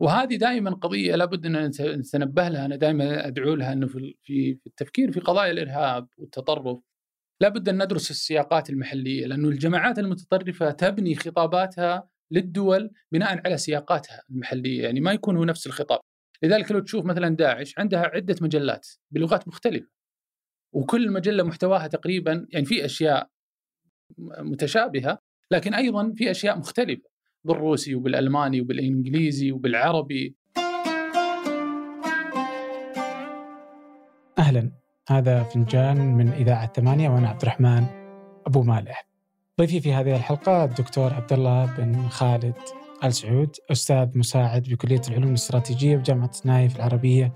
وهذه دائما قضية لابد أن نتنبه لها. أنا دائما أدعو لها أنه في في التفكير في قضايا الإرهاب والتطرف لابد أن ندرس السياقات المحلية لأنه الجماعات المتطرفة تبني خطاباتها للدول بناء على سياقاتها المحلية. يعني ما يكون هو نفس الخطاب. لذلك لو تشوف مثلا داعش عندها عدة مجلات بلغات مختلفة وكل مجلة محتواها تقريبا يعني في أشياء متشابهة لكن أيضا في أشياء مختلفة. بالروسي وبالألماني وبالإنجليزي وبالعربي. أهلا. هذا فنجان من إذاعة ثمانية وأنا عبد الرحمن أبو مالح. ضيفي في هذه الحلقة الدكتور عبد الله بن خالد ال سعود أستاذ مساعد بكلية العلوم الاستراتيجية بجامعة نايف العربية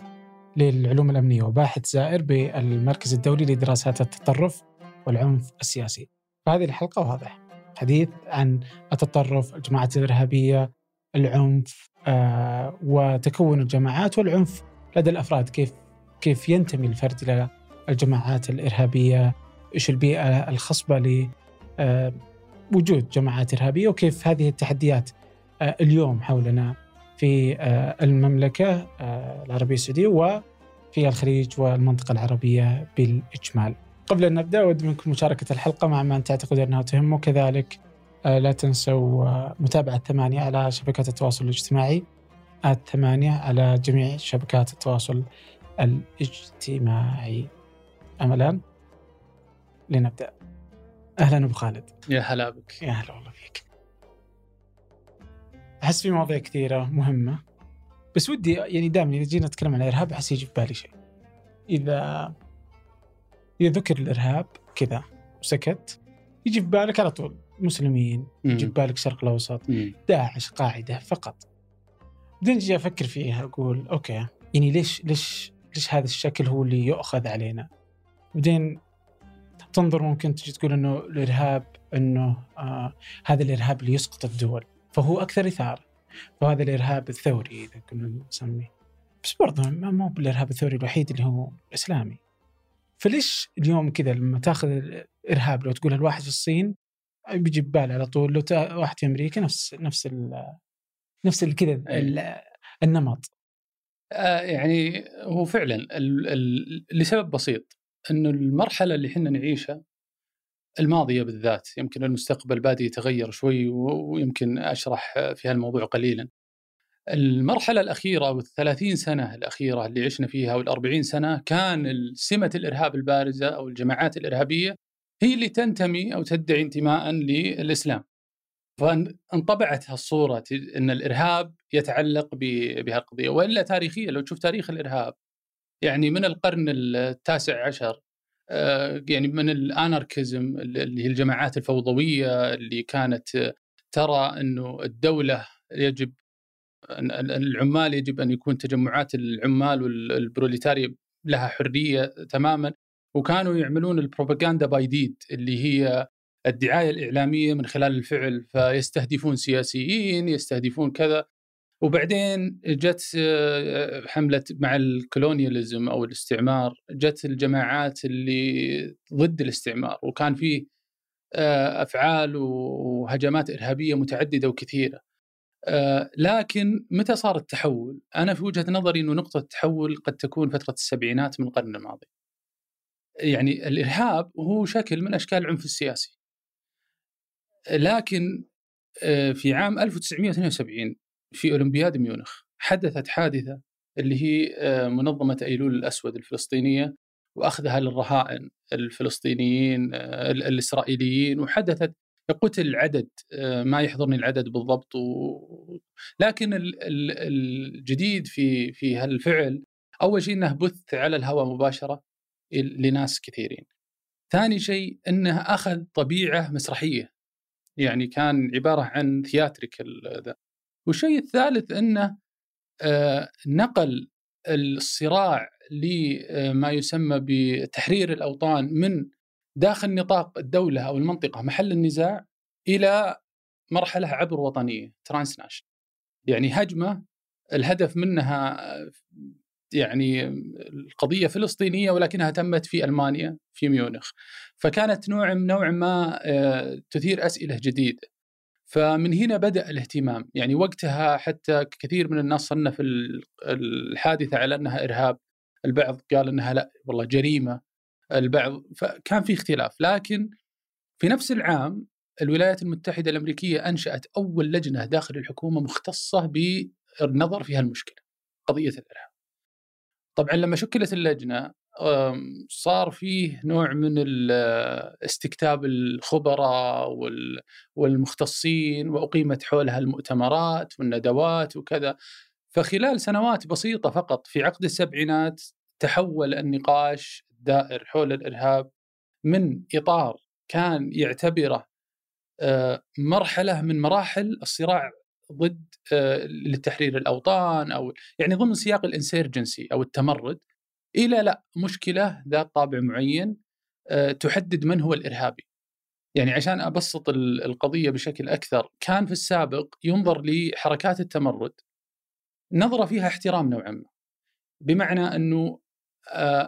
للعلوم الأمنية وباحث زائر بالمركز الدولي لدراسات التطرف والعنف السياسي. فهذه الحلقة واضح حديث عن التطرف، الجماعات الإرهابية، العنف آه وتكون الجماعات والعنف لدى الأفراد. كيف كيف ينتمي الفرد إلى الجماعات الإرهابية، إيش البيئة الخصبة ل آه جماعات إرهابية؟ وكيف هذه التحديات آه اليوم حولنا في المملكة آه العربية السعودية وفي الخليج والمنطقة العربية بالإجمال. قبل أن نبدأ أود منكم مشاركة الحلقة مع من تعتقد أنها تهم. وكذلك آه، لا تنسوا آه، متابعة ثمانية على شبكات التواصل الاجتماعي ثمانية على جميع شبكات التواصل الاجتماعي. أملا لنبدأ. أهلا أبو خالد. يا هلا بك. يا هلا والله فيك. أحس في مواضيع كثيرة مهمة بس ودي يعني دائما إذا جينا نتكلم عن الإرهاب أحس يجي في بالي شيء. إذا إذا ذكر الإرهاب كذا وسكت. يجي في بالك على طول مسلمين يجي في بالك الشرق الأوسط. داعش قاعدة فقط. بعدين أجي أفكر فيها أقول أوكي يعني ليش ليش ليش هذا الشكل هو اللي يؤخذ علينا؟ بعدين تنظر ممكن تجي تقول إنه الإرهاب إنه آه هذا الإرهاب اللي يسقط الدول فهو أكثر إثارة. وهذا الإرهاب الثوري إذا كنا نسميه. بس برضه ما هو بالإرهاب الثوري الوحيد اللي هو الاسلامي فليش اليوم كذا لما تاخذ الارهاب لو تقول الواحد في الصين بيجي ببال على طول لو واحد في أمريكا نفس نفس ال نفس كذا النمط آه يعني هو فعلا ال ال لسبب بسيط إنه المرحلة اللي إحنا نعيشها الماضية بالذات يمكن المستقبل بادي يتغير شوي ويمكن أشرح في هالموضوع قليلا. المرحلة الأخيرة والثلاثين سنة الأخيرة اللي عشنا فيها والأربعين سنة كان سمة الإرهاب البارزة أو الجماعات الإرهابية هي اللي تنتمي أو تدعي انتماء للإسلام. فانطبعت هالصورة أن الإرهاب يتعلق بهالقضية وإلا تاريخيا لو تشوف تاريخ الإرهاب يعني من القرن التاسع عشر آه، يعني من الأناركيزم اللي هي الجماعات الفوضوية اللي كانت ترى أنه الدولة يجب العمال يجب أن يكون تجمعات العمال والبروليتاريا لها حرية تماما. وكانوا يعملون ال propaganda by deed اللي هي الدعاية الإعلامية من خلال الفعل. فيستهدفون سياسيين يستهدفون كذا. وبعدين جت آه، حملة مع ال colonialism أو الاستعمار جت الجماعات اللي ضد الاستعمار. وكان فيه آه، أفعال وهجمات إرهابية متعددة وكثيرة. آه، لكن متى صار التحول؟ أنا في وجهة نظري إنه نقطة التحول قد تكون فترة السبعينات من القرن الماضي. يعني الإرهاب هو شكل من أشكال العنف السياسي. لكن آه، في عام 1972 في أولمبياد ميونخ حدثت حادثة اللي هي آه، منظمة أيلول الأسود الفلسطينية وأخذها للرهائن الفلسطينيين الإسرائيليين وحدثت قتل عدد آه، ما يحضرني العدد بالضبط و... لكن الجديد في في هالفعل أول شيء إنه بث على الهواء مباشرة لناس كثيرين. ثاني شيء إنه أخذ طبيعة مسرحية يعني كان عبارة عن ثياتريكال ذا. والشيء الثالث إنه آه، نقل الصراع لما يسمى بتحرير الأوطان من داخل نطاق الدولة أو المنطقة محل النزاع إلى مرحلة عبر وطنية ترانس ناشن يعني هجمة الهدف منها يعني القضية فلسطينية ولكنها تمت في ألمانيا في ميونخ. فكانت نوع نوع ما آه، تثير أسئلة جديدة. فمن هنا بدأ الاهتمام. يعني وقتها حتى كثير من الناس صنف الحادثة على أنها إرهاب. البعض قال أنها لا والله جريمة. البعض فكان في اختلاف لكن في نفس العام الولايات المتحدة الأمريكية أنشأت أول لجنة داخل الحكومة مختصة بالنظر في هالمشكلة قضية الإرهاب. طبعا لما شكلت اللجنة صار فيه نوع من استكتاب الخبراء والمختصين وأقيمت حولها المؤتمرات والندوات وكذا فخلال سنوات بسيطة فقط في عقد السبعينات تحول النقاش الدائر حول الإرهاب من إطار كان يعتبره مرحلة من مراحل الصراع ضد لتحرير الأوطان أو يعني ضمن سياق الإنسيرجنسي أو التمرد إلى لا مشكلة ذات طابع معين تحدد من هو الإرهابي. يعني عشان أبسط القضية بشكل أكثر، كان في السابق ينظر لحركات التمرد نظره فيها احترام نوعا ما. بمعنى أنه آه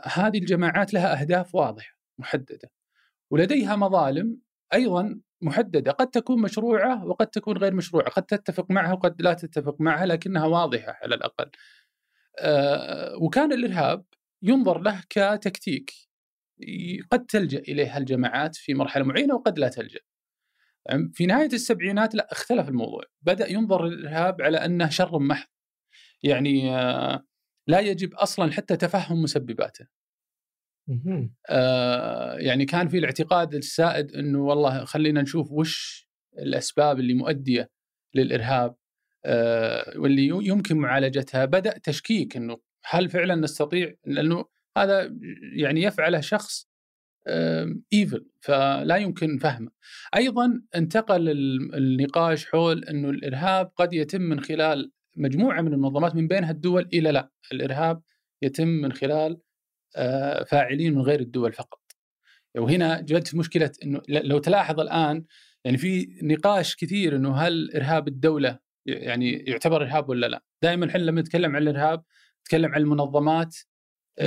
هذه الجماعات لها أهداف واضحة محددة ولديها مظالم أيضا محددة قد تكون مشروعة وقد تكون غير مشروعة، قد تتفق معها وقد لا تتفق معها لكنها واضحة على الأقل. آه وكان الإرهاب ينظر له كتكتيك قد تلجأ اليه الجماعات في مرحلة معينة وقد لا تلجأ. في نهاية السبعينات لا اختلف الموضوع، بدأ ينظر الإرهاب على أنه شر محض. يعني آه لا يجب أصلا حتى تفهم مسبباته. آه يعني كان في الاعتقاد السائد إنه والله خلينا نشوف وش الأسباب اللي مؤدية للإرهاب آه واللي يمكن معالجتها بدأ تشكيك إنه هل فعلا نستطيع لأنه هذا يعني يفعله شخص ايفل فلا يمكن فهمه. أيضا انتقل النقاش حول إنه الإرهاب قد يتم من خلال مجموعة من المنظمات من بينها الدول إلى لا، الإرهاب يتم من خلال آه، فاعلين من غير الدول فقط. وهنا جت مشكلة إنه لو تلاحظ الآن يعني في نقاش كثير إنه هل إرهاب الدولة يعني يعتبر إرهاب ولا لا؟ دائما إحنا لما نتكلم عن الإرهاب نتكلم عن المنظمات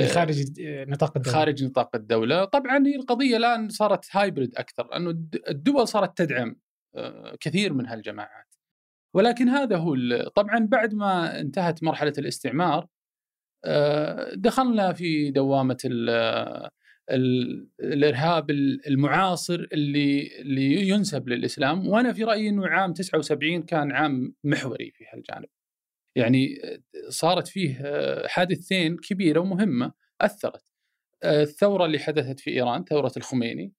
خارج نطاق الدولة خارج نطاق الدولة طبعا هي القضية الآن صارت هايبرد أكثر أنه الدول صارت تدعم آه، كثير من هالجماعات ولكن هذا هو طبعا بعد ما انتهت مرحلة الاستعمار آه، دخلنا في دوامة الإرهاب المعاصر اللي اللي ينسب للإسلام وأنا في رأيي إنه عام 79 كان عام محوري في هالجانب. يعني صارت فيه حادثتين كبيرة ومهمة أثرت الثورة اللي حدثت في إيران ثورة الخميني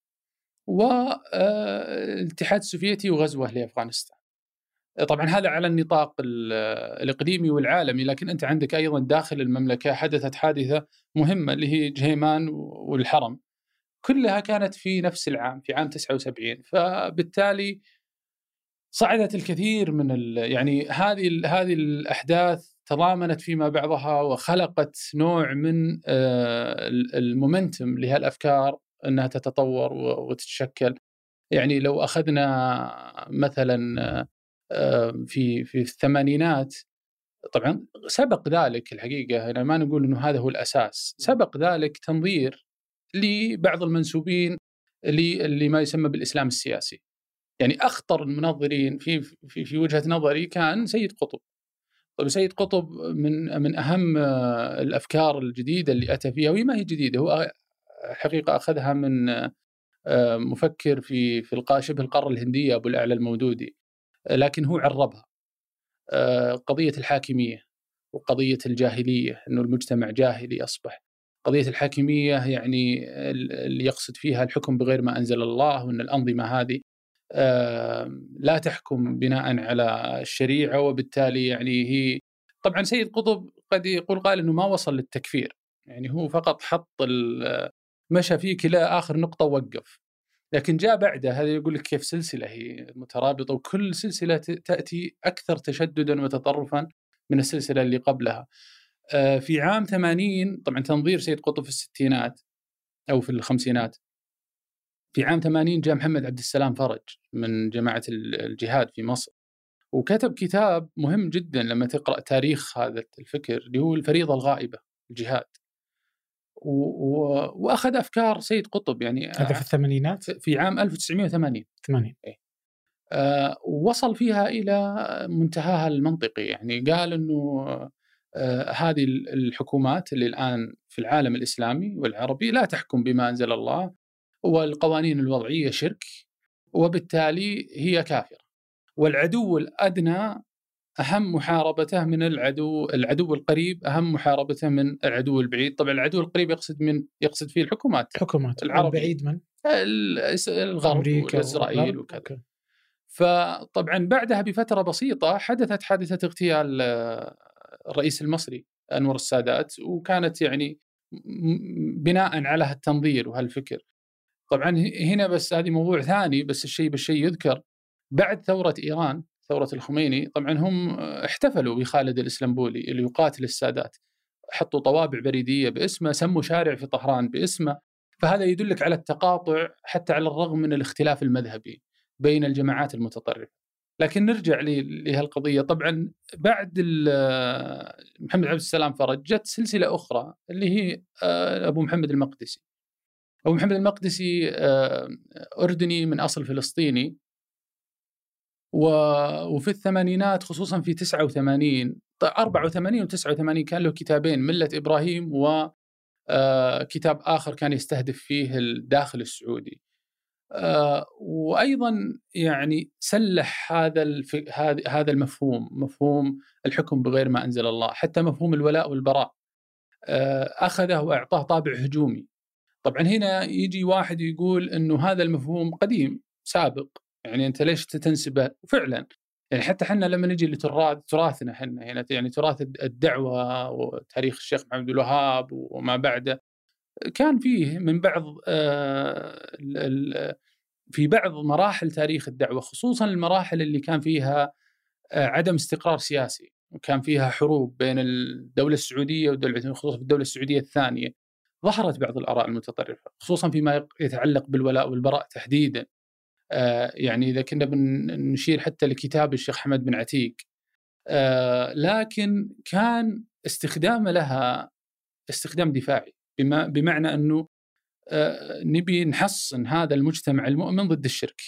والاتحاد السوفيتي وغزوة لأفغانستان. طبعا هذا على النطاق الإقليمي والعالمي لكن أنت عندك أيضا داخل المملكة حدثت حادثة مهمة اللي هي جهيمان والحرم. كلها كانت في نفس العام في عام 79 فبالتالي صعدت الكثير من يعني هذه هذه الأحداث تضامنت فيما بعضها وخلقت نوع من آه، المومنتم لهالأفكار أنها تتطور وتتشكل. يعني لو أخذنا مثلا في في الثمانينات. طبعا سبق ذلك الحقيقة أنا ما نقول إنه هذا هو الأساس. سبق ذلك تنظير لبعض المنسوبين اللي ما يسمى بالإسلام السياسي. يعني أخطر المنظرين في في في وجهة نظري كان سيد قطب. طيب سيد قطب من من أهم الأفكار الجديدة اللي أتى فيها وهي ما هي جديدة هو حقيقة أخذها من مفكر في في شبه القارة الهندية أبو الأعلى المودودي. لكن هو عربها. قضية الحاكمية وقضية الجاهلية إنه المجتمع جاهلي أصبح. قضية الحاكمية يعني اللي يقصد فيها الحكم بغير ما أنزل الله وإن الأنظمة هذه لا تحكم بناء على الشريعة وبالتالي يعني هي طبعا سيد قطب قد يقول قال إنه ما وصل للتكفير. يعني هو فقط حط مشى فيه إلى آخر نقطة ووقف. لكن جاء بعده هذا يقول لك كيف سلسلة هي مترابطة وكل سلسلة تأتي أكثر تشددا وتطرفا من السلسلة اللي قبلها. آه، في عام 80 طبعا تنظير سيد قطب في الستينات أو في الخمسينات في عام 80 جاء محمد عبد السلام فرج من جماعة الجهاد في مصر وكتب كتاب مهم جدا لما تقرأ تاريخ هذا الفكر اللي هو الفريضة الغائبة الجهاد. وأخذ أفكار سيد قطب يعني هذا في الثمانينات؟ في عام 1980 80 إيه. آه، ووصل فيها إلى منتهاها المنطقي. يعني قال إنه آه، هذه الحكومات اللي الآن في العالم الإسلامي والعربي لا تحكم بما أنزل الله والقوانين الوضعية شرك وبالتالي هي كافرة. والعدو الأدنى أهم محاربته من العدو العدو القريب أهم محاربته من العدو البعيد. طبعا العدو القريب يقصد من يقصد فيه الحكومات الحكومات العربي. البعيد من؟ الغرب واسرائيل وكذا. فطبعا بعدها بفترة بسيطة حدثت حادثة اغتيال آه، الرئيس المصري أنور السادات وكانت يعني بناء على هالتنظير وهالفكر. طبعا هنا بس هذه موضوع ثاني بس الشيء بالشيء يذكر. بعد ثورة إيران ثورة الخميني طبعا هم احتفلوا بخالد الاسلمبولي اللي يقاتل السادات. حطوا طوابع بريدية باسمه سموا شارع في طهران باسمه. فهذا يدلك على التقاطع حتى على الرغم من الاختلاف المذهبي بين الجماعات المتطرفة. لكن نرجع لهالقضية. طبعا بعد محمد عبد السلام فرج جت سلسلة أخرى اللي هي آه، أبو محمد المقدسي. أبو محمد المقدسي آه، أردني من أصل فلسطيني. وفي الثمانينات خصوصا في 89 84 و89 كان له كتابين ملة إبراهيم و آه، كتاب آخر كان يستهدف فيه الداخل السعودي. آه، وأيضا يعني سلح هذا هذا المفهوم مفهوم الحكم بغير ما أنزل الله حتى مفهوم الولاء والبراء. آه، أخذه وأعطاه طابع هجومي. طبعا هنا يجي واحد يقول إنه هذا المفهوم قديم سابق. يعني أنت ليش تنسبه؟ فعلا. يعني حتى إحنا لما نجي لتراث تراثنا إحنا هنا يعني تراث الدعوة وتاريخ الشيخ محمد الوهاب وما بعده كان فيه من بعض آه، في بعض مراحل تاريخ الدعوة خصوصا المراحل اللي كان فيها آه، عدم استقرار سياسي وكان فيها حروب بين الدولة السعودية والدولة خصوصا في الدولة السعودية الثانية. ظهرت بعض الآراء المتطرفة خصوصا فيما يتعلق بالولاء والبراء تحديدا. يعني إذا كنا بنشير حتى لكتاب الشيخ حمد بن عتيق لكن كان استخدامه لها استخدام دفاعي بما بمعنى أنه آه، نبي نحصن هذا المجتمع المؤمن ضد الشرك.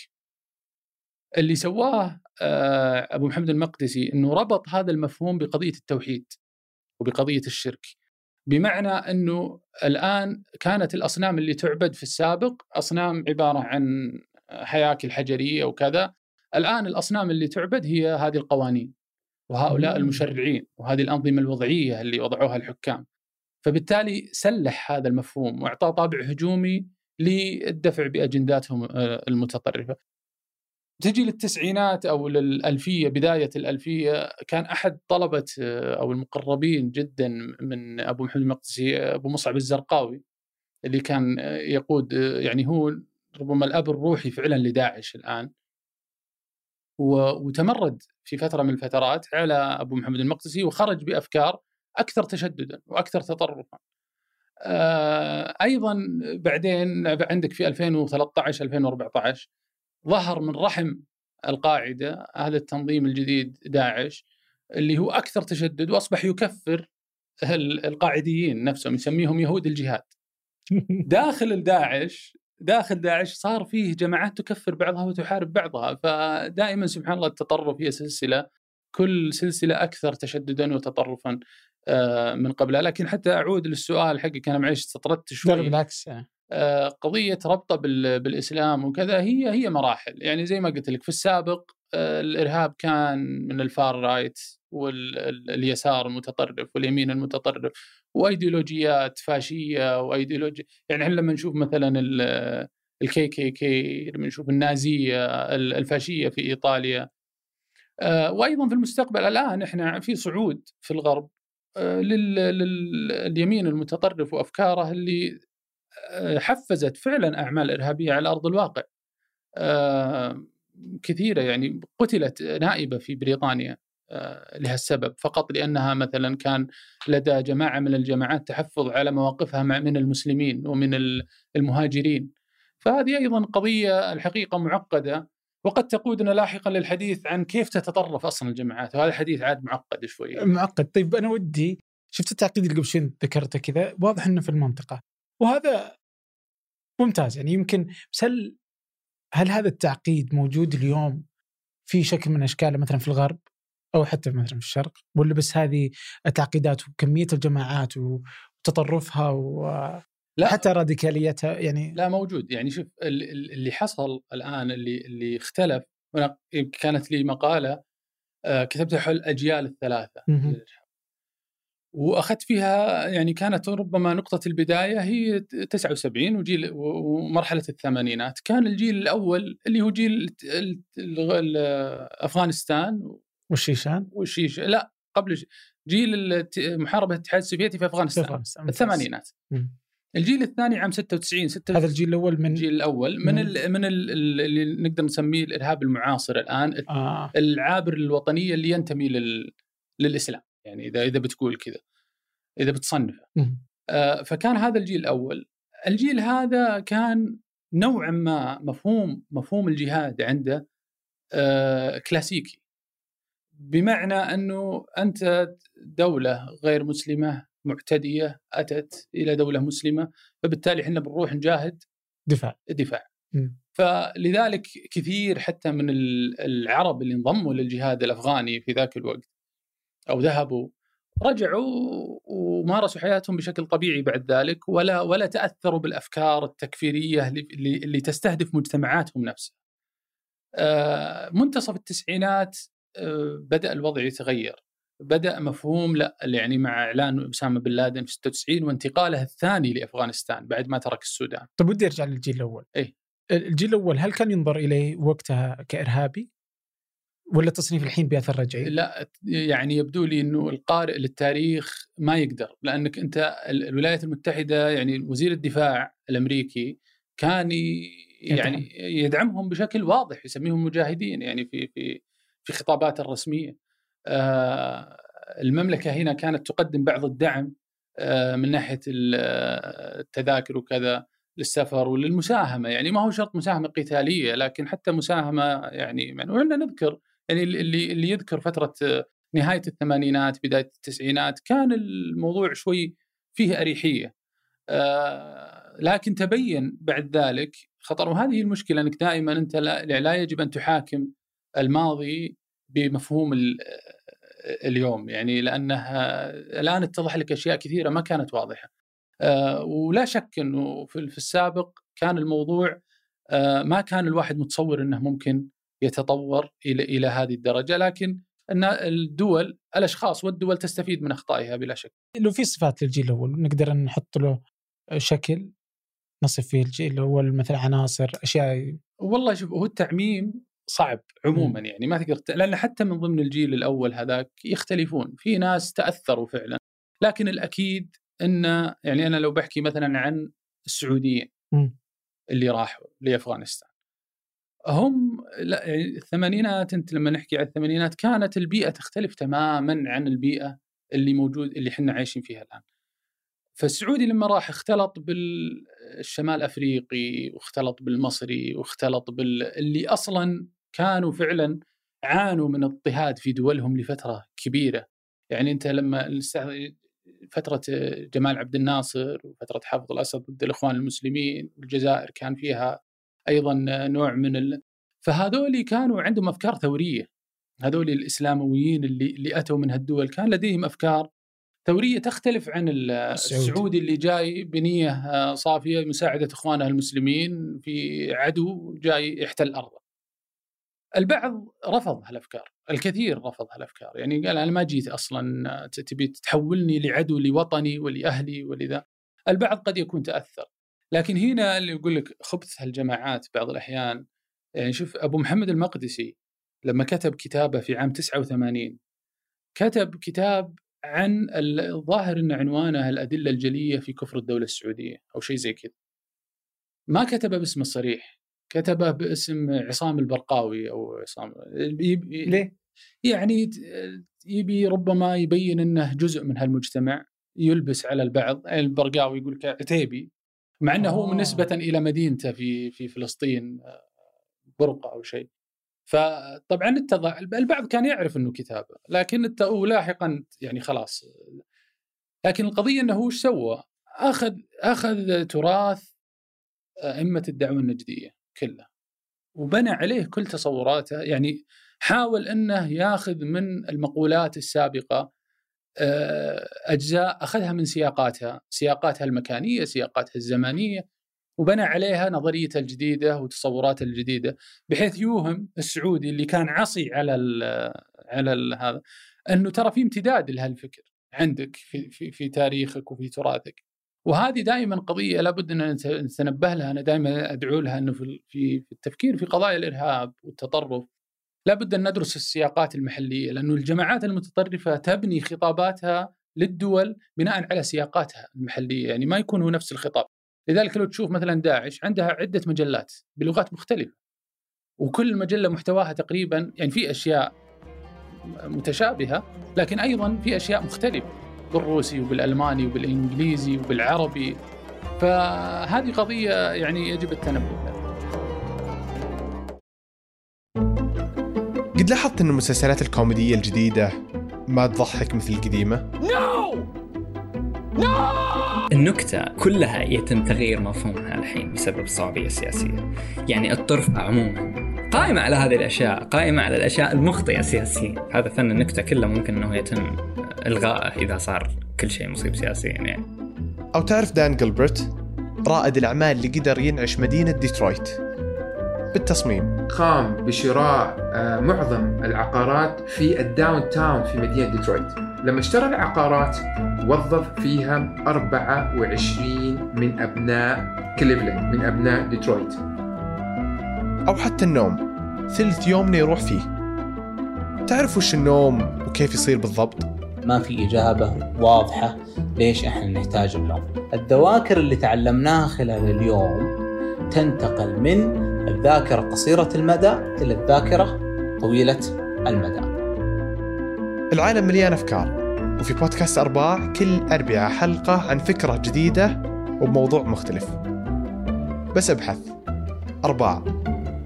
اللي سواه آه، أبو محمد المقدسي إنه ربط هذا المفهوم بقضية التوحيد وبقضية الشرك. بمعنى أنه الآن كانت الأصنام اللي تعبد في السابق أصنام عبارة عن هياكل حجريه وكذا، الآن الأصنام اللي تعبد هي هذه القوانين وهؤلاء المشرعين وهذه الأنظمة الوضعية اللي وضعوها الحكام. فبالتالي سلح هذا المفهوم واعطاه طابع هجومي للدفع بأجنداتهم آه، المتطرفة. تجي للتسعينات أو للألفية بداية الألفية كان أحد طلبة آه، أو المقربين جدا من أبو محمد المقدسي أبو مصعب الزرقاوي اللي كان آه، يقود يعني هو ربما الأب الروحي فعلا لداعش الآن. وتمرد في فترة من الفترات على أبو محمد المقدسي وخرج بأفكار أكثر تشددا وأكثر تطرفا. آه، أيضا بعدين عندك في 2013 2014 ظهر من رحم القاعدة هذا التنظيم الجديد داعش اللي هو أكثر تشدد وأصبح يكفر القاعديين نفسهم يسميهم يهود الجهاد. داخل الداعش داخل داعش صار فيه جماعات تكفر بعضها وتحارب بعضها فدائما سبحان الله التطرف هي سلسلة كل سلسلة أكثر تشددا وتطرفا آه، من قبلها. لكن حتى أعود للسؤال حقك أنا معلش استطردت شوي. بالعكس آه، قضية ربطه بالإسلام وكذا هي هي مراحل. يعني زي ما قلت لك في السابق آه، الإرهاب كان من ال far right واليسار المتطرف واليمين المتطرف وأيديولوجيات فاشية وايديولوجيا يعني إحنا لما نشوف مثلا ال KKK لما نشوف النازية الفاشية في إيطاليا وأيضا في المستقبل الآن إحنا في صعود في الغرب آه، لليمين المتطرف وأفكاره اللي آه، حفزت فعلا أعمال إرهابية على أرض الواقع. آه، كثيرة يعني قتلت نائبة في بريطانيا لهالسبب فقط لأنها مثلا كان لدى جماعة من الجماعات تحفظ على مواقفها من المسلمين ومن المهاجرين. فهذه أيضا قضية الحقيقة معقدة وقد تقودنا لاحقا للحديث عن كيف تتطرف أصلا الجماعات. وهذا حديث عاد معقد شوي. معقد. طيب أنا ودي شفت التعقيد اللي قبل شوي ذكرته كذا واضح إنه في المنطقة. وهذا ممتاز. يعني يمكن بس هل هل هذا التعقيد موجود اليوم في شكل من أشكاله؟ مثلا في الغرب؟ أو حتى مثلا في الشرق ولا بس هذه التعقيدات وكمية الجماعات وتطرفها و لا. حتى راديكاليتها يعني لا موجود. يعني شوف اللي حصل الآن اللي اللي اختلف كانت لي مقالة آه، كتبتها حول الأجيال الثلاثة. وأخذت فيها يعني كانت ربما نقطة البداية هي 79 وجيل ومرحلة الثمانينات. كان الجيل الأول اللي هو جيل أفغانستان والشيشان؟ والشيش لا قبل جيل محاربة الاتحاد السوفيتي في أفغانستان, في أفغانستان. الثمانينات. الجيل الثاني عام 96 96 هذا الجيل الأول من الجيل الأول. من من, ال من ال اللي نقدر نسميه الإرهاب المعاصر الآن آه. العابر الوطنية اللي ينتمي لل للإسلام. يعني إذا إذا بتقول كذا إذا بتصنفه. آه فكان هذا الجيل الأول. الجيل هذا كان نوعا ما مفهوم مفهوم الجهاد عنده آه كلاسيكي. بمعنى أنه أنت دولة غير مسلمة معتدية أتت إلى دولة مسلمة فبالتالي إحنا بنروح نجاهد دفاع. دفاع. فلذلك كثير حتى من العرب اللي انضموا للجهاد الأفغاني في ذاك الوقت أو ذهبوا رجعوا ومارسوا حياتهم بشكل طبيعي بعد ذلك ولا ولا تأثروا بالأفكار التكفيرية اللي, اللي تستهدف مجتمعاتهم نفسها. آه، منتصف التسعينات آه، بدأ الوضع يتغير بدأ مفهوم لا يعني مع إعلان أسامة بن لادن في 96 وانتقاله الثاني لأفغانستان بعد ما ترك السودان. طيب ودي أرجع للجيل الأول. اي الجيل الأول هل كان ينظر إليه وقتها كإرهابي؟ ولا تصنيف الحين بياثر رجعي؟ لا يعني يبدو لي إنه القارئ للتاريخ ما يقدر لأنك أنت الولايات المتحدة يعني وزير الدفاع الأمريكي كان يعني يدعمهم بشكل واضح يسميهم مجاهدين يعني في في في خطاباته الرسمية. آه المملكة هنا كانت تقدم بعض الدعم آه من ناحية التذاكر وكذا للسفر وللمساهمة. يعني ما هو شرط مساهمة قتالية لكن حتى مساهمة يعني يعني وعندنا نذكر يعني اللي اللي يذكر فترة نهاية الثمانينات بداية التسعينات كان الموضوع شوي فيه أريحية. آه لكن تبين بعد ذلك خطر. وهذه المشكلة إنك دائما أنت لا, لا يجب أن تحاكم الماضي بمفهوم اليوم. يعني لأنها الآن اتضح لك أشياء كثيرة ما كانت واضحة. آه ولا شك إنه في السابق كان الموضوع آه ما كان الواحد متصور إنه ممكن يتطور إلى إلى هذه الدرجة. لكن إن الدول الأشخاص والدول تستفيد من أخطائها بلا شك. لو في صفات للجيل الأول نقدر نحط له شكل نصف فيه الجيل الأول مثل عناصر أشياء. والله شوف هو التعميم صعب عموما يعني ما تقدر لأن حتى من ضمن الجيل الأول هذاك يختلفون في ناس تأثروا فعلا لكن الأكيد إن يعني أنا لو بحكي مثلا عن السعوديين اللي راحوا لأفغانستان هم لا يعني الثمانينات أنت لما نحكي عن الثمانينات كانت البيئة تختلف تماما عن البيئة اللي موجود اللي إحنا عايشين فيها الآن. فالسعودي لما راح اختلط بالشمال الافريقي واختلط بالمصري واختلط بال اللي أصلا كانوا فعلا عانوا من اضطهاد في دولهم لفترة كبيرة. يعني أنت لما فترة جمال عبد الناصر وفترة حافظ الأسد ضد الإخوان المسلمين والجزائر كان فيها أيضا نوع من ال... فهذول كانوا عندهم أفكار ثورية هذول الإسلامويين اللي اللي أتوا من هالدول كان لديهم أفكار ثورية تختلف عن السعودي اللي جاي بنية آه، صافية مساعدة إخوانه المسلمين في عدو جاي يحتل أرضه. البعض رفض هالأفكار، الكثير رفض هالأفكار، يعني قال أنا ما جيت أصلا تبي تحولني لعدو لوطني ولأهلي ولذا. البعض قد يكون تأثر، لكن هنا اللي يقول لك خبث هالجماعات بعض الأحيان يعني شوف أبو محمد المقدسي لما كتب كتابه في عام 89 كتب كتاب عن الظاهر إن عنوانه الأدلة الجلية في كفر الدولة السعودية أو شيء زي كذا. ما كتبه باسمه الصريح، كتبه باسم عصام البرقاوي أو عصام. ليه؟ يعني يبي ربما يبين إنه جزء من هالمجتمع يلبس على البعض. البرقاوي يقول عتيبي. مع إنه هو نسبة إلى مدينته في في فلسطين آه، برقة أو شيء. فطبعا اتضح البعض كان يعرف إنه كتابة لكن ولاحقا يعني خلاص. لكن القضية إنه إيش سوى؟ أخذ أخذ تراث أئمة الدعوة النجدية. كله وبنى عليه كل تصوراته يعني حاول إنه ياخذ من المقولات السابقة آه، أجزاء أخذها من سياقاتها، سياقاتها المكانية، سياقاتها الزمانيه وبنى عليها نظريته الجديدة وتصوراته الجديدة بحيث يوهم السعودي اللي كان عصي على ال على ال هذا إنه ترى في امتداد لهالفكر عندك في في في تاريخك وفي تراثك. وهذه دائما قضية لابد أن نتنبه لها أنا دائما أدعو لها أنه في في التفكير في قضايا الإرهاب والتطرف لابد أن ندرس السياقات المحلية لأنه الجماعات المتطرفة تبني خطاباتها للدول بناء على سياقاتها المحلية يعني ما يكون هو نفس الخطاب. لذلك لو تشوف مثلا داعش عندها عدة مجلات بلغات مختلفة وكل مجلة محتواها تقريبا يعني في أشياء متشابهة لكن أيضا في أشياء مختلفة. بالروسي وبالألماني وبالإنجليزي وبالعربي. فهذه قضية يعني يجب التنبه لها. قد لاحظت أن المسلسلات الكوميدية الجديدة ما تضحك مثل القديمة؟ no no النكتة كلها يتم تغيير مفهومها الحين بسبب الصوابية السياسية يعني الطرف عموما قائمة على هذه الأشياء قائمة على الأشياء المخطئة سياسيا هذا فن النكتة كله ممكن أنه يتم إلغائه إذا صار كل شيء مصيب سياسيا يعني. أو تعرف دان جلبرت رائد الأعمال اللي قدر ينعش مدينة ديترويت. بالتصميم. قام بشراء آه، معظم العقارات في ال downtown في مدينة ديترويت. لما اشترى العقارات وظف فيها 24 من أبناء كليفلاند من أبناء ديترويت. أو حتى النوم. ثلث يومنا يروح فيه. تعرف وش النوم وكيف يصير بالضبط؟ ما في إجابة واضحة ليش إحنا نحتاج النوم. الذواكر اللي تعلمناها خلال اليوم تنتقل من الذاكرة قصيرة المدى إلى الذاكرة طويلة المدى. العالم مليان أفكار وفي بودكاست أرباع كل أربعة حلقة عن فكرة جديدة وبموضوع مختلف. بس أبحث. أرباع.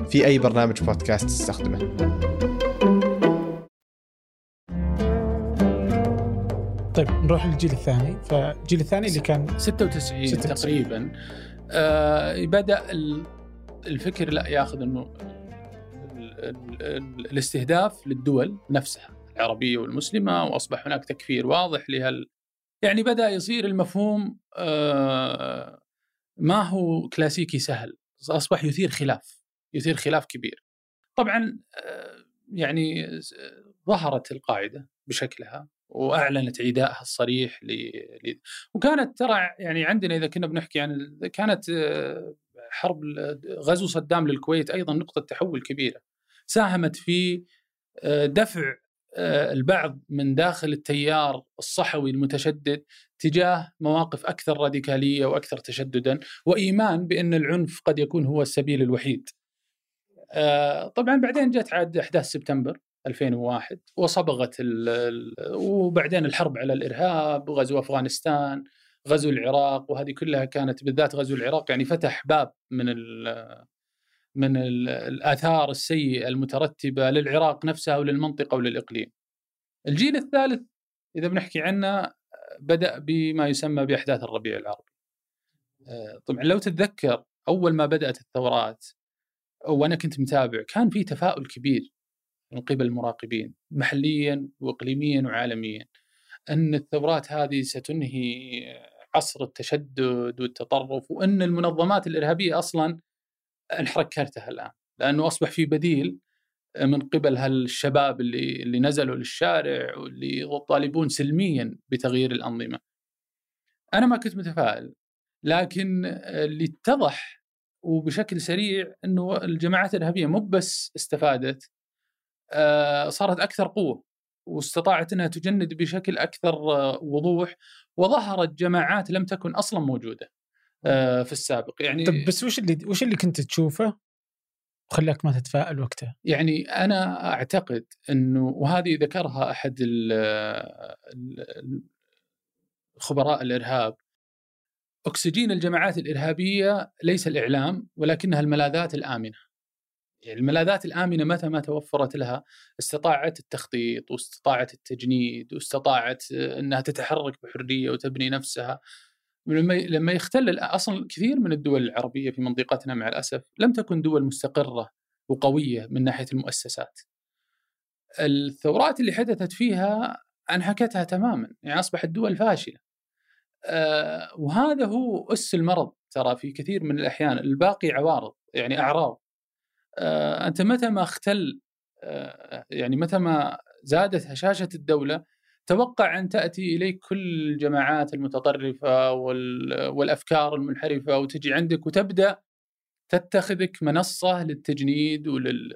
في أي برنامج بودكاست تستخدمه. طيب نروح للجيل الثاني. فالجيل الثاني اللي كان 96, 96. تقريبا. آه بدأ الفكر لا ياخذ إنه الاستهداف للدول نفسها العربية والمسلمة وأصبح هناك تكفير واضح لهال. يعني بدأ يصير المفهوم آه ما هو كلاسيكي سهل أصبح يثير خلاف. يثير خلاف كبير طبعا آه يعني ظهرت القاعدة بشكلها وأعلنت عدائها الصريح ل... وكانت ترى يعني عندنا إذا كنا بنحكي عن كانت آه، حرب غزو صدام للكويت أيضا نقطة تحول كبيرة ساهمت في آه، دفع البعض من داخل التيار الصحوي المتشدد تجاه مواقف أكثر راديكالية وأكثر تشددا وإيمان بأن العنف قد يكون هو السبيل الوحيد. طبعا بعدين جت عاد أحداث سبتمبر 2001 وصبغت وبعدين الحرب على الإرهاب وغزو أفغانستان غزو العراق وهذه كلها كانت بالذات غزو العراق يعني فتح باب من ال من ال الآثار السيئة المترتبة للعراق نفسها وللمنطقة وللإقليم. الجيل الثالث إذا بنحكي عنه بدأ بما يسمى بأحداث الربيع العربي. طبعا لو تتذكر أول ما بدأت الثورات وأنا كنت متابع كان في تفاؤل كبير من قبل المراقبين محليا واقليميا وعالميا أن الثورات هذه ستنهي عصر التشدد والتطرف وأن المنظمات الإرهابية أصلا انحرك كرتها الآن لأنه أصبح في بديل من قبل هالشباب اللي اللي نزلوا للشارع واللي يطالبون سلميا بتغيير الأنظمة. أنا ما كنت متفائل لكن اللي اتضح وبشكل سريع إنه الجماعات الإرهابية مو بس استفادت آه، صارت أكثر قوة واستطاعت إنها تجند بشكل أكثر آه، وضوح وظهرت جماعات لم تكن أصلا موجودة آه، في السابق يعني طب بس وش اللي وش اللي كنت تشوفه وخلاك ما تتفائل وقتها؟ يعني أنا أعتقد إنه وهذه ذكرها أحد خبراء الإرهاب أكسجين الجماعات الإرهابية ليس الإعلام ولكنها الملاذات الآمنة. يعني الملاذات الآمنة متى ما توفرت لها استطاعت التخطيط واستطاعت التجنيد واستطاعت إنها تتحرك بحرية وتبني نفسها لما لما يختل أصلا كثير من الدول العربية في منطقتنا مع الأسف لم تكن دول مستقرة وقوية من ناحية المؤسسات. الثورات اللي حدثت فيها انهكتها تماما يعني أصبحت دول فاشلة وهذا هو أس المرض ترى في كثير من الأحيان الباقي عوارض يعني أعراض آه، أنت متى ما اختل آه، يعني متى ما زادت هشاشة الدولة توقع أن تأتي إليك كل الجماعات المتطرفة والأفكار المنحرفة وتجي عندك وتبدأ تتخذك منصة للتجنيد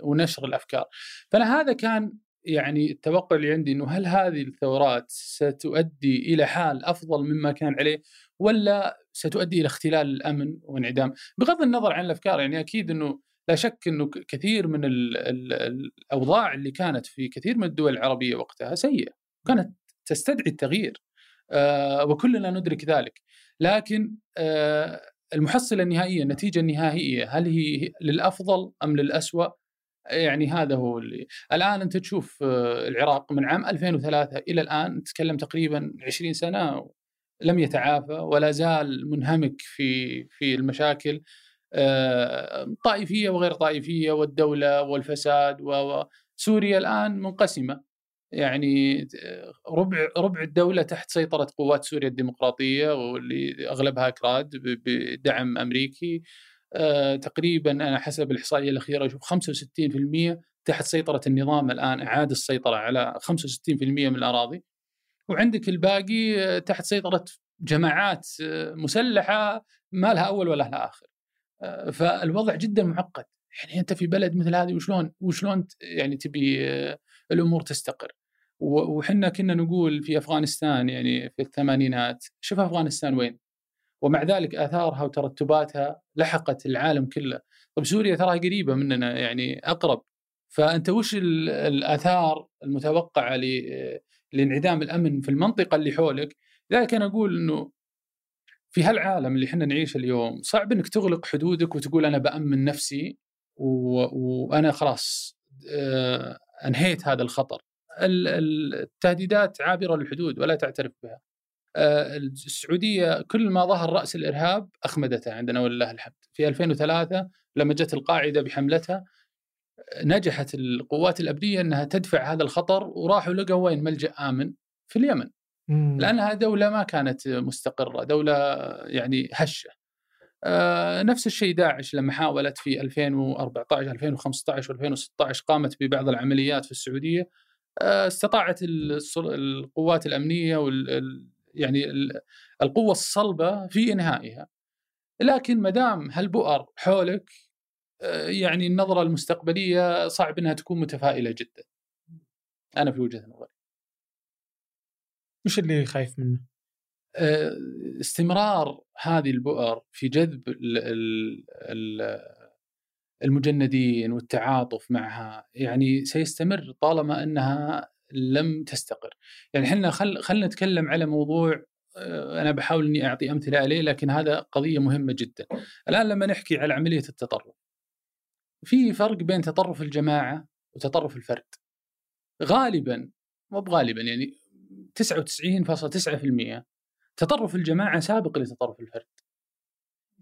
ونشر الأفكار. فأنا هذا كان يعني التوقع اللي عندي إنه هل هذه الثورات ستؤدي إلى حال أفضل مما كان عليه ولا ستؤدي إلى اختلال الأمن وانعدام؟ بغض النظر عن الأفكار يعني أكيد إنه لا شك إنه كثير من ال ال الأوضاع اللي كانت في كثير من الدول العربية وقتها سيئة كانت تستدعي التغيير آه وكلنا ندرك ذلك. لكن آه المحصلة النهائية النتيجة النهائية هل هي للأفضل أم للاسوء يعني هذا هو اللي. الآن أنت تشوف آه، العراق من عام 2003 إلى الآن نتكلم تقريبا 20 سنة لم يتعافى ولا زال منهمك في في المشاكل آه، طائفية وغير طائفية والدولة والفساد وسوريا الآن منقسمة. يعني آه، ربع ربع الدولة تحت سيطرة قوات سوريا الديمقراطية واللي أغلبها أكراد بدعم أمريكي. تقريبا أنا حسب الإحصائية الأخيرة أشوف 65% تحت سيطرة النظام الآن اعاد السيطرة على 65% من الأراضي. وعندك الباقي آه، تحت سيطرة جماعات آه، مسلحة ما لها أول ولا لها آخر. فالوضع جدا معقد. يعني أنت في بلد مثل هذه وشلون وشلون يعني تبي الأمور تستقر؟ وحنا كنا نقول في أفغانستان يعني في الثمانينات شوف أفغانستان وين؟ ومع ذلك آثارها وترتباتها لحقت العالم كله. طب سوريا تراها قريبة مننا يعني أقرب. فأنت وش الآثار المتوقعة لانعدام الأمن في المنطقة اللي حولك؟ لذلك أنا أقول إنه في هالعالم اللي إحنا نعيشه اليوم صعب إنك تغلق حدودك وتقول أنا بأمن نفسي. وأنا خلاص آه، أنهيت هذا الخطر. التهديدات عابرة للحدود ولا تعترف بها. السعودية كل ما ظهر رأس الإرهاب أخمدته عندنا ولله الحمد. في 2003 لما جت القاعدة بحملتها نجحت القوات الامنيه إنها تدفع هذا الخطر وراحوا لقوا وين؟ ملجأ آمن في اليمن. لانها دولة ما كانت مستقرة دولة يعني هشة. آه نفس الشيء داعش لما حاولت في 2014 2015 و2016 قامت ببعض العمليات في السعودية. آه استطاعت القوات الأمنية وال يعني القوة الصلبة في إنهائها. لكن ما دام هالبؤر حولك آه، يعني النظرة المستقبلية صعب إنها تكون متفائلة جدا. أنا في وجهة نظري. وش اللي خايف منه؟ آه، استمرار هذه البؤر في جذب المجندين والتعاطف معها يعني سيستمر طالما إنها لم تستقر. يعني إحنا خل خلينا نتكلم على موضوع آه، أنا بحاول إني أعطي أمثلة عليه لكن هذا قضية مهمة جدا. الآن لما نحكي على عملية التطرف في فرق بين تطرف الجماعة وتطرف الفرد. غالبا مو بغالبا يعني 99.9% تطرف الجماعة سابق لتطرف الفرد.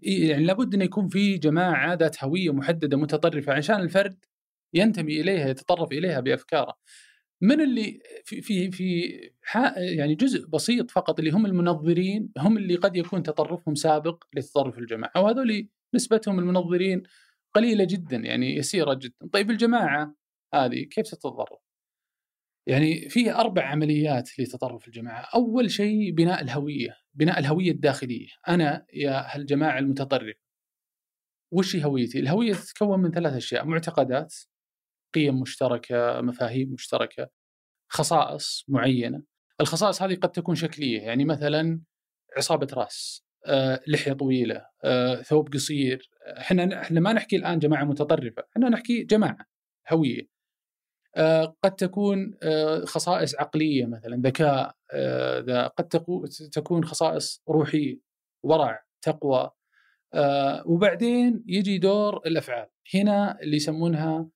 يعني لابد إن يكون في جماعة ذات هوية محددة متطرفة عشان الفرد ينتمي إليها يتطرف إليها بأفكاره. من اللي في في في يعني جزء بسيط فقط اللي هم المنظرين هم اللي قد يكون تطرفهم سابق لتطرف الجماعه وهذول نسبتهم المنظرين قليلة جدا يعني يسيرة جدا. طيب الجماعة هذه كيف تتطرف؟ يعني في أربع عمليات لتطرف الجماعة. أول شيء بناء الهوية بناء الهوية الداخلية. أنا يا هالجماعة المتطرف وش هويتي؟ الهوية تتكون من ثلاث أشياء معتقدات قيم مشتركة مفاهيم مشتركة خصائص معينة. الخصائص هذه قد تكون شكلية يعني مثلا عصابة رأس آه، لحية طويلة آه، ثوب قصير إحنا إحنا ما نحكي الآن جماعة متطرفة إحنا نحكي جماعة هوية. آه، قد تكون خصائص عقلية مثلا ذكاء قد تكون خصائص روحية ورع تقوى وبعدين يجي دور الأفعال. هنا اللي يسمونها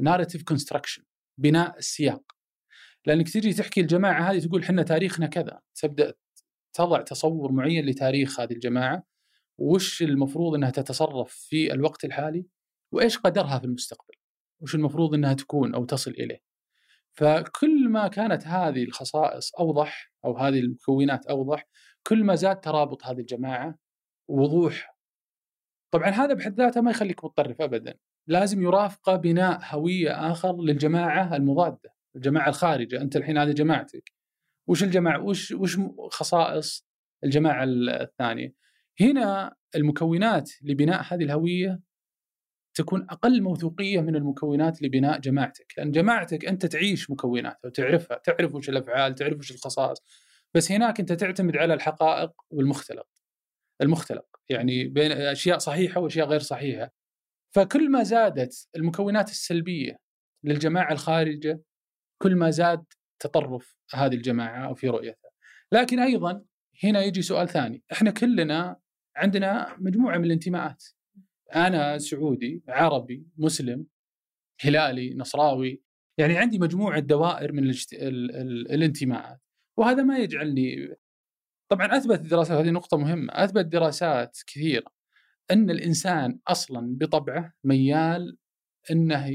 ناريتيف آه، كونستراكشن بناء السياق. لانك تجي تحكي الجماعة هذه تقول إحنا تاريخنا كذا تبدأ تضع تصور معين لتاريخ هذه الجماعة وش المفروض إنها تتصرف في الوقت الحالي وإيش قدرها في المستقبل وش المفروض إنها تكون أو تصل إليه. فكل ما كانت هذه الخصائص أوضح أو هذه المكونات أوضح كل ما زاد ترابط هذه الجماعة ووضوح. طبعا هذا بحد ذاته ما يخليك متطرف ابدا. لازم يرافقه بناء هوية آخر للجماعة المضادة الجماعة الخارجة أنت الحين هذه جماعتك. وش الجماعة؟ وش وش خصائص الجماعة الثانية؟ هنا المكونات لبناء هذه الهوية تكون أقل موثوقية من المكونات لبناء جماعتك، لأن جماعتك أنت تعيش مكوناتها وتعرفها، تعرف وش الأفعال، تعرف وش الخصائص، بس هناك أنت تعتمد على الحقائق والمختلق. المختلق، يعني بين أشياء صحيحة وأشياء غير صحيحة. فكل ما زادت المكونات السلبية للجماعة الخارجة كل ما زاد تطرف هذه الجماعة أو في رؤيتها. لكن أيضا هنا يجي سؤال ثاني، إحنا كلنا عندنا مجموعة من الانتماءات. أنا سعودي عربي مسلم هلالي نصراوي يعني عندي مجموعة دوائر من الاجت... ال... ال... الانتماءات وهذا ما يجعلني طبعا أثبت الدراسات هذه نقطة مهمة أثبت دراسات كثيرة أن الإنسان أصلا بطبعه ميال أنه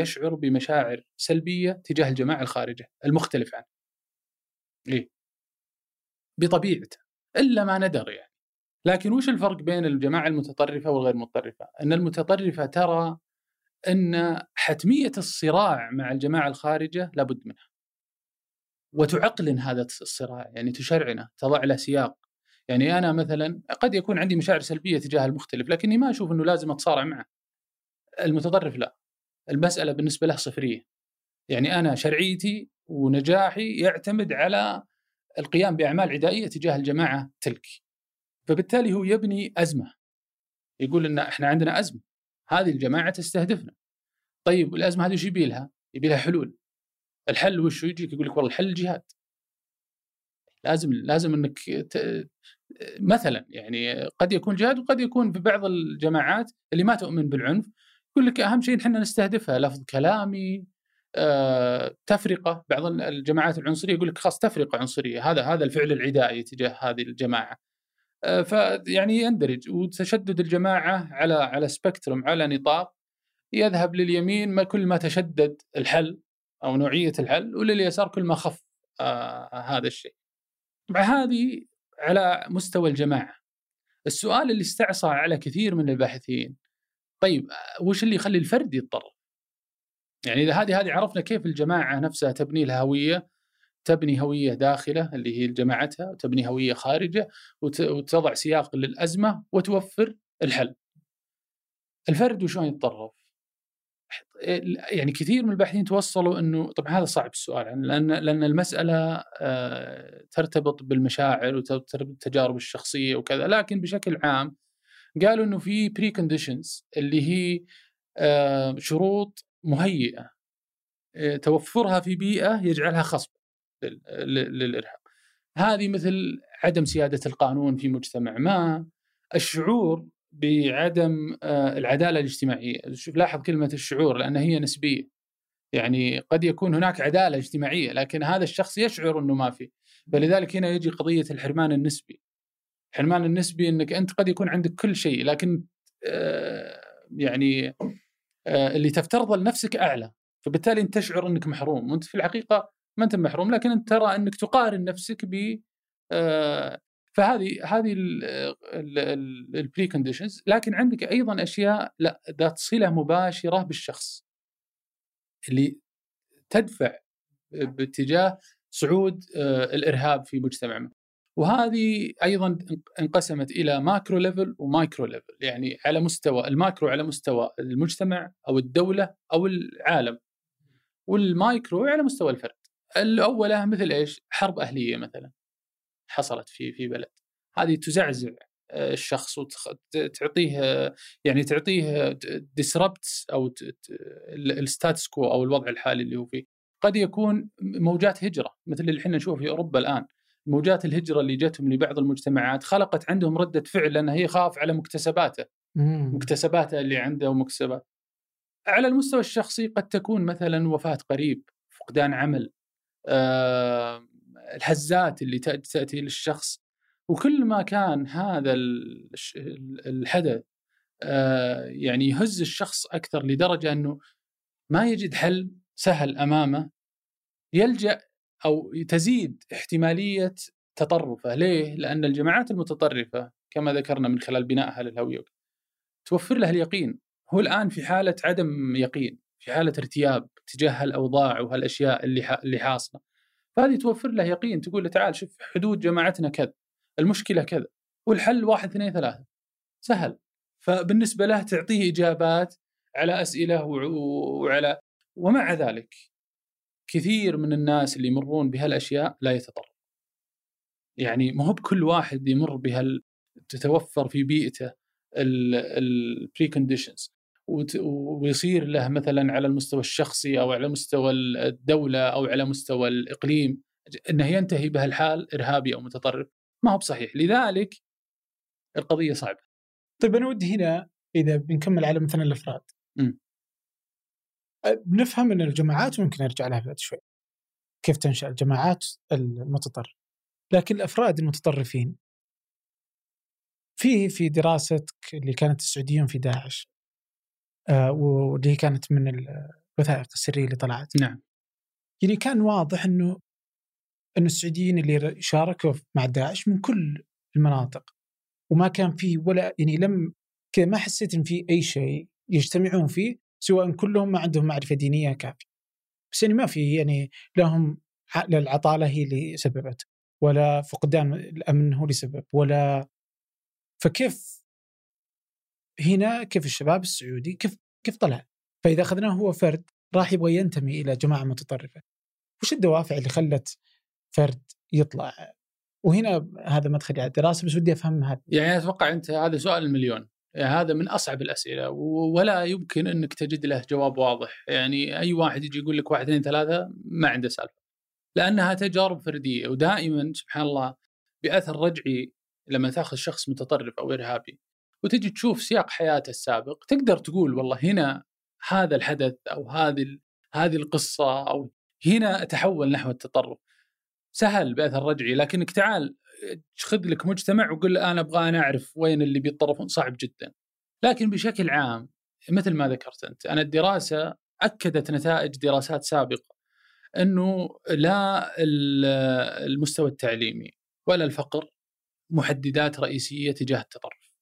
يشعر بمشاعر سلبية تجاه الجماعة الخارجة المختلف عنه. إيه بطبيعته إلا ما ندر يعني. لكن وش الفرق بين الجماعة المتطرفة والغير متطرفة؟ أن المتطرفة ترى أن حتمية الصراع مع الجماعة الخارجة لابد منها. وتعقلن هذا الصراع يعني تشرعنه، تضع له سياق. يعني أنا مثلا قد يكون عندي مشاعر سلبية تجاه المختلف لكني ما أشوف إنه لازم أتصارع معه. المتطرف لا. المسألة بالنسبة له صفرية. يعني أنا شرعيتي ونجاحي يعتمد على القيام بأعمال عدائية تجاه الجماعة تلك. فبالتالي هو يبني أزمة يقول إن إحنا عندنا أزمة هذه الجماعة تستهدفنا طيب الأزمة هذه إيش يبي لها؟ يبي لها حلول الحل وش يجيك يقول لك والله الحل الجهاد لازم لازم إنك. مثلا يعني قد يكون جهاد وقد يكون في بعض الجماعات اللي ما تؤمن بالعنف يقول لك أهم شيء إحنا نستهدفها لفظ كلامي آه، تفرقة. بعض الجماعات العنصرية يقول لك خلاص تفرقة عنصرية هذا هذا الفعل العدائي تجاه هذه الجماعة. آه، فيعني يندرج وتشدد الجماعة على على سبكتروم على نطاق. يذهب لليمين ما كل ما تشدد الحل أو نوعية الحل ولليسار كل ما خف آه هذا الشيء. مع هذه على مستوى الجماعة. السؤال اللي استعصى على كثير من الباحثين طيب وش اللي يخلي الفرد يتطرف؟ يعني إذا هذه هذه عرفنا كيف الجماعة نفسها تبني لها هوية تبني هوية داخلة اللي هي جماعتها وتبني هوية خارجة وتضع سياق للأزمة وتوفر الحل. الفرد وشلون يتطرف؟ يعني كثير من الباحثين توصلوا إنه طبعا هذا صعب السؤال يعني لأن لأن المسألة آه، ترتبط بالمشاعر وترتبط بالتجارب الشخصية وكذا لكن بشكل عام قالوا إنه في pre-conditions اللي هي آه، شروط مهيئة آه، توفرها في بيئة يجعلها خصبه للإرهاب. هذه مثل عدم سيادة القانون في مجتمع ما، الشعور بعدم آه، العدالة الاجتماعية، شوف لاحظ كلمة الشعور لأن هي نسبية. يعني قد يكون هناك عدالة اجتماعية لكن هذا الشخص يشعر إنه ما في، فلذلك هنا يجي قضية الحرمان النسبي. الحرمان النسبي إنك أنت قد يكون عندك كل شيء لكن آه، يعني آه، اللي تفترضه لنفسك أعلى، فبالتالي أنت تشعر إنك محروم وأنت في الحقيقة ما أنت محروم لكن أنت ترى إنك تقارن نفسك ب فهذه هذه البري كونديشنز لكن عندك أيضا أشياء لا ذات صلة مباشرة بالشخص اللي تدفع باتجاه صعود آه، الإرهاب في مجتمعنا. وهذه أيضا انقسمت إلى macro level و micro level يعني على مستوى ال macro على مستوى المجتمع أو الدولة أو العالم. والمايكرو على مستوى الفرد. الاولى مثل إيش؟ حرب أهلية مثلا. حصلت في في بلد. هذه تزعزع آه، الشخص وتعطيه يعني تعطيه disrupt أو ال status quo أو الوضع الحالي اللي هو فيه. قد يكون موجات هجرة مثل اللي إحنا نشوفه في أوروبا الآن. موجات الهجرة اللي جتهم لبعض المجتمعات خلقت عندهم ردة فعل لانها هي خاف على مكتسباته. مكتسباته اللي عنده ومكتسبات. على المستوى الشخصي قد تكون مثلا وفاة قريب فقدان عمل آه، الهزات اللي تأتي للشخص وكل ما كان هذا الحدث آه، يعني يهز الشخص أكثر لدرجة إنه ما يجد حل سهل أمامه يلجأ أو تزيد احتمالية تطرفه، ليه؟ لأن الجماعات المتطرفة كما ذكرنا من خلال بنائها للهويه توفر له اليقين، هو الآن في حالة عدم يقين، في حالة ارتياب تجاه هالأوضاع وهالأشياء اللي اللي حاصلة. فهذه توفر له يقين تقول له تعال شوف حدود جماعتنا كذا، المشكلة كذا، والحل واحد اثنين ثلاثة. سهل. فبالنسبة له تعطيه إجابات على أسئلة وعلى ومع ذلك كثير من الناس اللي يمرون بهالأشياء لا يتطرف. يعني ما هو بكل واحد يمر بهال تتوفر في بيئته ال pre-conditions ويصير له مثلا على المستوى الشخصي أو على مستوى الدولة أو على مستوى الإقليم إنه ينتهي بهالحال إرهابي أو متطرف ما هو بصحيح لذلك القضية صعبة. طيب أنا ودي هنا إذا بنكمل على مثلا الأفراد. م. بنفهم إن الجماعات ممكن نرجع لها بعد شوي. كيف تنشأ الجماعات المتطرف. لكن الأفراد المتطرفين في في دراستك اللي كانت السعوديين في داعش آه واللي كانت من الوثائق السرية اللي طلعت. نعم. يعني كان واضح إنه إنه السعوديين اللي شاركوا مع داعش من كل المناطق وما كان في ولا يعني لم كذا ما حسيت إن في أي شيء يجتمعون فيه سواء كلهم ما عندهم معرفة دينية كافية. بس يعني ما في يعني لهم العطالة هي اللي سببت ولا فقدان الأمن هو اللي سبب ولا فكيف هنا كيف الشباب السعودي كيف كيف طلع؟ فإذا أخذناه هو فرد راح يبغى ينتمي إلى جماعة متطرفة. وش الدوافع اللي خلت فرد يطلع؟ وهنا هذا مدخلي على الدراسه بس ودي أفهم هذا. يعني أتوقع أنت هذا سؤال المليون. يعني هذا من أصعب الأسئلة ولا يمكن أنك تجد له جواب واضح، يعني أي واحد يجي يقول لك واحد اثنين ثلاثة ما عنده سالفة. لأنها تجارب فردية ودائما سبحان الله بأثر رجعي لما تأخذ شخص متطرف أو إرهابي وتجي تشوف سياق حياته السابق تقدر تقول والله هنا هذا الحدث أو هذه هذه القصة أو هنا تحول نحو التطرف سهل بأثر رجعي لكنك تعال خذ لك مجتمع وقل أنا أبغى أنا أعرف وين اللي بيتطرفون صعب جدا لكن بشكل عام مثل ما ذكرت أنت أنا الدراسة أكدت نتائج دراسات سابقة إنه لا المستوى التعليمي ولا الفقر محددات رئيسية تجاه التطرف.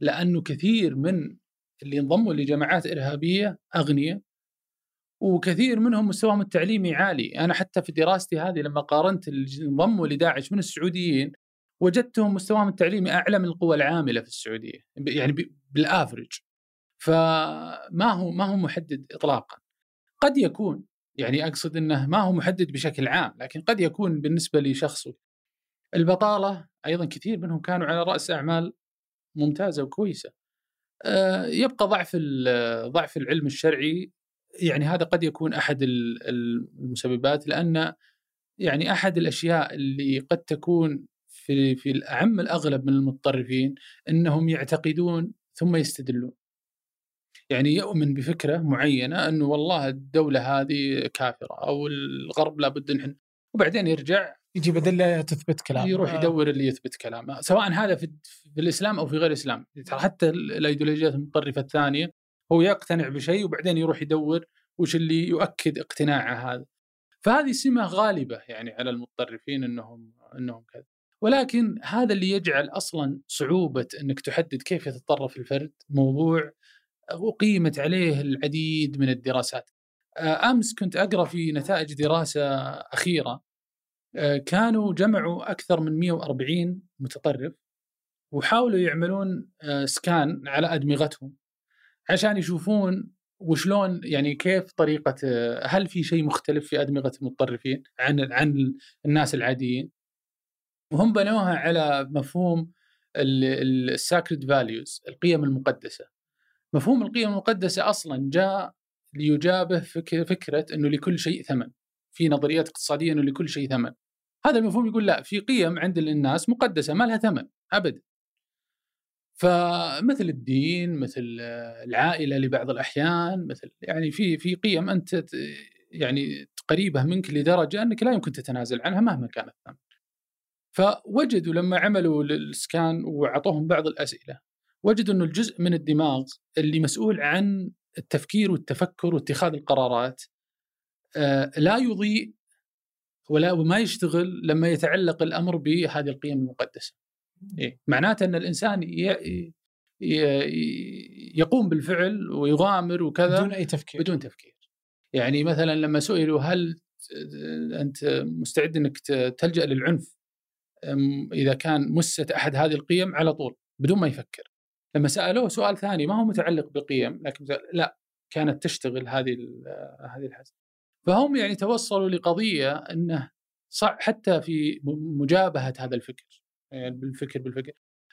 لأنه كثير من اللي انضموا لجماعات إرهابية أغنياء وكثير منهم مستواهم التعليمي عالي، أنا حتى في دراستي هذه لما قارنت اللي انضموا لداعش من السعوديين وجدتهم مستواهم التعليمي أعلى من القوى العاملة في السعودية، يعني بالافرج. فما هو ما هو محدد اطلاقا. قد يكون يعني أقصد إنه ما هو محدد بشكل عام، لكن قد يكون بالنسبة لشخص البطالة أيضا كثير منهم كانوا على رأس أعمال ممتازة وكويسة. آه، يبقى ضعف ضعف العلم الشرعي يعني هذا قد يكون أحد المسببات لأن يعني أحد الأشياء اللي قد تكون في في الأعم الأغلب من المتطرفين إنهم يعتقدون ثم يستدلون. يعني يؤمن بفكرة معينة إنه والله الدولة هذه كافرة أو الغرب لابد إن وبعدين يرجع يجيب ادله تثبت كلامه. يروح يدور اللي يثبت كلامه. سواء هذا في, في الإسلام أو في غير الإسلام. ترى حتى الإيديولوجيات المتطرفة الثانية هو يقتنع بشيء وبعدين يروح يدور وش اللي يؤكد اقتناعه هذا. فهذه سمة غالبة يعني على المتطرفين إنهم إنهم كذا. ولكن هذا اللي يجعل أصلا صعوبة إنك تحدد كيف يتطرف الفرد. موضوع أقيمت عليه العديد من الدراسات. أمس كنت أقرأ في نتائج دراسة أخيرة آه، كانوا جمعوا أكثر من 140 متطرف وحاولوا يعملون آه، سكان على أدمغتهم عشان يشوفون وشلون يعني كيف طريقة آه، هل في شيء مختلف في أدمغة المتطرفين عن عن الناس العاديين؟ وهم بنوها على مفهوم الساكرد فاليوز القيم المقدسة. مفهوم القيم المقدسة أصلا جاء ليجابه فكرة إنه لكل شيء ثمن في نظريات اقتصادية إنه لكل شيء ثمن. هذا المفهوم يقول لا في قيم عند الناس مقدسة ما لها ثمن ابدا فمثل الدين مثل العائلة لبعض الأحيان مثل يعني في في قيم أنت يعني قريبه منك لدرجة أنك لا يمكن تتنازل عنها مهما كان الثمن. فوجدوا لما عملوا السكان وعطوهم بعض الأسئلة وجدوا إنه الجزء من الدماغ اللي مسؤول عن التفكير والتفكر واتخاذ القرارات آه، لا يضيء ولا وما يشتغل لما يتعلق الأمر بهذه القيم المقدسة. إيه؟ معناته أن الإنسان ي... ي... يقوم بالفعل ويغامر وكذا بدون أي تفكير بدون تفكير. يعني مثلا لما سئلوا هل أنت مستعد أنك تلجأ للعنف إذا كان مست أحد هذه القيم على طول بدون ما يفكر. لما سألوه سؤال ثاني ما هو متعلق بقيم لكن لا كانت تشتغل هذه هذه الحزب. فهم يعني توصلوا لقضية إنه صح حتى في مجابهة هذا الفكر يعني بالفكر بالفكر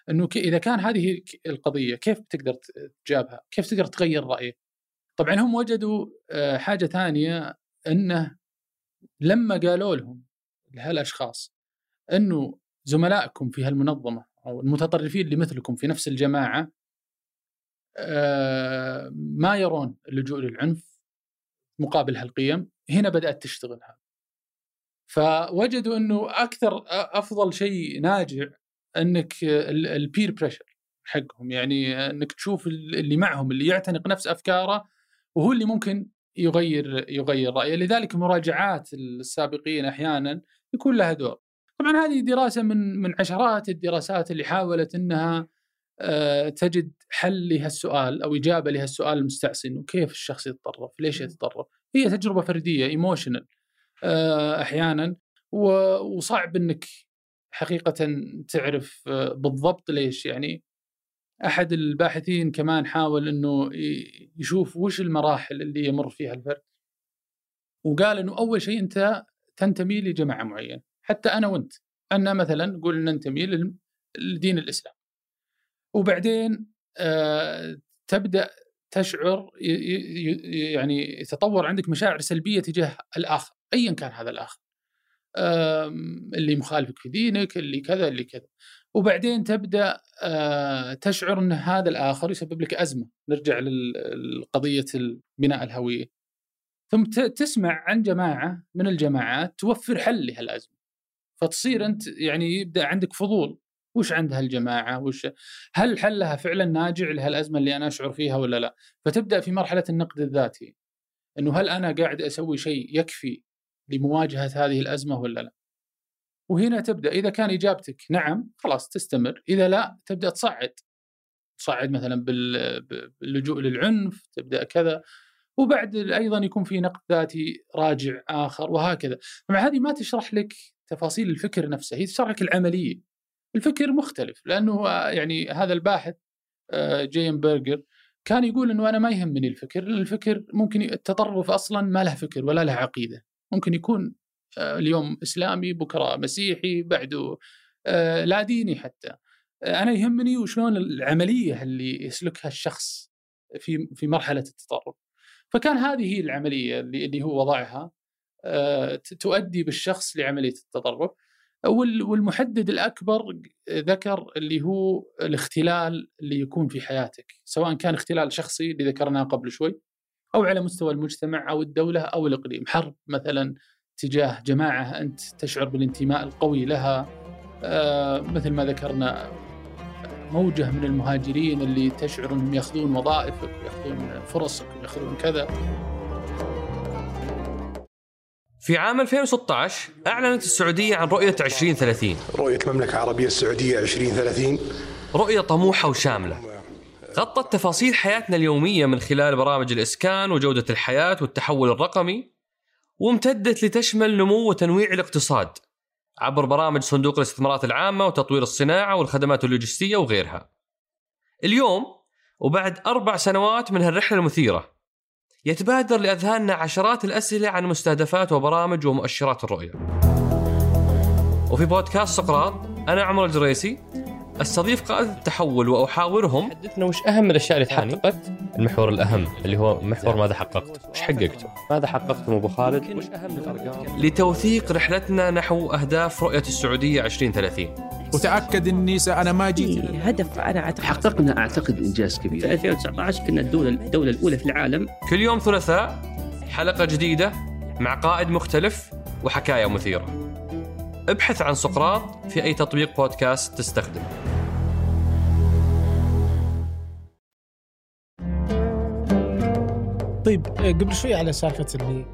إنه إذا كان هذه القضية كيف بتقدر تجابها؟ كيف تقدر تغير رأيك؟ طبعا هم وجدوا حاجة ثانية إنه لما قالوا لهم لهالأشخاص إنه زملائكم في هالمنظمة أو المتطرفين اللي مثلكم في نفس الجماعة ما يرون اللجوء للعنف مقابل هالقيم هنا بدأت تشتغل هذا فوجدوا إنه أكثر أفضل شيء ناجع إنك البير بريشر حقهم. يعني إنك تشوف اللي معهم اللي يعتنق نفس أفكاره وهو اللي ممكن يغير يغير رأيه. لذلك مراجعات السابقين أحيانا يكون لها دور. طبعا هذه دراسة من من عشرات الدراسات اللي حاولت إنها تجد حل لهالسؤال أو إجابة لهالسؤال المستعصي انه كيف الشخص يتطرف؟ ليش يتطرف؟ هي تجربة فردية ايموشنال أحيانا. وصعب إنك حقيقه تعرف بالضبط ليش. يعني أحد الباحثين كمان حاول إنه يشوف وش المراحل اللي يمر فيها الفرد. وقال إنه أول شيء أنت تنتمي لجماعة معينة حتى أنا وأنت. أنا مثلا نقول ننتمي لدين الإسلام. وبعدين تبدأ تشعر يعني يتطور عندك مشاعر سلبية تجاه الآخر ايا كان هذا الآخر. اللي مخالفك في دينك اللي كذا اللي كذا. وبعدين تبدأ تشعر إن هذا الآخر يسبب لك أزمة. نرجع لقضية بناء الهوية. ثم تسمع عن جماعة من الجماعات توفر حل لهالأزمة. فتصير أنت يعني يبدأ عندك فضول. وش عند هالجماعة؟ وش هل حلها فعلا ناجع لهالأزمة اللي أنا أشعر فيها ولا لا؟ فتبدأ في مرحلة النقد الذاتي إنه هل أنا قاعد أسوي شيء يكفي لمواجهة هذه الأزمة ولا لا؟ وهنا تبدأ إذا كان إجابتك نعم خلاص تستمر إذا لا تبدأ تصعد تصعد مثلا باللجوء للعنف تبدأ كذا وبعد أيضا يكون في نقد ذاتي راجع آخر وهكذا. طبعا هذه ما تشرح لك تفاصيل الفكر نفسه هي تشرح لك العملية. الفكر مختلف لأنه يعني هذا الباحث جيم برجر كان يقول إنه أنا ما يهمني الفكر الفكر ممكن التطرف أصلا ما له فكر ولا له عقيدة. ممكن يكون اليوم إسلامي بكرة مسيحي بعده لا ديني حتى. أنا يهمني وشلون العملية اللي يسلكها الشخص في في مرحلة التطرف. فكان هذه هي العملية اللي هو وضعها تؤدي بالشخص لعملية التطرف. والمحدد الأكبر ذكر اللي هو الاختلال اللي يكون في حياتك سواء كان اختلال شخصي اللي ذكرناه قبل شوي أو على مستوى المجتمع أو الدولة أو الإقليم. حرب مثلا تجاه جماعة أنت تشعر بالانتماء القوي لها آه مثل ما ذكرنا موجة من المهاجرين اللي تشعر إنهم يأخذون وظائفك ويأخذون فرصك ويأخذون كذا. في عام 2016 أعلنت السعودية عن رؤية 2030 رؤية المملكة العربية السعودية 2030 رؤية طموحة وشاملة. غطت تفاصيل حياتنا اليومية من خلال برامج الإسكان وجودة الحياة والتحول الرقمي وامتدت لتشمل نمو وتنويع الاقتصاد عبر برامج صندوق الاستثمارات العامة وتطوير الصناعة والخدمات اللوجستية وغيرها. اليوم وبعد أربع سنوات من هالرحلة المثيرة يتبادر لأذهاننا عشرات الأسئلة عن مستهدفات وبرامج ومؤشرات الرؤية وفي بودكاست سقراط أنا عمر الجريسي أستضيف قادة التحول وأحاورهم حدثنا وش أهم الأشياء اللي تحققت؟ المحور الأهم اللي هو محور ماذا حققت؟ وش حققته؟ ماذا حققته أبو خالد؟ وش أهم الأرقام؟ لتوثيق رحلتنا نحو أهداف رؤية السعودية 2030 وتأكد إني أنا ما جيت. هدف أنا اعتقد حققنا أعتقد إنجاز كبير. في 2019 كنا الدولة الدولة الأولى في العالم. كل يوم ثلاثاء حلقة جديدة مع قائد مختلف وحكاية مثيرة. ابحث عن سقراط في أي تطبيق بودكاست تستخدم. طيب قبل شوي على سالفة اللي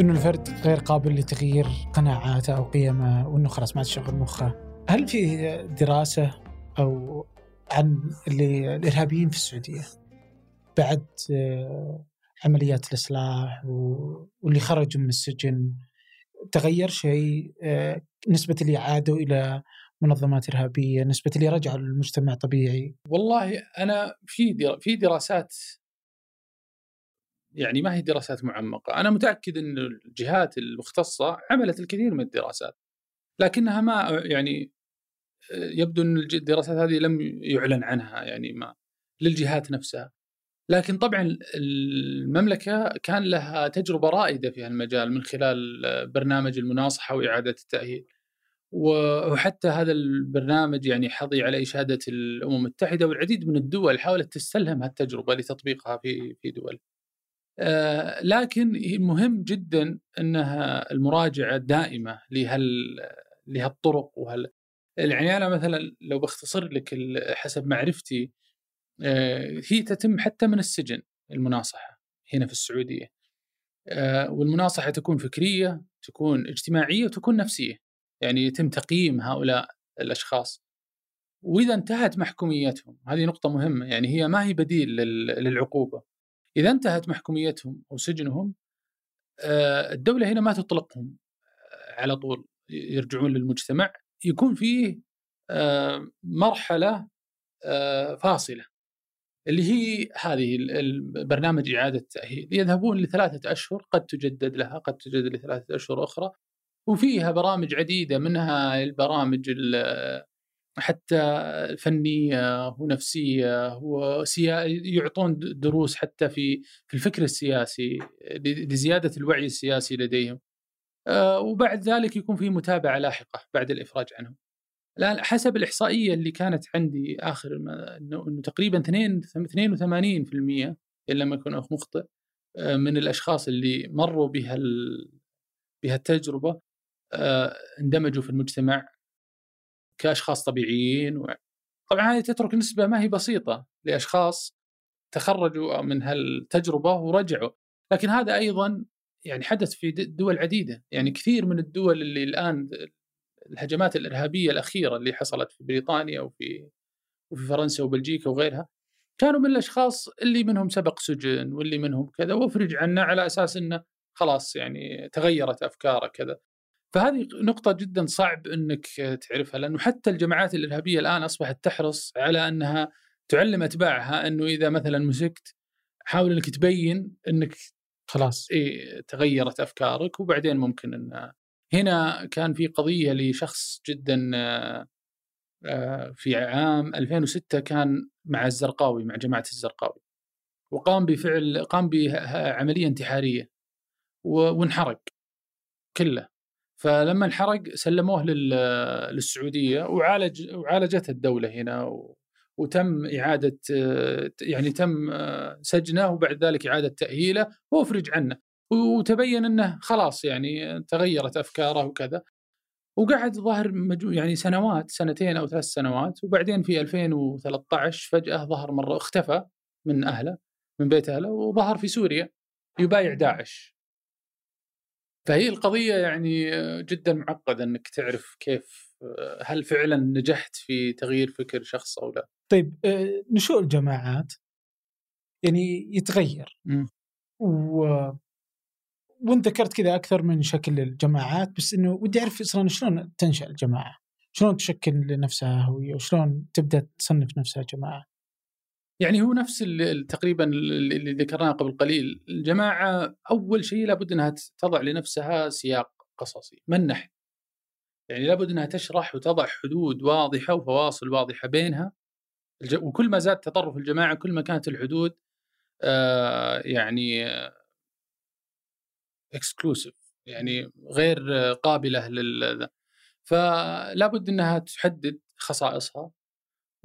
إنه الفرد غير قابل لتغيير قناعاته أو قيمه وإنه خلاص ما تشغل مخه. هل في دراسة أو عن الإرهابيين في السعودية بعد آه، عمليات الإصلاح واللي خرجوا من السجن تغير شيء آه، نسبة اللي عادوا إلى منظمات إرهابية نسبة اللي رجعوا للمجتمع طبيعي؟ والله أنا في في دراسات يعني ما هي دراسات معمقة، أنا متأكد إن الجهات المختصة عملت الكثير من الدراسات لكنها ما يعني يبدو إن الدراسات هذه لم يعلن عنها يعني ما للجهات نفسها. لكن طبعا المملكة كان لها تجربة رائدة في هالمجال من خلال برنامج المناصحة وإعادة التأهيل. وحتى هذا البرنامج يعني حظي على إشادة الأمم المتحدة والعديد من الدول حاولت تستلهم هالتجربة لتطبيقها في في دول. آه، لكن مهم جدا أنها المراجعة الدائمه لهال لهالطرق وهال. يعني أنا مثلا لو بختصر لك حسب معرفتي آه، هي تتم حتى من السجن المناصحة هنا في السعودية. آه، والمناصحة تكون فكرية تكون اجتماعية وتكون نفسية. يعني يتم تقييم هؤلاء الأشخاص. وإذا انتهت محكوميتهم هذه نقطة مهمة يعني هي ما هي بديل لل- للعقوبة. إذا انتهت محكوميتهم أو سجنهم آه، الدولة هنا ما تطلقهم آه، على طول يرجعون للمجتمع يكون فيه آه، مرحلة فاصلة اللي هي هذه ال- ال- برنامج إعادة التأهيل. يذهبون لثلاثة أشهر قد تجدد لها قد تجدد لثلاثة أشهر أخرى وفيها برامج عديدة منها البرامج ال- حتى فنيه ونفسيه وسيا يعطون دروس حتى في في الفكر السياسي ل- لزيادة الوعي السياسي لديهم. آه، وبعد ذلك يكون في متابعة لاحقة بعد الإفراج عنهم. الآن حسب الإحصائية اللي كانت عندي آخر ما- إنه تقريبا 2 82% ان لم اكن مخطئ آه، من الأشخاص اللي مروا بها بهالتجربه آه، اندمجوا في المجتمع كأشخاص طبيعيين و... طبعا هذه تترك نسبة ما هي بسيطة لأشخاص تخرجوا من هالتجربة ورجعوا. لكن هذا أيضا يعني حدث في دول عديدة. يعني كثير من الدول اللي الآن الهجمات الإرهابية الأخيرة اللي حصلت في بريطانيا وفي وفي فرنسا وبلجيكا وغيرها كانوا من الأشخاص اللي منهم سبق سجن واللي منهم كذا وأفرج عنه على أساس إنه خلاص يعني تغيرت أفكاره كذا. فهذه نقطة جدا صعب إنك تعرفها لأنه حتى الجماعات الإرهابية الآن أصبحت تحرص على أنها تعلم أتباعها إنه إذا مثلا مسكت حاول إنك تبين إنك خلاص إيه تغيرت أفكارك وبعدين ممكن إن هنا كان في قضية لشخص جدا آه، في عام 2006 كان مع الزرقاوي مع جماعة الزرقاوي وقام بفعل قام بعمليه انتحارية و- وانحرق كله. فلما انحرق سلموه لل- للسعودية وعالج وعالجته الدولة هنا وتم إعادة يعني تم سجنه وبعد ذلك إعادة تأهيله وأفرج عنه. وتبين إنه خلاص يعني تغيرت أفكاره وكذا. وقعد ظهر مجو يعني سنوات سنتين أو ثلاث سنوات وبعدين في 2013 فجأة ظهر مرة اختفى من أهله من بيت أهله وظهر في سوريا يبايع داعش. فهي القضية يعني جدا معقدة إنك تعرف كيف هل فعلا نجحت في تغيير فكر شخص أو لا طيب آه، نشوء الجماعات يعني يتغير. و... وانت ذكرت كذا أكثر من شكل للجماعات بس إنه ودي أعرف أصلا شلون تنشأ الجماعة؟ شلون تشكل لنفسها هوية وشلون تبدأ تصنف نفسها جماعة؟ يعني هو نفس تقريبا اللي ذكرناه قبل قليل. الجماعة أول شيء لابد إنها تضع لنفسها سياق قصصي منح يعني لابد إنها تشرح وتضع حدود واضحة وفواصل واضحة بينها. وكل ما زاد تطرف الجماعة كل ما كانت الحدود آه يعني اكسكلوسيف يعني غير قابلة لل فلا بد إنها تحدد خصائصها.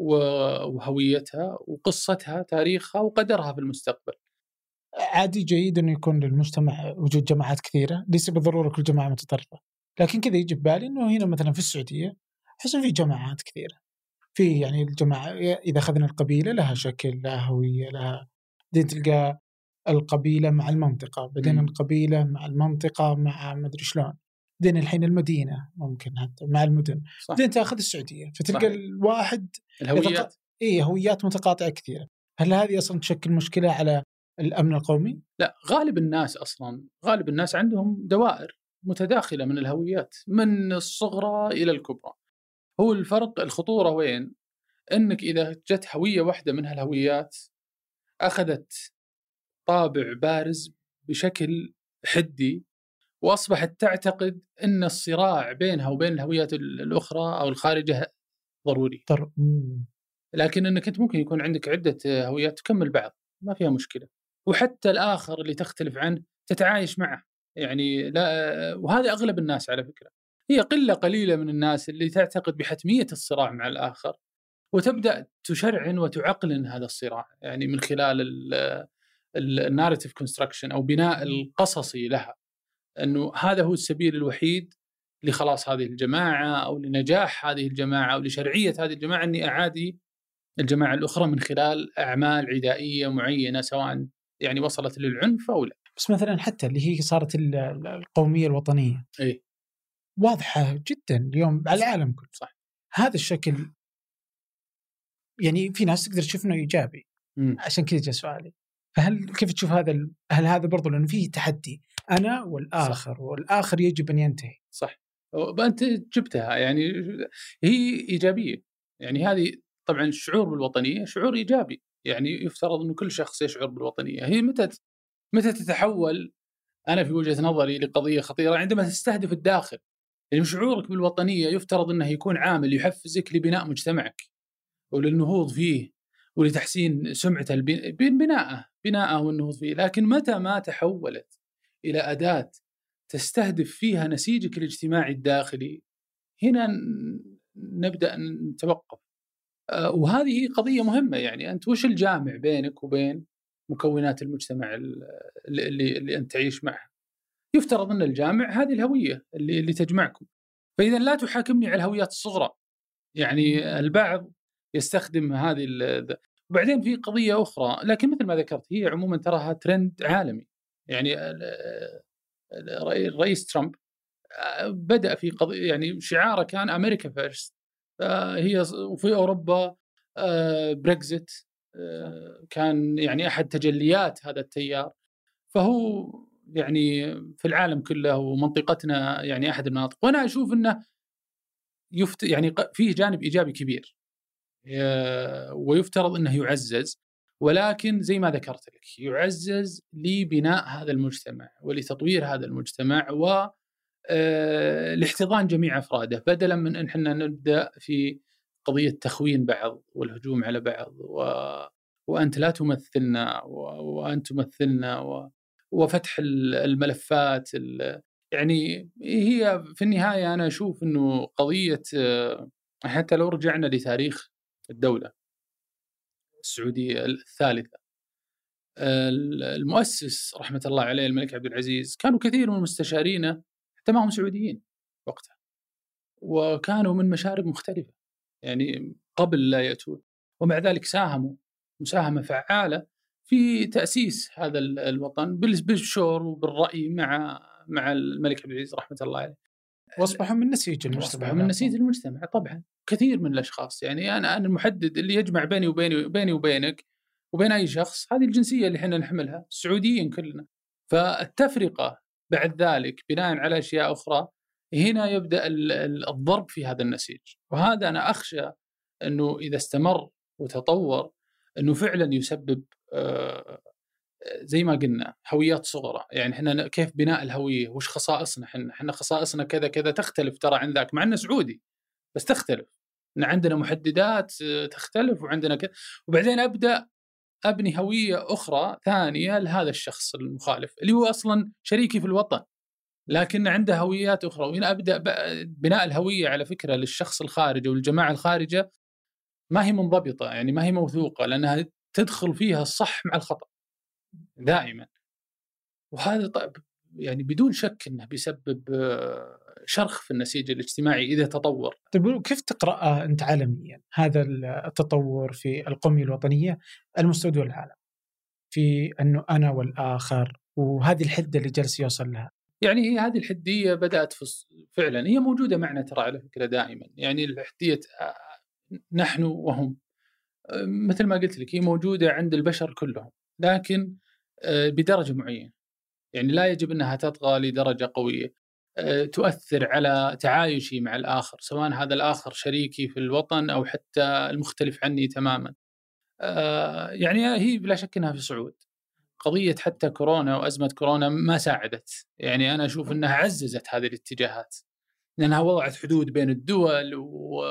وهويتها وقصتها تاريخها وقدرها في المستقبل. عادي جيد إنه يكون للمجتمع وجود جماعات كثيرة ليس بالضرورة كل جماعة متطرفة. لكن كذا يجي ببالي إنه هنا مثلا في السعودية أحس في جماعات كثيرة. في يعني الجماعة إذا أخذنا القبيلة لها شكل لها هوية لها بعدين تلقى القبيلة مع المنطقة بعدين. القبيلة مع المنطقة مع مدري شلون. بعدين الحين المدينة ممكن حتى مع المدن صح بعدين تاخذ السعودية فتلقى صحيح. الواحد الهويات اي هويات متقاطعة كثيرة هل هذه أصلا تشكل مشكلة على الأمن القومي؟ لا غالب الناس أصلا غالب الناس عندهم دوائر متداخلة من الهويات من الصغرى إلى الكبرى هو الفرق الخطورة وين؟ إنك إذا جت هوية واحدة من هالهويات أخذت طابع بارز بشكل حدي وأصبحت تعتقد إن الصراع بينها وبين الهويات ال- الأخرى أو الخارجة ضروري. طر... لكن إنك أنت ممكن يكون عندك عدة هويات تكمل بعض ما فيها مشكلة. وحتى الآخر اللي تختلف عنه تتعايش معه. يعني لا وهذا أغلب الناس على فكرة. هي قلة قليلة من الناس اللي تعتقد بحتمية الصراع مع الآخر وتبدأ تشرعن وتعقلن هذا الصراع. يعني من خلال الناريتيف كونستراكشن أو بناء القصصي لها. إنه هذا هو السبيل الوحيد لخلاص هذه الجماعة أو لنجاح هذه الجماعة أو لشرعية هذه الجماعة إني أعادي الجماعة الأخرى من خلال أعمال عدائية معينة سواء يعني وصلت للعنف أو لا. بس مثلا حتى اللي هي صارت ال- ال- القومية الوطنية. اي واضحة جدا اليوم على العالم كله. صح. هذا الشكل يعني في ناس تقدر تشوف إنه إيجابي. مم. عشان كذا جاء سؤالي. فهل كيف تشوف هذا هل هذا برضو لأنه فيه تحدي؟ أنا والآخر صح. والآخر يجب أن ينتهي. صح. انت جبتها يعني هي إيجابية. يعني هذه طبعا الشعور بالوطنية شعور إيجابي. يعني يفترض إنه كل شخص يشعر بالوطنية. هي متى متى تتحول؟ أنا في وجهة نظري لقضية خطيرة. عندما تستهدف الداخل يعني شعورك بالوطنية يفترض إنه يكون عامل يحفزك لبناء مجتمعك وللنهوض فيه. ولتحسين البن- بناءه بناءه والنهوض فيه لكن متى ما تحولت إلى أداة تستهدف فيها نسيجك الاجتماعي الداخلي هنا نبدأ نتوقف. آه، وهذه قضية مهمة يعني. أنت وش الجامع بينك وبين مكونات المجتمع ال- اللي, اللي, أنت تعيش معها يفترض أن الجامع هذه الهوية اللي اللي تجمعكم. فإذا لا تحاكمني على الهويات الصغرى. يعني البعض يستخدم هذه. وبعدين في قضية أخرى لكن مثل ما ذكرت هي عموما تراها ترند عالمي. يعني ال- ال- الرئيس ترامب آه، بدأ في قضيه يعني شعاره كان America first هي وفي أوروبا آه، بريكزيت آه، كان يعني أحد تجليات هذا التيار. فهو يعني في العالم كله ومنطقتنا يعني أحد المناطق. وأنا أشوف إنه يفت يعني فيه جانب إيجابي كبير. آه، ويفترض إنه يعزز ولكن زي ما ذكرت لك يعزز لبناء هذا المجتمع ولتطوير هذا المجتمع و آه، لاحتضان جميع أفراده. بدلا من إن إحنا نبدأ في قضية تخوين بعض والهجوم على بعض و... وأنت لا تمثلنا و... وأنت تمثلنا و... وفتح ال- الملفات ال... يعني هي في النهاية أنا أشوف إنه قضية آه، حتى لو رجعنا لتاريخ الدولة السعودية الثالثة. ال- المؤسس رحمة الله عليه الملك عبد العزيز كانوا كثير من مستشارينه حتى ما هم سعوديين وقتها وكانوا من مشارب مختلفة يعني قبل لا يأتون ومع ذلك ساهموا مساهمة فعالة في تأسيس هذا ال- الوطن بال- بالشور وبالرأي مع مع الملك عبد العزيز رحمة الله عليه. واصبحوا من نسيج المجتمع واصبحوا من نسيج المجتمع طبعا. كثير من الأشخاص يعني أنا أنا المحدد اللي يجمع بيني وبيني بيني وبينك وبين أي شخص هذه الجنسية اللي إحنا نحملها السعوديين كلنا. فالتفرقة بعد ذلك بناء على أشياء أخرى هنا يبدأ ال- ال- الضرب في هذا النسيج. وهذا أنا أخشى إنه إذا استمر وتطور إنه فعلا يسبب آه، زي ما قلنا هويات صغرى. يعني إحنا كيف بناء الهوية؟ وش خصائصنا؟ إحنا إحنا خصائصنا كذا كذا تختلف ترى عن ذاك مع إنه سعودي بس تختلف. ان عندنا محددات آه، تختلف وعندنا كذا. وبعدين أبدأ أبني هوية أخرى ثانية لهذا الشخص المخالف اللي هو أصلا شريكي في الوطن لكن عنده هويات أخرى. وهنا أبدأ بناء الهوية على فكرة للشخص الخارجي والجماعة الخارجة ما هي منضبطة يعني ما هي موثوقة لأنها تدخل فيها الصح مع الخطأ. دائما. وهذا طيب يعني بدون شك إنه بيسبب آه، شرخ في النسيج الاجتماعي إذا تطور. طيب كيف تقرأ أنت عالميا؟ هذا التطور في على مستوى دول العالم؟ في أنه أنا والآخر وهذه الحدة اللي جالس يوصل لها. يعني هي هذه الحدية بدأت في فعلا. هي موجودة معنا ترى على فكرة دائما. يعني الحدية آه، نحن وهم. آه، مثل ما قلت لك هي موجودة عند البشر كلهم. لكن بدرجة معينة. يعني لا يجب إنها تطغى لدرجة قوية. آه، تؤثر على تعايشي مع الآخر سواء هذا الآخر شريكي في الوطن أو حتى المختلف عني تماما. آه، يعني هي بلا شك إنها في صعود. قضية حتى كورونا وأزمة كورونا ما ساعدت. يعني أنا أشوف إنها عززت هذه الاتجاهات. لأنها وضعت حدود بين الدول و...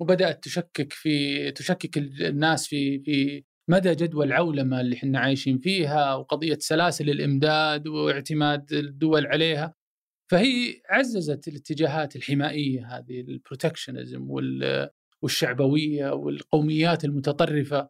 وبدأت تشكك في تشكك الناس في في مدى جدوى العولمة اللي إحنا عايشين فيها وقضية سلاسل الإمداد واعتماد الدول عليها. فهي عززت الاتجاهات الحمائية هذه البروتكشنزم وال والشعبوية والقوميات المتطرفة.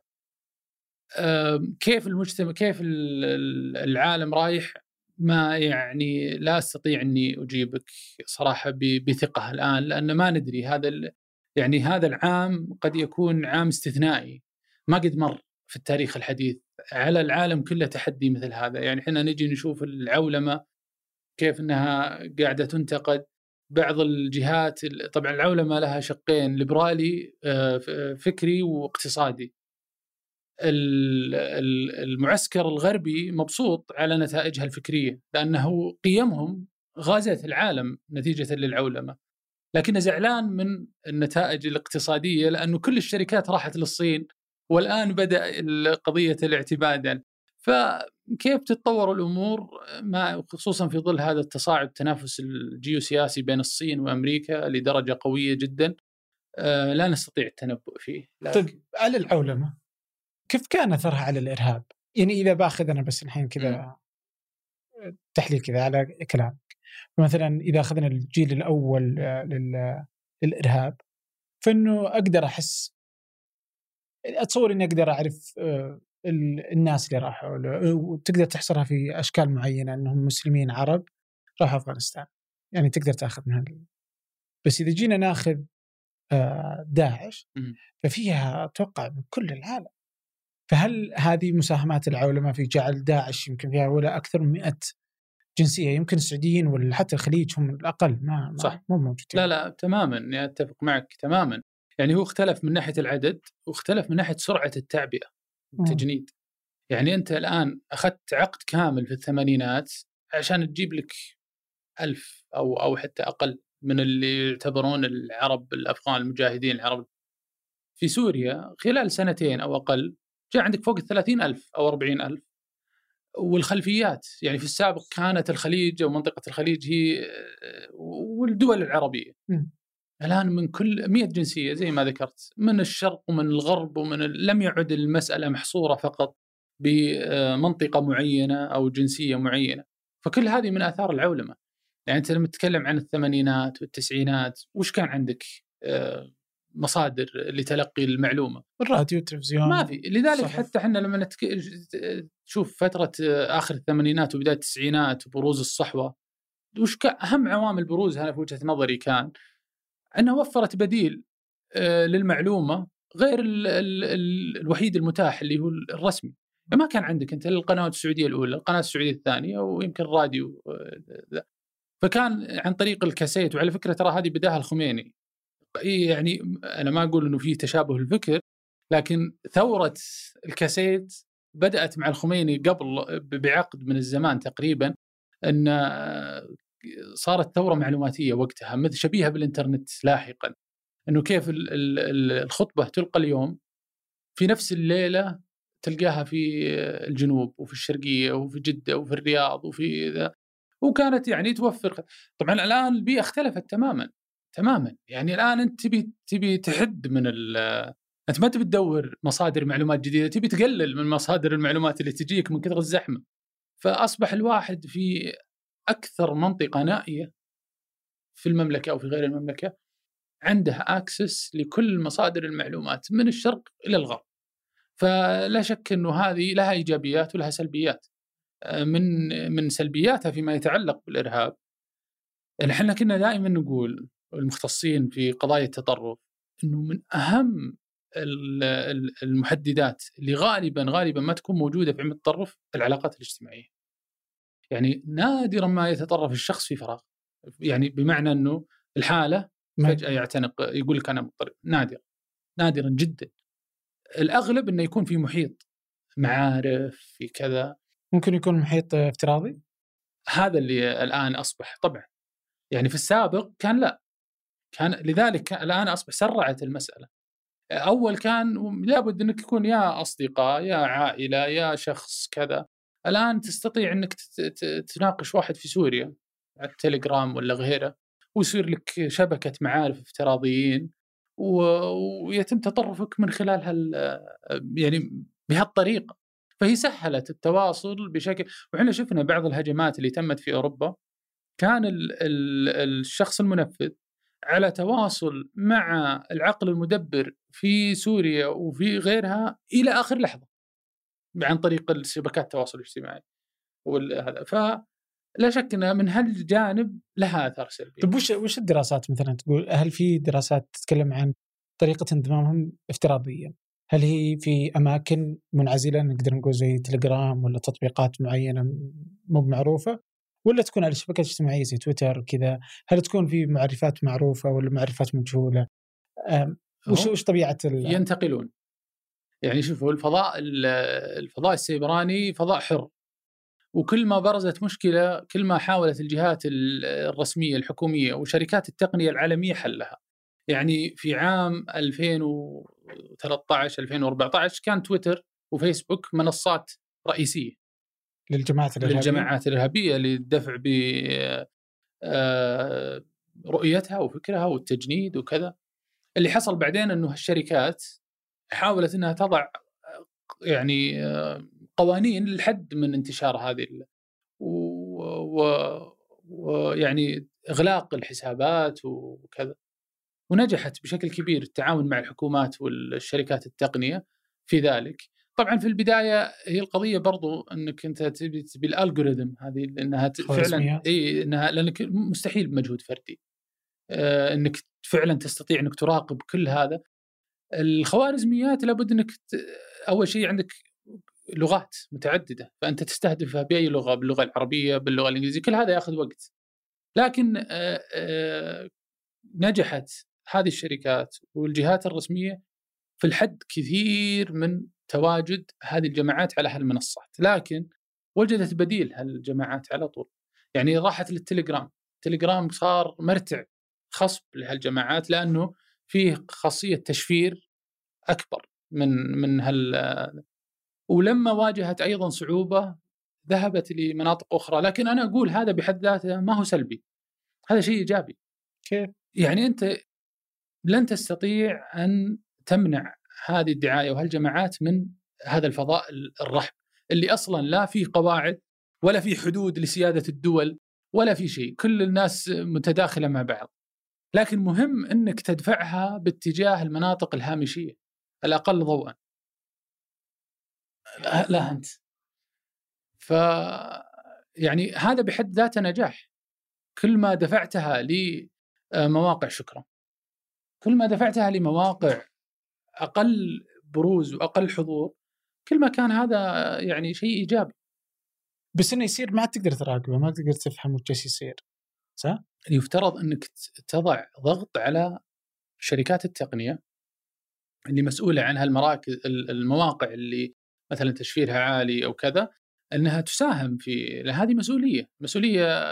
كيف المجتمع كيف ال- ال- العالم رايح؟ ما يعني لا أستطيع أني أجيبك صراحة بثقة الآن لأن ما ندري. هذا يعني هذا العام قد يكون عام استثنائي. ما قد مر. في التاريخ الحديث على العالم كله تحدي مثل هذا. يعني إحنا نجي نشوف العولمة كيف إنها قاعدة تنتقد. بعض الجهات طبعا العولمة لها شقين ليبرالي آه، فكري واقتصادي. ال- ال- المعسكر الغربي مبسوط على نتائجها الفكرية لأنه قيمهم غازت العالم نتيجة للعولمة. لكنه زعلان من النتائج الاقتصادية لأنه كل الشركات راحت للصين والآن بدأ قضية الاعتماد. فكيف تتطور الأمور؟ ما خصوصا في ظل هذا التصاعد التنافس الجيوسياسي بين الصين وأمريكا لدرجة قوية جدا. آه، لا نستطيع التنبؤ فيه. لكن طيب على العولمة كيف كان أثرها على الإرهاب؟ يعني إذا باخذ أنا بس الحين كذا تحليل كذا على كلامك. مثلا إذا أخذنا الجيل الأول آه، لل- للإرهاب فإنه أقدر أحس أتصور إني أقدر أعرف آه، ال- الناس اللي راحوا له، وتقدر تحصرها في أشكال معينة إنهم مسلمين عرب راحوا أفغانستان. يعني تقدر تأخذ من هال- بس إذا جينا نأخذ آه، داعش. ففيها أتوقع من كل العالم. فهل هذه مساهمات العولمة في جعل داعش يمكن فيها ولا أكثر من 100 جنسية؟ يمكن السعوديين ولا حتى الخليج هم الأقل ما, ما صح. مو موجودين. لا لا تماما أتفق معك تماما. يعني هو اختلف من ناحية العدد واختلف من ناحية سرعة التعبئة والتجنيد. يعني أنت الآن أخذت عقد كامل في الثمانينات عشان تجيب لك ألف أو أو حتى أقل من اللي يعتبرون العرب الأفغان المجاهدين العرب. في سوريا خلال سنتين أو أقل جاء عندك فوق ال ألف أو 40 ألف. والخلفيات يعني في السابق كانت الخليج أو منطقة الخليج هي آه، والدول العربية. الآن من كل 100 جنسية زي ما ذكرت من الشرق ومن الغرب ومن. لم يعد المسألة محصورة فقط بمنطقه معينة أو جنسية معينة فكل هذه من آثار العولمة يعني أنت لما تتكلم عن الثمانينات والتسعينات وش كان عندك آه، مصادر لتلقي المعلومة الراديو والتلفزيون ما في لذلك صحف. حتى إحنا لما نتك... تشوف فترة آخر الثمانينات وبداية التسعينات وبروز الصحوة وش أهم عوامل بروزها في وجهة نظري كان أنها وفرت بديل آه، للمعلومة غير ال ال ال الوحيد المتاح اللي هو الرسمي ما كان عندك أنت القنوات السعودية الأولى القناة السعودية الثانية ويمكن الراديو آه، ذا. فكان عن طريق الكاسيت وعلى فكرة ترى هذه بداها الخميني يعني أنا ما أقول إنه في تشابه الفكر لكن ثورة الكاسيت بدأت مع الخميني قبل بعقد من الزمان تقريبا إن صارت ثورة معلوماتية وقتها مثل شبيهة بالإنترنت لاحقا إنه كيف ال- ال- ال- الخطبة تلقى اليوم في نفس الليلة تلقاها في الجنوب وفي الشرقية وفي جدة وفي الرياض وفي ذا وكانت يعني توفر طبعا الآن البيئة اختلفت تماما تماما. يعني الآن أنت تبي تبي تحد من أنت ما تبي تدور مصادر معلومات جديدة تبي تقلل من مصادر المعلومات اللي تجيك من كثر الزحمة. فأصبح الواحد في أكثر منطقة نائية في المملكة أو في غير المملكة عنده اكسس لكل مصادر المعلومات من الشرق إلى الغرب فلا شك إنه هذه لها إيجابيات ولها سلبيات آه، من من سلبياتها فيما يتعلق بالإرهاب إحنا كنا دائما نقول المختصين في قضايا التطرف إنه من أهم ال- ال- المحددات اللي غالبا غالبا ما تكون موجودة في علم التطرف العلاقات الاجتماعية. يعني نادرا ما يتطرف الشخص في فراغ. يعني بمعنى إنه الحالة ما- فجأة يعتنق يقول لك أنا مضطرب. نادر نادرا جدا. الأغلب إنه يكون في محيط معارف في كذا. ممكن يكون محيط افتراضي؟ هذا اللي الآن أصبح طبعا. يعني في السابق كان لا. كان لذلك كان الآن أصبح سرعت المسألة. أول كان لابد إنك يكون يا أصدقاء يا عائلة يا شخص كذا. الآن تستطيع إنك تناقش واحد في سوريا على التليجرام ولا غيره ويصير لك شبكة معارف افتراضيين ويتم تطرفك من خلال هال يعني بهالطريقة. فهي سهلت التواصل بشكل وحنا شفنا بعض الهجمات اللي تمت في أوروبا. كان ال ال الشخص المنفذ على تواصل مع العقل المدبر في سوريا وفي غيرها إلى آخر لحظة. عن طريق الشبكات التواصل الاجتماعي وهذا فلا شك ان من هالجانب لها آثار سلبية طيب وش وش الدراسات مثلا تقول هل في دراسات تتكلم عن طريقة انضمامهم افتراضيا؟ هل هي في أماكن منعزلة نقدر نقول زي تليجرام ولا تطبيقات معينة مو معروفة ولا تكون على الشبكات الاجتماعية زي تويتر وكذا؟ هل تكون في معرفات معروفة ولا معرفات مجهولة؟ وش وش طبيعة ينتقلون يعني شوفوا الفضاء ال- الفضاء السيبراني فضاء حر وكل ما برزت مشكلة كل ما حاولت الجهات ال- الرسمية الحكومية وشركات التقنية العالمية حلها. يعني في عام 2013 2014 كان تويتر وفيسبوك منصات رئيسية للجماعات الإرهابية؟ للجماعات الإرهابية للدفع ب آه، رؤيتها وفكرها والتجنيد وكذا اللي حصل بعدين إنه الشركات حاولت إنها تضع يعني قوانين للحد من انتشار هذه ويعني إغلاق الحسابات وكذا. ونجحت بشكل كبير التعاون مع الحكومات والشركات التقنية في ذلك. طبعا في البداية هي القضية برضو إنك أنت تبي تبي الالجوريثم هذه انها ت- فعلا. إي انها لأنك مستحيل بمجهود فردي. آه، إنك فعلا تستطيع إنك تراقب كل هذا. الخوارزميات لابد إنك. أول شيء عندك لغات متعددة فأنت تستهدفها بأي لغة باللغة العربية باللغة الإنجليزية كل هذا يأخذ وقت. لكن آه، آه، نجحت هذه الشركات والجهات الرسمية في الحد كثير من تواجد هذه الجماعات على هالمنصات. لكن وجدت بديل هالجماعات على طول. يعني راحت للتليجرام. التليجرام صار مرتع خصب لهالجماعات لأنه فيه خاصية تشفير أكبر من من هال ولما واجهت أيضا صعوبة ذهبت لمناطق أخرى لكن أنا أقول هذا بحد ذاته ما هو سلبي هذا شيء إيجابي كيف؟ يعني أنت لن تستطيع أن تمنع هذه الدعاية وهالجماعات من هذا الفضاء الرحب اللي أصلا لا في قواعد ولا في حدود لسيادة الدول ولا في شيء كل الناس متداخلة مع بعض لكن مهم إنك تدفعها باتجاه المناطق الهامشية الأقل ضوءا. لا, لا أنت. ف يعني هذا بحد ذاته نجاح. كل ما دفعتها لمواقع شكرا. كل ما دفعتها لمواقع أقل بروز وأقل حضور كل ما كان هذا يعني شيء إيجابي. بس إنه يصير ما تقدر تراقبه ما تقدر تفهم وش يصير صح؟ يفترض أنك تضع ضغط على شركات التقنية اللي مسؤولة عن هالمراكز المواقع اللي مثلا تشفيرها عالي أو كذا إنها تساهم في هذه مسؤولية مسؤولية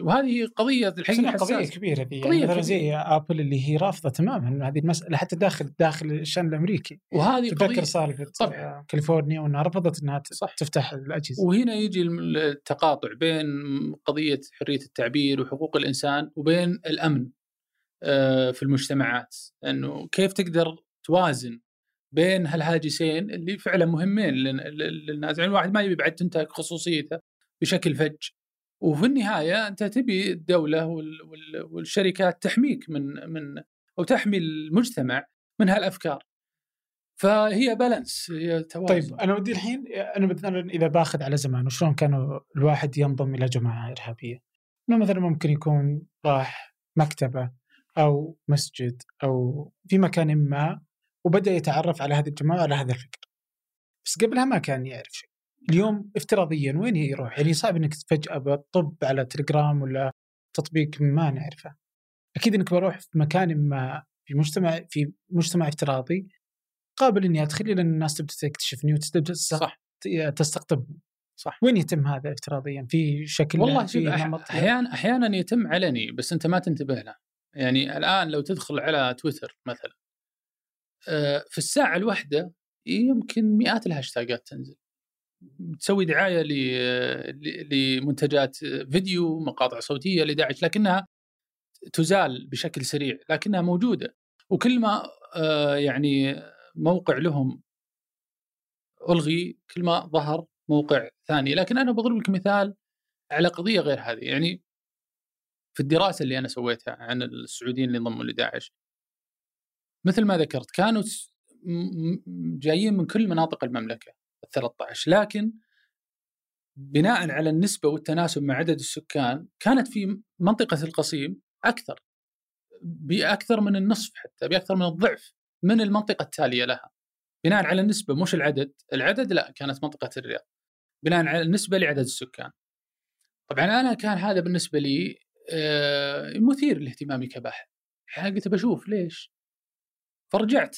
وهذه قضية الحقيقة قضية. كبيرة ذي قضية يعني. زي ابل اللي هي رافضة تماما هذه المساله حتى داخل داخل الشأن الأمريكي وهذه تذكر سالفه. كاليفورنيا وإنها رفضت إنها صح. تفتح الأجهزة وهنا يجي التقاطع بين قضية حرية التعبير وحقوق الإنسان وبين الأمن آه، في المجتمعات إنه كيف تقدر توازن بين هالهاجسين اللي فعلا مهمين لل- لل- للناس. يعني الواحد ما يبي بعد تنتهك خصوصيته بشكل فج. وفي النهاية أنت تبي الدولة وال- وال- والشركات تحميك من من أو تحمي المجتمع من هالأفكار. فهي بالانس هي توازن. طيب أنا ودي الحين أنا مثلا إذا باخذ على زمان وشلون كانوا الواحد ينضم إلى جماعة إرهابية؟ إنه مثلا ممكن يكون راح مكتبة أو مسجد أو في مكان ما وبدأ يتعرف على هذه الجماعة وعلى هذا الفكر. بس قبلها ما كان يعرف شيء. اليوم افتراضيا وين يروح؟ يعني صعب إنك فجأة بطب على تليجرام ولا تطبيق ما نعرفه. أكيد إنك بروح في مكان ما في مجتمع في مجتمع افتراضي قابل إني أدخل لأن الناس تبدأ تكتشفني وتبدأ صح. تستقطبني. صح. وين يتم هذا افتراضيا؟ في شكل والله في أحيانا أحيانا يتم علني بس أنت ما تنتبه له. يعني الآن لو تدخل على تويتر مثلا في الساعة الواحدة يمكن مئات الهاشتاجات تنزل. تسوي دعاية لمنتجات فيديو مقاطع صوتية لداعش لكنها تزال بشكل سريع لكنها موجودة. وكل ما آه، يعني موقع لهم ألغي كل ما ظهر موقع ثاني. لكن أنا بضرب لك مثال على قضية غير هذه. يعني في الدراسة اللي أنا سويتها عن السعوديين اللي انضموا لداعش مثل ما ذكرت كانوا جايين من كل مناطق المملكة ال 13 لكن بناء على النسبة والتناسب مع عدد السكان كانت في منطقة القصيم أكثر بأكثر من النصف حتى بأكثر من الضعف من المنطقة التالية لها. بناء على النسبة مش العدد. العدد لا كانت منطقة الرياض. بناء على النسبة لعدد السكان. طبعا أنا كان هذا بالنسبة لي آه، مثير لاهتمامي كباحث. قلت بشوف ليش؟ فرجعت.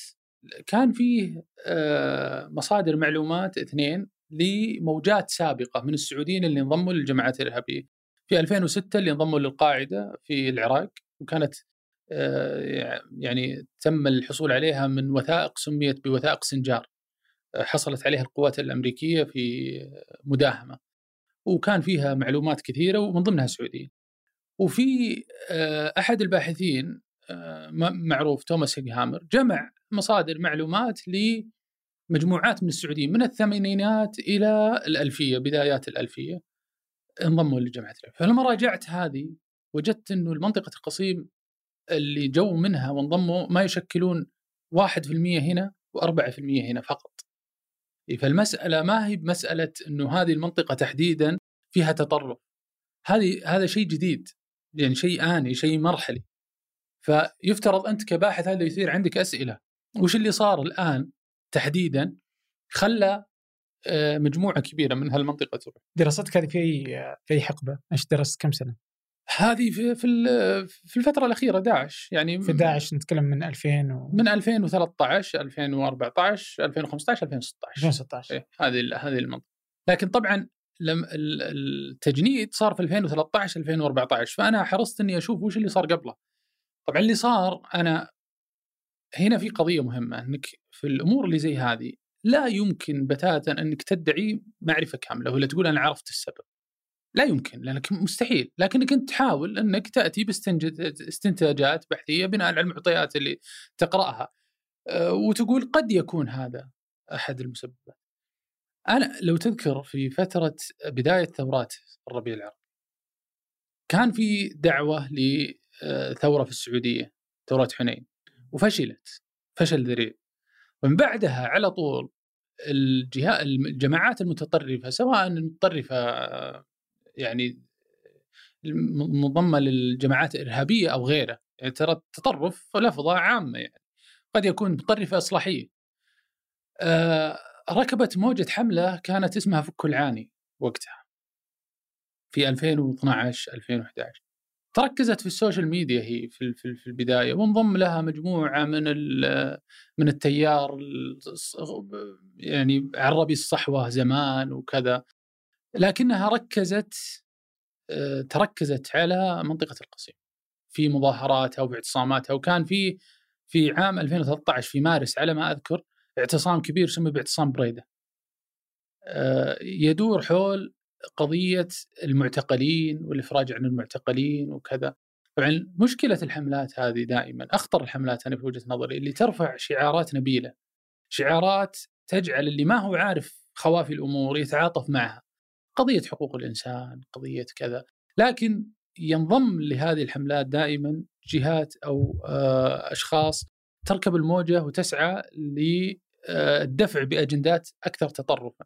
كان فيه آه، مصادر معلومات اثنين لموجات سابقة من السعوديين اللي انضموا للجماعات الإرهابية. في 2006 اللي انضموا للقاعدة في العراق وكانت آه، يعني تم الحصول عليها من وثائق سميت بوثائق سنجار. حصلت عليها القوات الأمريكية في مداهمة. وكان فيها معلومات كثيرة ومن ضمنها السعوديين وفي آه، أحد الباحثين معروف توماس هيغهامر جمع مصادر معلومات لمجموعات من السعوديين من الثمانينات إلى الألفية بدايات الألفية انضموا لجماعه الإرهاب. فلما راجعت هذه وجدت إنه المنطقة القصيم اللي جو منها وانضموا ما يشكلون 1% هنا و4% هنا فقط. فالمسألة ما هي بمساله إنه هذه المنطقة تحديدا فيها تطرف. هذه هذا شيء جديد يعني شيء آني شيء مرحلي. فيفترض أنت كباحث هذا يثير عندك أسئلة. وش اللي صار الآن تحديدا خلى آه، مجموعة كبيرة من هالمنطقة تروح. دراستك هذه في اي في حقبة؟ إيش درست كم سنة؟ هذه في في في الفترة الأخيرة داعش. يعني في داعش نتكلم من 2000 و من 2013 2014 2015 2016 2016 إيه هذه هذه المنطقة. لكن طبعا لم ال- التجنيد صار في 2013 2014 فأنا حرصت إني أشوف وش اللي صار قبله. طبعا اللي صار أنا هنا في قضية مهمة إنك في الأمور اللي زي هذه لا يمكن بتاتا إنك تدعي معرفة كاملة ولا تقول أنا عرفت السبب. لا يمكن لأنك مستحيل. لكنك أنت تحاول إنك تأتي باستنتاجات بحثية بناء على المعطيات اللي تقرأها. أه، وتقول قد يكون هذا أحد المسببات. أنا لو تذكر في فترة بداية ثورات الربيع العربي كان في دعوة لثوره في السعودية ثورة حنين وفشلت فشل ذريع. ومن بعدها على طول الجماعات المتطرفة سواء المتطرفة يعني منضمه للجماعات الإرهابية أو غيره يعني ترى التطرف لفظة عامة يعني قد يكون متطرفة إصلاحية. آه، ركبت موجة حملة كانت اسمها فك العاني وقتها في 2012 2011 تركزت في السوشيال ميديا هي في في البداية وانضم لها مجموعة من من التيار يعني عربي الصحوة زمان وكذا. لكنها ركزت آه، تركزت على منطقة القصيم في مظاهراتها وباعتصاماتها وكان في في عام 2013 في مارس على ما أذكر اعتصام كبير سمي باعتصام بريدة. آه، يدور حول قضية المعتقلين والإفراج عن المعتقلين وكذا. طبعا مشكلة الحملات هذه دائما أخطر الحملات أنا في وجهة نظري اللي ترفع شعارات نبيلة شعارات تجعل اللي ما هو عارف خوافي الأمور يتعاطف معها. قضية حقوق الإنسان قضية كذا. لكن ينضم لهذه الحملات دائما جهات أو آه، أشخاص تركب الموجة وتسعى للدفع بأجندات أكثر تطرفا.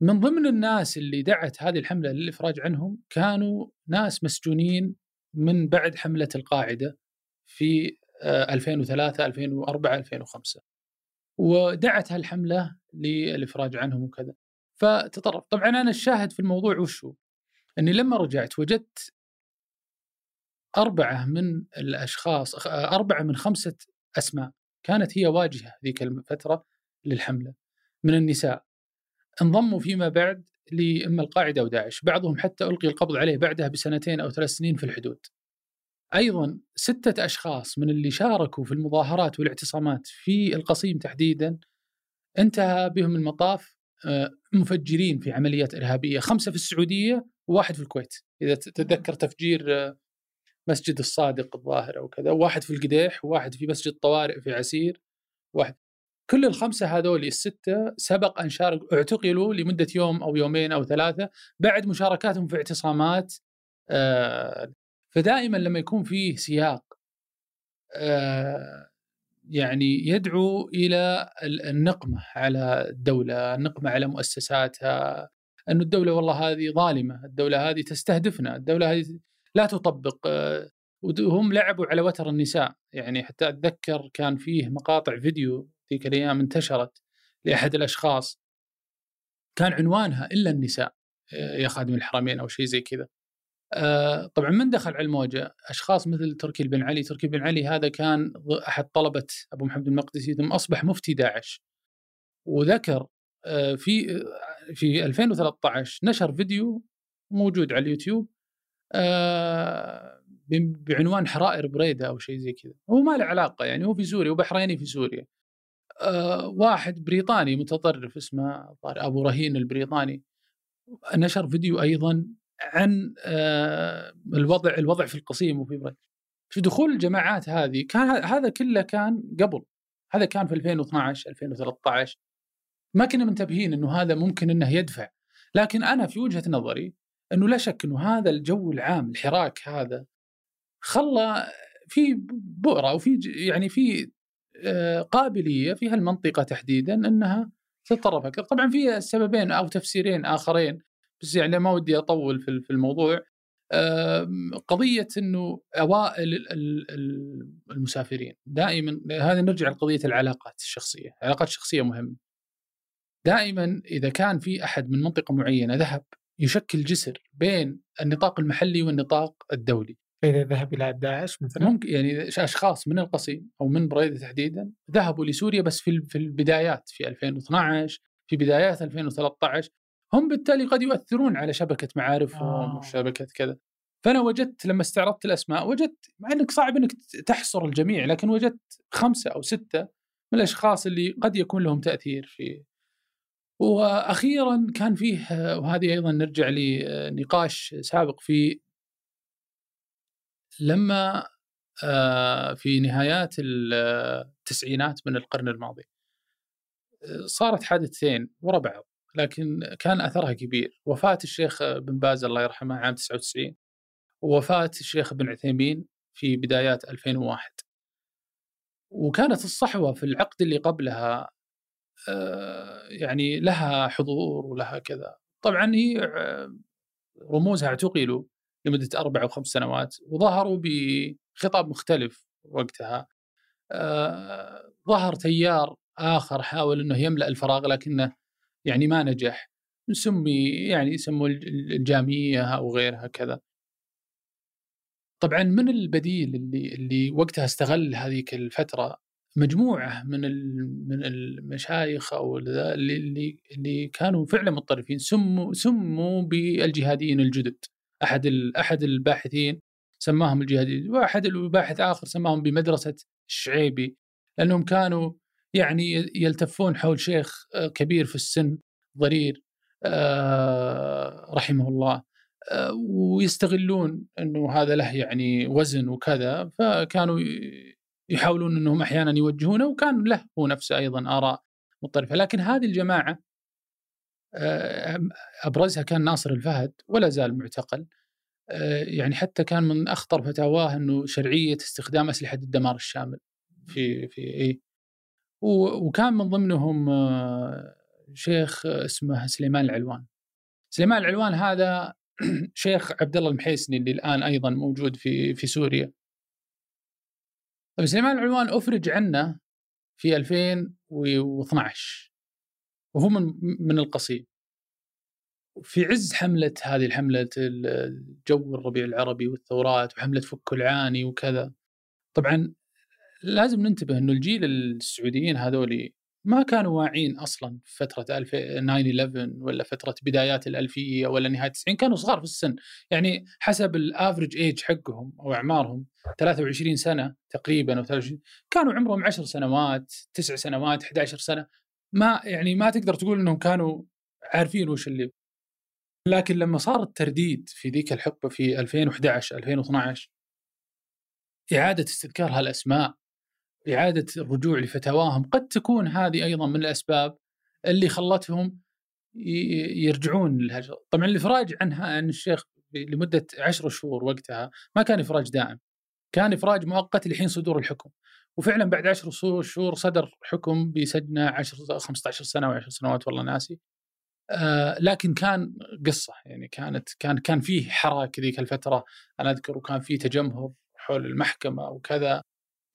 من ضمن الناس اللي دعت هذه الحملة للإفراج عنهم كانوا ناس مسجونين من بعد حملة القاعدة في آه، 2003 2004 2005 ودعت هالحملة للإفراج عنهم وكذا. فتطرف. طبعا أنا الشاهد في الموضوع وشو؟ إني لما رجعت وجدت أربعة من الأشخاص أربعة من خمسة أسماء كانت هي واجهة ذيك الفترة للحملة من النساء. انضموا فيما بعد لإما القاعدة أو داعش بعضهم حتى ألقي القبض عليه بعدها بسنتين أو ثلاث سنين في الحدود. أيضا ستة أشخاص من اللي شاركوا في المظاهرات والاعتصامات في القصيم تحديدا انتهى بهم المطاف آه، مفجرين في عمليات إرهابية خمسة في السعودية وواحد في الكويت. إذا تتذكر تفجير آه، مسجد الصادق الظاهر أو كذا وواحد في القديح وواحد في مسجد طوارئ في عسير واحد كل الخمسة هذول الستة سبق أن شاركوا اعتقلوا لمدة يوم أو يومين أو ثلاثة بعد مشاركاتهم في اعتصامات آه، فدائما لما يكون فيه سياق آه، يعني يدعو إلى النقمة على الدولة، النقمة على مؤسساتها، أن الدولة والله هذه ظالمة، الدولة هذه تستهدفنا، الدولة هذه لا تطبق آه، وهم لعبوا على وتر النساء، يعني حتى أتذكر كان فيه مقاطع فيديو ذيك الأيام انتشرت لأحد الأشخاص كان عنوانها إلا النساء آه، يا خادم الحرمين أو شيء زي كذا. آه، طبعا من دخل على الموجة أشخاص مثل تركي بن علي، تركي بن علي هذا كان أحد طلبة أبو محمد المقدسي ثم أصبح مفتي داعش. وذكر آه، في في 2013 نشر فيديو موجود على اليوتيوب بعنوان حرائر بريدة أو شيء زي كذا، هو ما له علاقة يعني هو في سوريا وبحريني في سوريا. واحد بريطاني متطرف اسمه أبو رهين البريطاني نشر فيديو أيضا عن آه، الوضع الوضع في القصيم وفي. في دخول الجماعات هذه كان هذا كله كان قبل هذا كان في 2012 2013 ما كنا منتبهين إنه هذا ممكن إنه يدفع لكن أنا في وجهة نظري إنه لا شك إنه هذا الجو العام الحراك هذا خلى في بؤرة وفي يعني في آه، قابلية في هالمنطقه تحديدا أنها تتطرف أكثر، طبعا في سببين أو تفسيرين آخرين بس يعني ما ودي أطول في الموضوع قضية إنه أوائل المسافرين دائما هذا نرجع لقضية العلاقات الشخصية، العلاقات الشخصية مهمة. دائما إذا كان في أحد من منطقة معينة ذهب يشكل جسر بين النطاق المحلي والنطاق الدولي. فاذا ذهب إلى داعش مثلا. ممكن يعني أشخاص من القصيم أو من بريدة تحديدا ذهبوا لسوريا بس في في البدايات في 2012 في بدايات 2013 هم بالتالي قد يؤثرون على شبكة معارفهم آه. وشبكة كذا. فأنا وجدت لما استعرضت الأسماء وجدت مع إنك صعب إنك تحصر الجميع لكن وجدت خمسة أو ستة من الأشخاص اللي قد يكون لهم تأثير في. وأخيرا كان فيه وهذه أيضا نرجع لنقاش سابق في لما آه، في نهايات التسعينات من القرن الماضي آه، صارت حادثتين ورا بعض لكن كان أثرها كبير. وفاة الشيخ بن باز الله يرحمه عام 99 ووفاه الشيخ بن عثيمين في بدايات 2001 وكانت الصحوة في العقد اللي قبلها آه، يعني لها حضور ولها كذا. طبعا هي آه، رموزها اعتقلوا. لمدة أربع أو خمس سنوات وظهروا بخطاب مختلف وقتها. آه، ظهر تيار آخر حاول أنه يملأ الفراغ لكنه يعني ما نجح. نسمي يعني يسموا الجامية أو غيرها كذا. طبعا من البديل اللي اللي وقتها استغل هذيك الفترة مجموعة من من المشايخ أو اللي اللي كانوا فعلا متطرفين سموا سموا بالجهاديين الجدد. أحد أحد الباحثين سماهم الجهاديين وأحد الباحث آخر سماهم بمدرسة الشعيبي لأنهم كانوا يعني يلتفون حول شيخ آه، كبير في السن ضرير آه، رحمه الله آه، ويستغلون إنه هذا له يعني وزن وكذا فكانوا يحاولون إنهم أحيانا يوجهونه وكان له هو نفسه أيضا آراء مطرفه لكن هذه الجماعة أبرزها كان ناصر الفهد ولا زال معتقل. يعني حتى كان من أخطر فتاواه إنه شرعية استخدام أسلحة الدمار الشامل في في إي. وكان من ضمنهم آه، شيخ اسمه سليمان العلوان. سليمان العلوان هذا شيخ عبد الله المحيسني اللي الآن أيضا موجود في في سوريا. طيب سليمان العلوان أفرج عنه في 2012 وهو من من القصيم في عز حملة هذه الحملة الجو الربيع العربي والثورات وحملة فك العاني وكذا طبعا لازم ننتبه إنه الجيل السعوديين هذولي ما كانوا واعين أصلا في فتره 9/11 ولا فترة بدايات الألفية ولا نهاية 90 كانوا صغار في السن. يعني حسب الافرج ايج حقهم أو أعمارهم 23 سنة تقريبا أو 23 كانوا عمرهم 10 سنوات 9 سنوات 11 سنة. ما يعني ما تقدر تقول إنهم كانوا عارفين وش اللي لكن لما صار الترديد في ذيك الحقبة في 2011 2012 إعادة استذكار هالأسماء إعادة الرجوع لفتاواهم قد تكون هذه أيضا من الأسباب اللي خلتهم يرجعون للهجرة طبعا الإفراج عنها عن الشيخ لمدة عشر شهور وقتها ما كان إفراج دائم. كان إفراج مؤقت لحين صدور الحكم. وفعلا بعد عشر شهور صدر حكم بسجنه 10 15 سنة و10 سنوات والله ناسي. آه لكن كان قصة يعني كانت كان كان فيه حراك ذيك الفترة. أنا أذكر وكان فيه تجمهر حول المحكمة وكذا.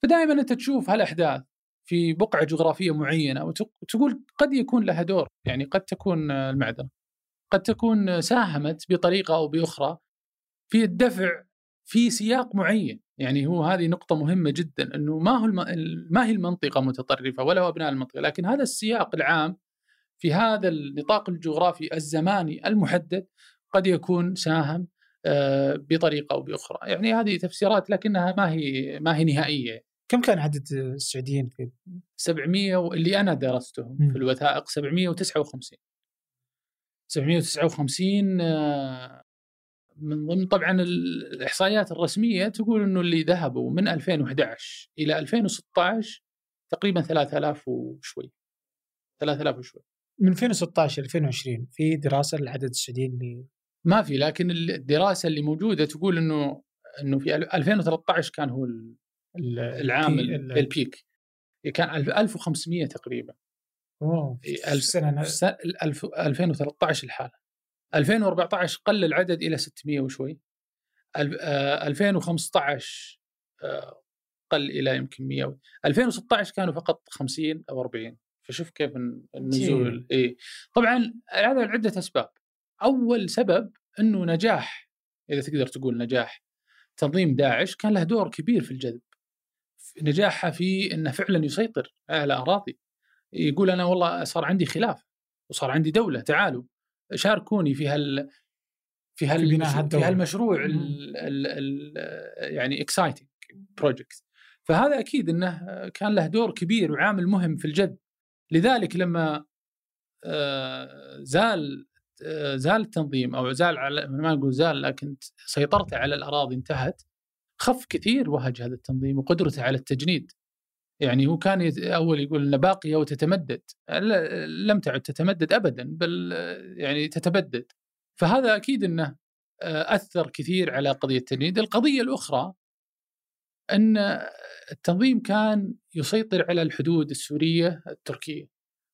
فدائما أنت تشوف هالأحداث في بقعة جغرافية معينة وتقول قد يكون لها دور. يعني قد تكون المعذره قد تكون ساهمت بطريقة أو بأخرى في الدفع في سياق معين. يعني هو هذه نقطة مهمة جدا إنه ما هو الم... ما هي المنطقة متطرفة ولا هو أبناء المنطقة لكن هذا السياق العام في هذا النطاق الجغرافي الزماني المحدد قد يكون ساهم آه، بطريقة أو بأخرى، يعني هذه تفسيرات لكنها ما هي ما هي نهائية. كم كان عدد السعوديين في؟ 700 اللي أنا درستهم م. في الوثائق 759 759 آه، من ضمن طبعا الإحصائيات الرسمية تقول إنه اللي ذهبوا من 2011 إلى 2016 تقريبا 3000 وشوي. 3000 وشوي. من 2016 ل 2020 في دراسة لعدد السعوديين اللي ما في لكن الدراسة اللي موجودة تقول إنه إنه في 2013 كان هو العام البيك كان 1500 تقريبا. أوه السنة 2013 الحالة. 2014 قل العدد إلى 600 وشوي. 2015 آه، آه، قل إلى يمكن 100 2016 كانوا فقط 50 أو 40 فشوف كيف النزول إي. طبعا هذا لعدة أسباب. أول سبب إنه نجاح إذا تقدر تقول نجاح تنظيم داعش كان له دور كبير في الجذب. نجاحها في إنه فعلا يسيطر على أراضي. يقول أنا والله صار عندي خلافة وصار عندي دولة تعالوا. شاركوني في هال في هال في, في هالمشروع ال ال ال يعني exciting project فهذا أكيد إنه كان له دور كبير وعامل مهم في الجذب. لذلك لما آه، زال آه، زال التنظيم أو زال على ما نقول زال لكن سيطرته على الأراضي انتهت خف كثير وهج هذا التنظيم وقدرته على التجنيد. يعني هو كان أول يقول انها باقيه وتتمدد لم تعد تتمدد ابدا بل يعني تتبدد. فهذا أكيد إنه آه، أثر كثير على قضية التجنيد القضية الأخرى إن التنظيم كان يسيطر على الحدود السورية التركية.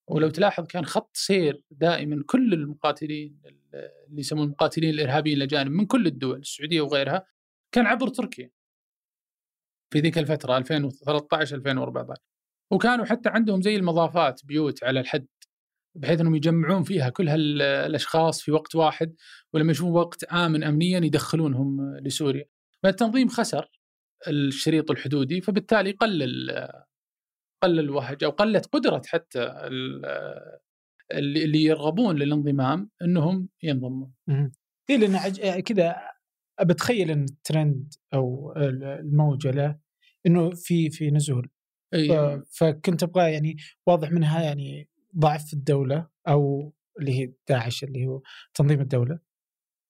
ولو تلاحظ كان خط سير دائما كل المقاتلين اللي يسمون المقاتلين الإرهابيين الاجانب من كل الدول السعودية وغيرها كان عبر تركيا. في ذيك الفترة 2013 2014 وكانوا حتى عندهم زي المضافات بيوت على الحد بحيث إنهم يجمعون فيها كل هالأشخاص في وقت واحد ولما يشوفون وقت آمن امنيا يدخلونهم لسوريا. فالتنظيم خسر الشريط الحدودي فبالتالي قلل قل الوهج أو قلت قدرة حتى اللي يرغبون للانضمام إنهم ينضموا. اي لأن كذا بتخيل إن الترند أو الموجة له إنه في في نزول. أيه. فكنت أبغى يعني واضح منها يعني ضعف الدولة أو اللي هي داعش اللي هو تنظيم الدولة.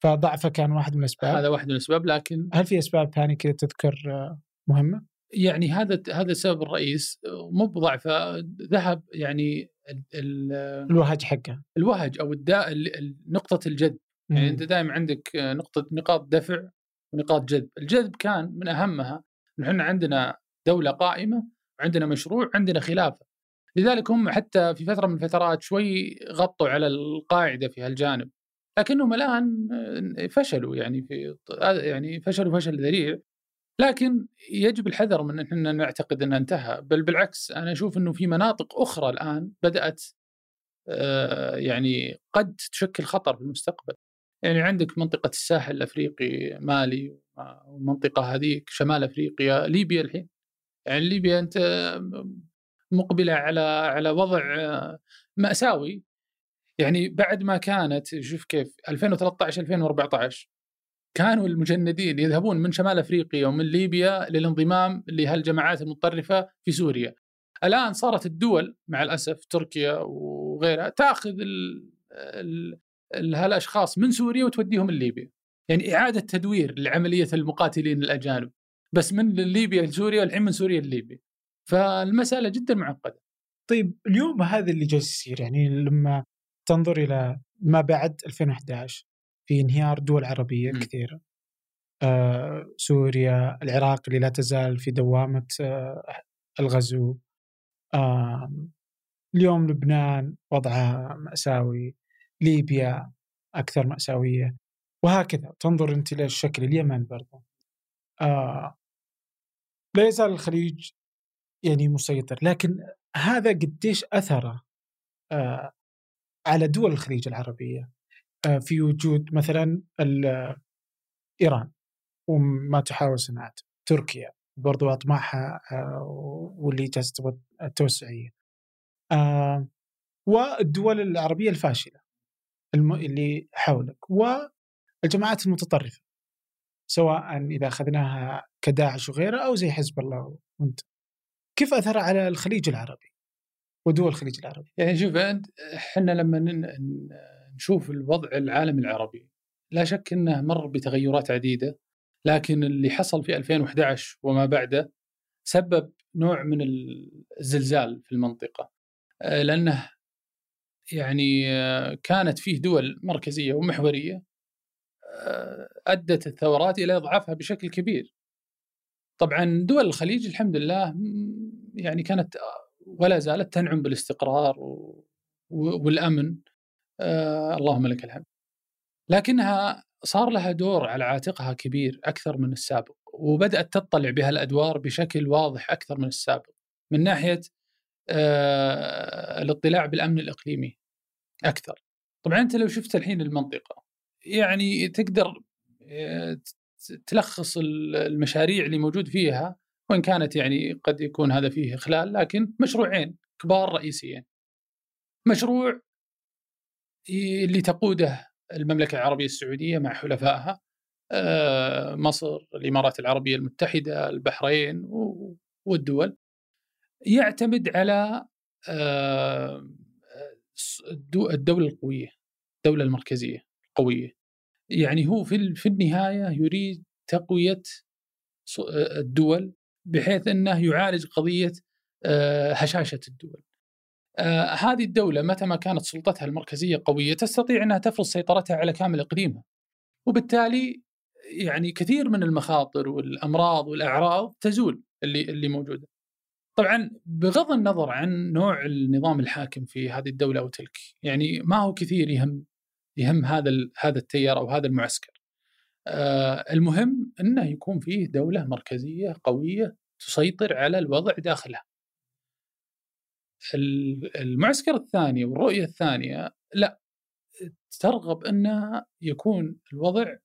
فضعفه كان واحد من الأسباب. هذا واحد من الأسباب لكن هل في أسباب ثانية كذا تذكر مهمة؟ يعني هذا هذا السبب الرئيس مو بضعفه ذهب يعني الوهج حقه. الوهج أو الداء نقطة الجد. يعني أنت دائما عندك نقطة نقاط دفع ونقاط جذب، الجذب كان من أهمها. إحنا عندنا دولة قائمة وعندنا مشروع عندنا خلافة. لذلك هم حتى في فترة من الفترات شوي غطوا على القاعدة في هالجانب. لكنهم الآن فشلوا يعني في يعني فشلوا فشل ذريع. لكن يجب الحذر من إن نعتقد إنه انتهى. بل بالعكس أنا أشوف إنه في مناطق أخرى الآن بدأت آه، يعني قد تشكل خطر في المستقبل. يعني عندك منطقة الساحل الأفريقي مالي والمنطقة هذيك شمال أفريقيا ليبيا الحين يعني ليبيا أنت مقبلة على على وضع مأساوي يعني بعد ما كانت شوف كيف 2013 2014 كانوا المجندين يذهبون من شمال أفريقيا ومن ليبيا للانضمام لهالجماعات المتطرفة في سوريا. الآن صارت الدول مع الأسف تركيا وغيرها تأخذ هالأشخاص من سوريا وتوديهم لليبيا. يعني إعادة تدوير لعملية المقاتلين الأجانب. بس من ليبيا لسوريا والحين من سوريا لليبيا. فالمسألة جدا معقدة. طيب اليوم هذا اللي جالس يصير يعني لما تنظر إلى ما بعد 2011 في انهيار دول عربية م. كثيرة آه سوريا العراق اللي لا تزال في دوامة آه الغزو آه اليوم لبنان وضعها مأساوي ليبيا أكثر مأساوية. وهكذا تنظر أنت إلى الشكل اليمن برضو. آه. لا يزال الخليج يعني مسيطر لكن هذا قديش أثره آه على دول الخليج العربية آه في وجود مثلا إيران وما تحاول صناعته تركيا برضو أطماعها آه واللي جالسة التوسعية. آه والدول العربية الفاشلة. اللي حولك والجماعات المتطرفة سواء إذا أخذناها كداعش وغيره أو زي حزب الله وأنت. كيف أثر على الخليج العربي ودول الخليج العربي؟ يعني شوف أنت إحنا لما نشوف الوضع العالمي العربي لا شك إنه مر بتغيرات عديدة لكن اللي حصل في 2011 وما بعده سبب نوع من الزلزال في المنطقة. آه، لأنه يعني آه، كانت فيه دول مركزية ومحورية آه، أدت الثورات إلى إضعافها بشكل كبير. طبعا دول الخليج الحمد لله يعني كانت ولا زالت تنعم بالاستقرار والأمن آه اللهم لك الحمد. لكنها صار لها دور على عاتقها كبير أكثر من السابق وبدأت تطلع بهالأدوار بشكل واضح أكثر من السابق من ناحية آه الاطلاع بالأمن الإقليمي أكثر. طبعا أنت لو شفت الحين المنطقة يعني تقدر آه، تلخص المشاريع اللي موجود فيها وإن كانت يعني قد يكون هذا فيه إخلال لكن مشروعين كبار رئيسيين. مشروع اللي تقوده المملكة العربية السعودية مع حلفائها آه، مصر، الإمارات العربية المتحدة، البحرين والدول يعتمد على الدولة القوية، الدولة المركزية القوية. يعني هو في في النهاية يريد تقوية الدول بحيث إنه يعالج قضية آه، هشاشة الدول. آه، هذه الدولة متى ما كانت سلطتها المركزية قوية تستطيع إنها تفرض سيطرتها على كامل إقليمها. وبالتالي يعني كثير من المخاطر والأمراض والأعراض تزول اللي اللي موجودة. طبعا بغض النظر عن نوع النظام الحاكم في هذه الدولة أو تلك، يعني ما هو كثير يهم يهم هذا هذا التيار أو هذا المعسكر. آه المهم إنه يكون فيه دولة مركزية قوية تسيطر على الوضع داخلها. المعسكر الثاني والرؤية الثانية لا ترغب انها يكون الوضع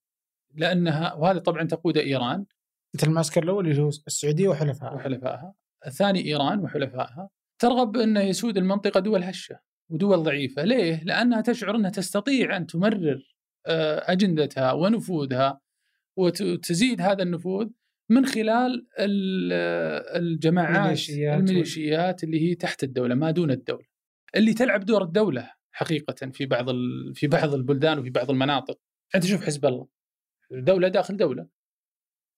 لأنها وهذا طبعا تقود إيران مثل المعسكر الأول اللي هو السعودية وحلفائها وحلفائها الثاني إيران وحلفائها ترغب انه يسود المنطقة دول هشة ودول ضعيفة. ليه؟ لأنها تشعر أنها تستطيع أن تمرر آه، أجندتها ونفوذها وتزيد هذا النفوذ من خلال الجماعات الميليشيات, الميليشيات اللي هي تحت الدولة ما دون الدولة اللي تلعب دور الدولة حقيقة في بعض في بعض البلدان وفي بعض المناطق. أنت شوف حزب الله دولة داخل دولة.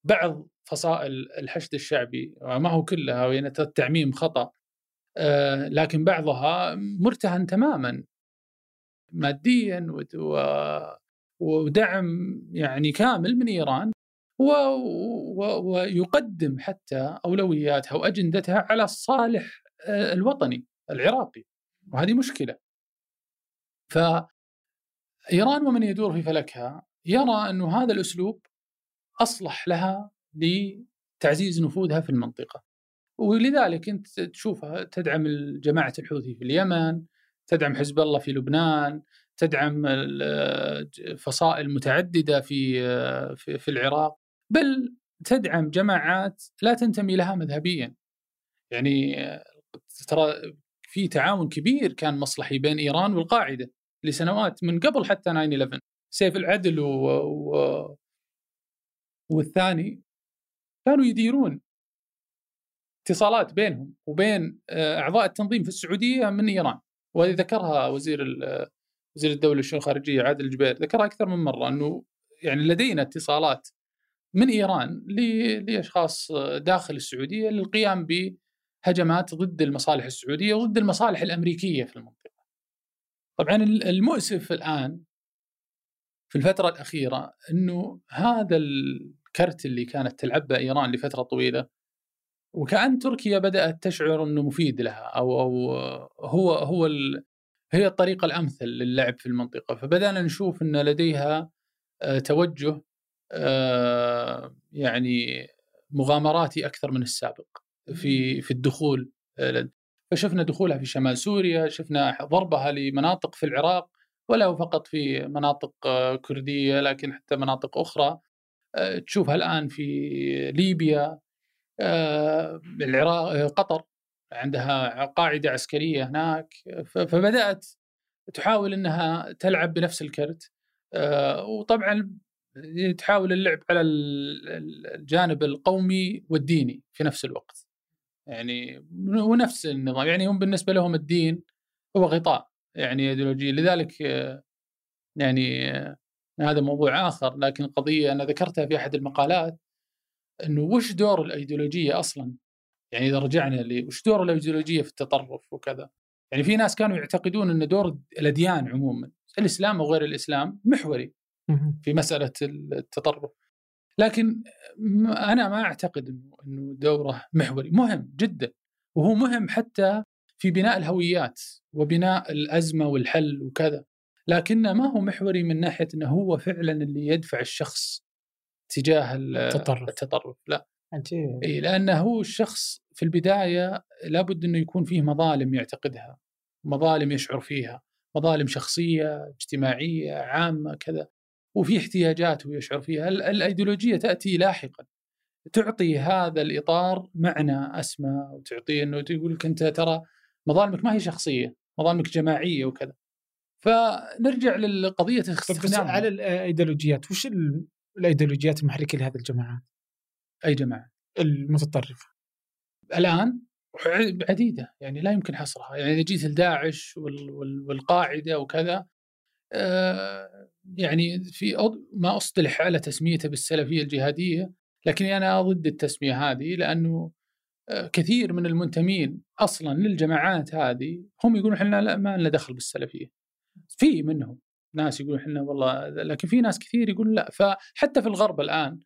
بعض فصائل الحشد الشعبي ما هو كلها وين التعميم خطأ آه، لكن بعضها مرتهن تماما ماديا ودعم يعني كامل من إيران. ويقدم حتى أولوياتها وأجندتها على الصالح آه، الوطني العراقي وهذه مشكلة. ف إيران ومن يدور في فلكها يرى أنه هذا الأسلوب أصلح لها تعزيز نفوذها في المنطقة. ولذلك أنت تشوفها تدعم جماعة الحوثي في اليمن، تدعم حزب الله في لبنان، تدعم فصائل متعددة في في, في العراق، بل تدعم جماعات لا تنتمي لها مذهبيا. يعني ترى في تعاون كبير كان مصلحي بين إيران والقاعدة لسنوات من قبل حتى 9 11 سيف العدل و... و... والثاني كانوا يديرون اتصالات بينهم وبين آه، أعضاء التنظيم في السعودية من إيران وهذه ذكرها وزير وزير الدولة للشؤون الخارجية عادل الجبير ذكرها أكثر من مرة إنه يعني لدينا اتصالات من إيران لأشخاص داخل السعودية للقيام بهجمات ضد المصالح السعودية وضد المصالح الأمريكية في المنطقة. طبعا المؤسف الآن في الفترة الأخيرة إنه هذا الكرت اللي كانت تلعبه إيران لفترة طويلة وكأن تركيا بدأت تشعر أنه مفيد لها أو أو هو هو ال هي الطريقة الأمثل للعب في المنطقة. فبدأنا نشوف أن لديها آه، توجه آه، يعني مغامراتي أكثر من السابق في في الدخول آه، فشفنا دخولها في شمال سوريا شفنا ضربها لمناطق في العراق ولا فقط في مناطق كردية لكن حتى مناطق أخرى. تشوفها الآن في ليبيا آه، العراق آه، قطر عندها قاعدة عسكرية هناك فبدأت تحاول إنها تلعب بنفس الكرت آه، وطبعا تحاول اللعب على الجانب القومي والديني في نفس الوقت يعني ونفس النظام يعني هم بالنسبة لهم الدين هو غطاء يعني ايديولوجي لذلك يعني هذا موضوع آخر لكن قضية أنا ذكرتها في أحد المقالات إنه وش دور الأيديولوجية أصلا؟ يعني إذا رجعنا لي وش دور الأيديولوجية في التطرف وكذا؟ يعني في ناس كانوا يعتقدون إن دور الأديان عموما الإسلام وغير الإسلام محوري في مسألة التطرف. لكن أنا ما أعتقد انه إنه دوره محوري، مهم جدا وهو مهم حتى في بناء الهويات وبناء الأزمة والحل وكذا. لكنه ما هو محوري من ناحية إنه هو فعلا اللي يدفع الشخص تجاه التطرف. التطرف. لا. عجيب إي لأنه هو الشخص في البداية لابد إنه يكون فيه مظالم يعتقدها مظالم يشعر فيها مظالم شخصية اجتماعية عامة كذا وفي احتياجات هو يشعر فيها. الأيديولوجية تأتي لاحقا. تعطي هذا الإطار معنى اسمى وتعطيه إنه تقول لك أنت ترى مظالمك ما هي شخصية مظالمك جماعية وكذا. فنرجع للقضية استخدام على الأيديولوجيات وش الأيديولوجيات المحركة لهذه الجماعات؟ أي جماعة؟ المتطرفة. الآن عديدة يعني لا يمكن حصرها يعني إذا جيت لداعش والقاعدة وكذا آه، يعني في ما أصطلح على تسميته بالسلفية الجهادية لكن أنا ضد التسمية هذه لأنه آه، كثير من المنتمين أصلا للجماعات هذه هم يقولون إحنا لا ما لنا دخل بالسلفية في منهم ناس يقولون إحنا والله لكن في ناس كثير يقول لا. فحتى في الغرب الآن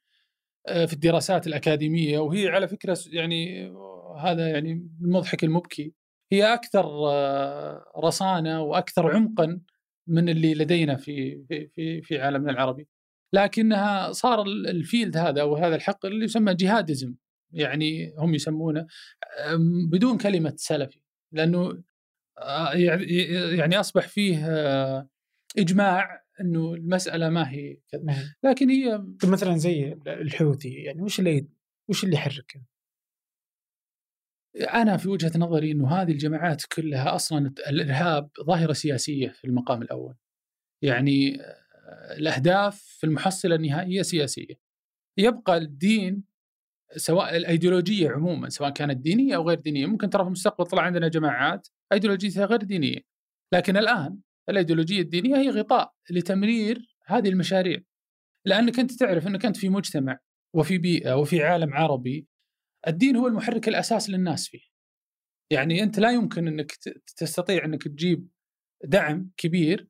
آه، في الدراسات الأكاديمية وهي على فكرة يعني هذا يعني المضحك المبكي هي أكثر آه، رصانة وأكثر عمقا من اللي لدينا في في في عالمنا العربي. لكنها صار الفيلد هذا وهذا الحق اللي يسمى جهادزم يعني هم يسمونه بدون كلمة سلفي. لأنه آه، يعني أصبح فيه إجماع إنه المسألة ما هي كذا. لكن هي مثلا زي الحوثي يعني وش اللي وش اللي يحركه؟ أنا في وجهة نظري إنه هذه الجماعات كلها أصلا الإرهاب ظاهرة سياسية في المقام الأول. يعني آه، الأهداف في المحصلة النهائية سياسية. يبقى الدين سواء الأيديولوجية عموما سواء كانت دينية أو غير دينية، ممكن ترى في المستقبل طلع عندنا جماعات ايديولوجيتها غير دينية. لكن الآن الأيديولوجية الدينية هي غطاء لتمرير هذه المشاريع. لأنك أنت تعرف أنك أنت في مجتمع وفي بيئة وفي عالم عربي الدين هو المحرك الأساس للناس فيه. يعني أنت لا يمكن أنك تستطيع أنك تجيب دعم كبير.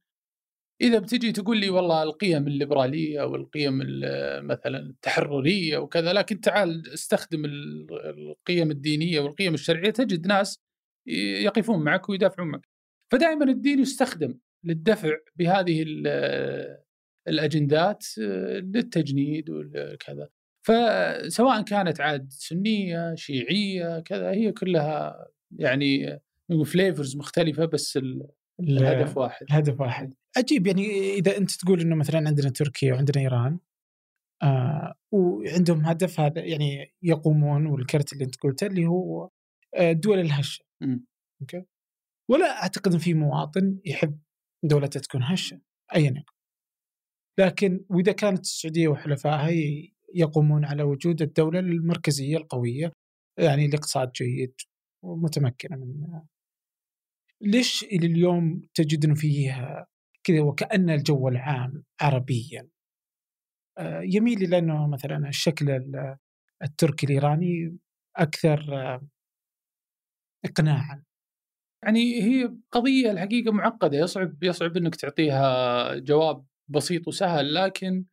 إذا بتجي تقول لي والله القيم الليبرالية والقيم مثلا التحررية وكذا لكن تعال استخدم القيم الدينية والقيم الشرعية تجد ناس يقفون معك ويدافعون معك. فدائما الدين يستخدم للدفع بهذه الأجندات للتجنيد وكذا فسواء كانت عاد سنية شيعية كذا هي كلها يعني flavors مختلفة بس ال- الهدف واحد. الهدف واحد. عجيب يعني إذا أنت تقول إنه مثلا عندنا تركيا وعندنا إيران آه وعندهم هدف هذا يعني يقومون والكرت اللي أنت قلته اللي هو الدول الهشه مم. okay؟ ولا أعتقد إن في مواطن يحب دولته تكون هشة ايا يكن. لكن وإذا كانت السعودية وحلفائها يقومون على وجود الدولة المركزية القوية يعني الاقتصاد جيد ومتمكنة من ليش إلى اليوم تجد إنه فيه كذا وكأن الجو العام عربيا؟ آه، يميل إلى إنه مثلا الشكل ال- التركي الإيراني أكثر آه، اقناعا يعني هي قضية الحقيقة معقدة يصعب يصعب إنك تعطيها جواب بسيط وسهل لكن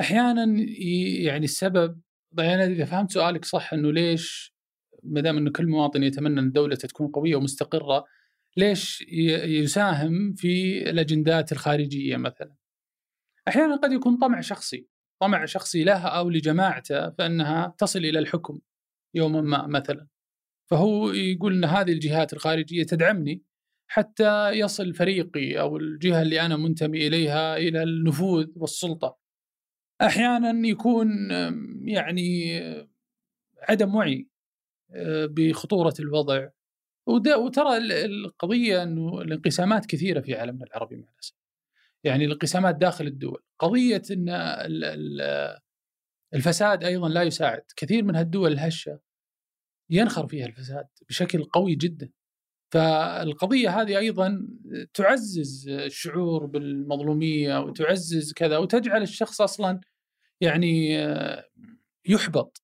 أحيانا ي- يعني السبب أنا إذا فهمت سؤالك صح إنه ليش ما دام إنه كل مواطن يتمنى إن دولته تكون قوية ومستقرة ليش يساهم في الأجندات الخارجية مثلا؟ أحيانا قد يكون طمع شخصي، طمع شخصي له أو لجماعته فإنها تصل إلى الحكم يوما ما مثلا. فهو يقول إن هذه الجهات الخارجية تدعمني حتى يصل فريقي أو الجهة اللي أنا منتمي إليها إلى النفوذ والسلطة. أحيانا يكون يعني عدم وعي أه، بخطورة الوضع وترى ال- القضية إنه الانقسامات كثيرة في عالمنا العربي مع الأسف. يعني الانقسامات داخل الدول، قضية إن ال- ال- الفساد أيضا لا يساعد، كثير من هالدول الهشه ينخر فيها الفساد بشكل قوي جدا. فالقضية هذه أيضا تعزز الشعور بالمظلومية وتعزز كذا وتجعل الشخص أصلا يعني آه، يحبط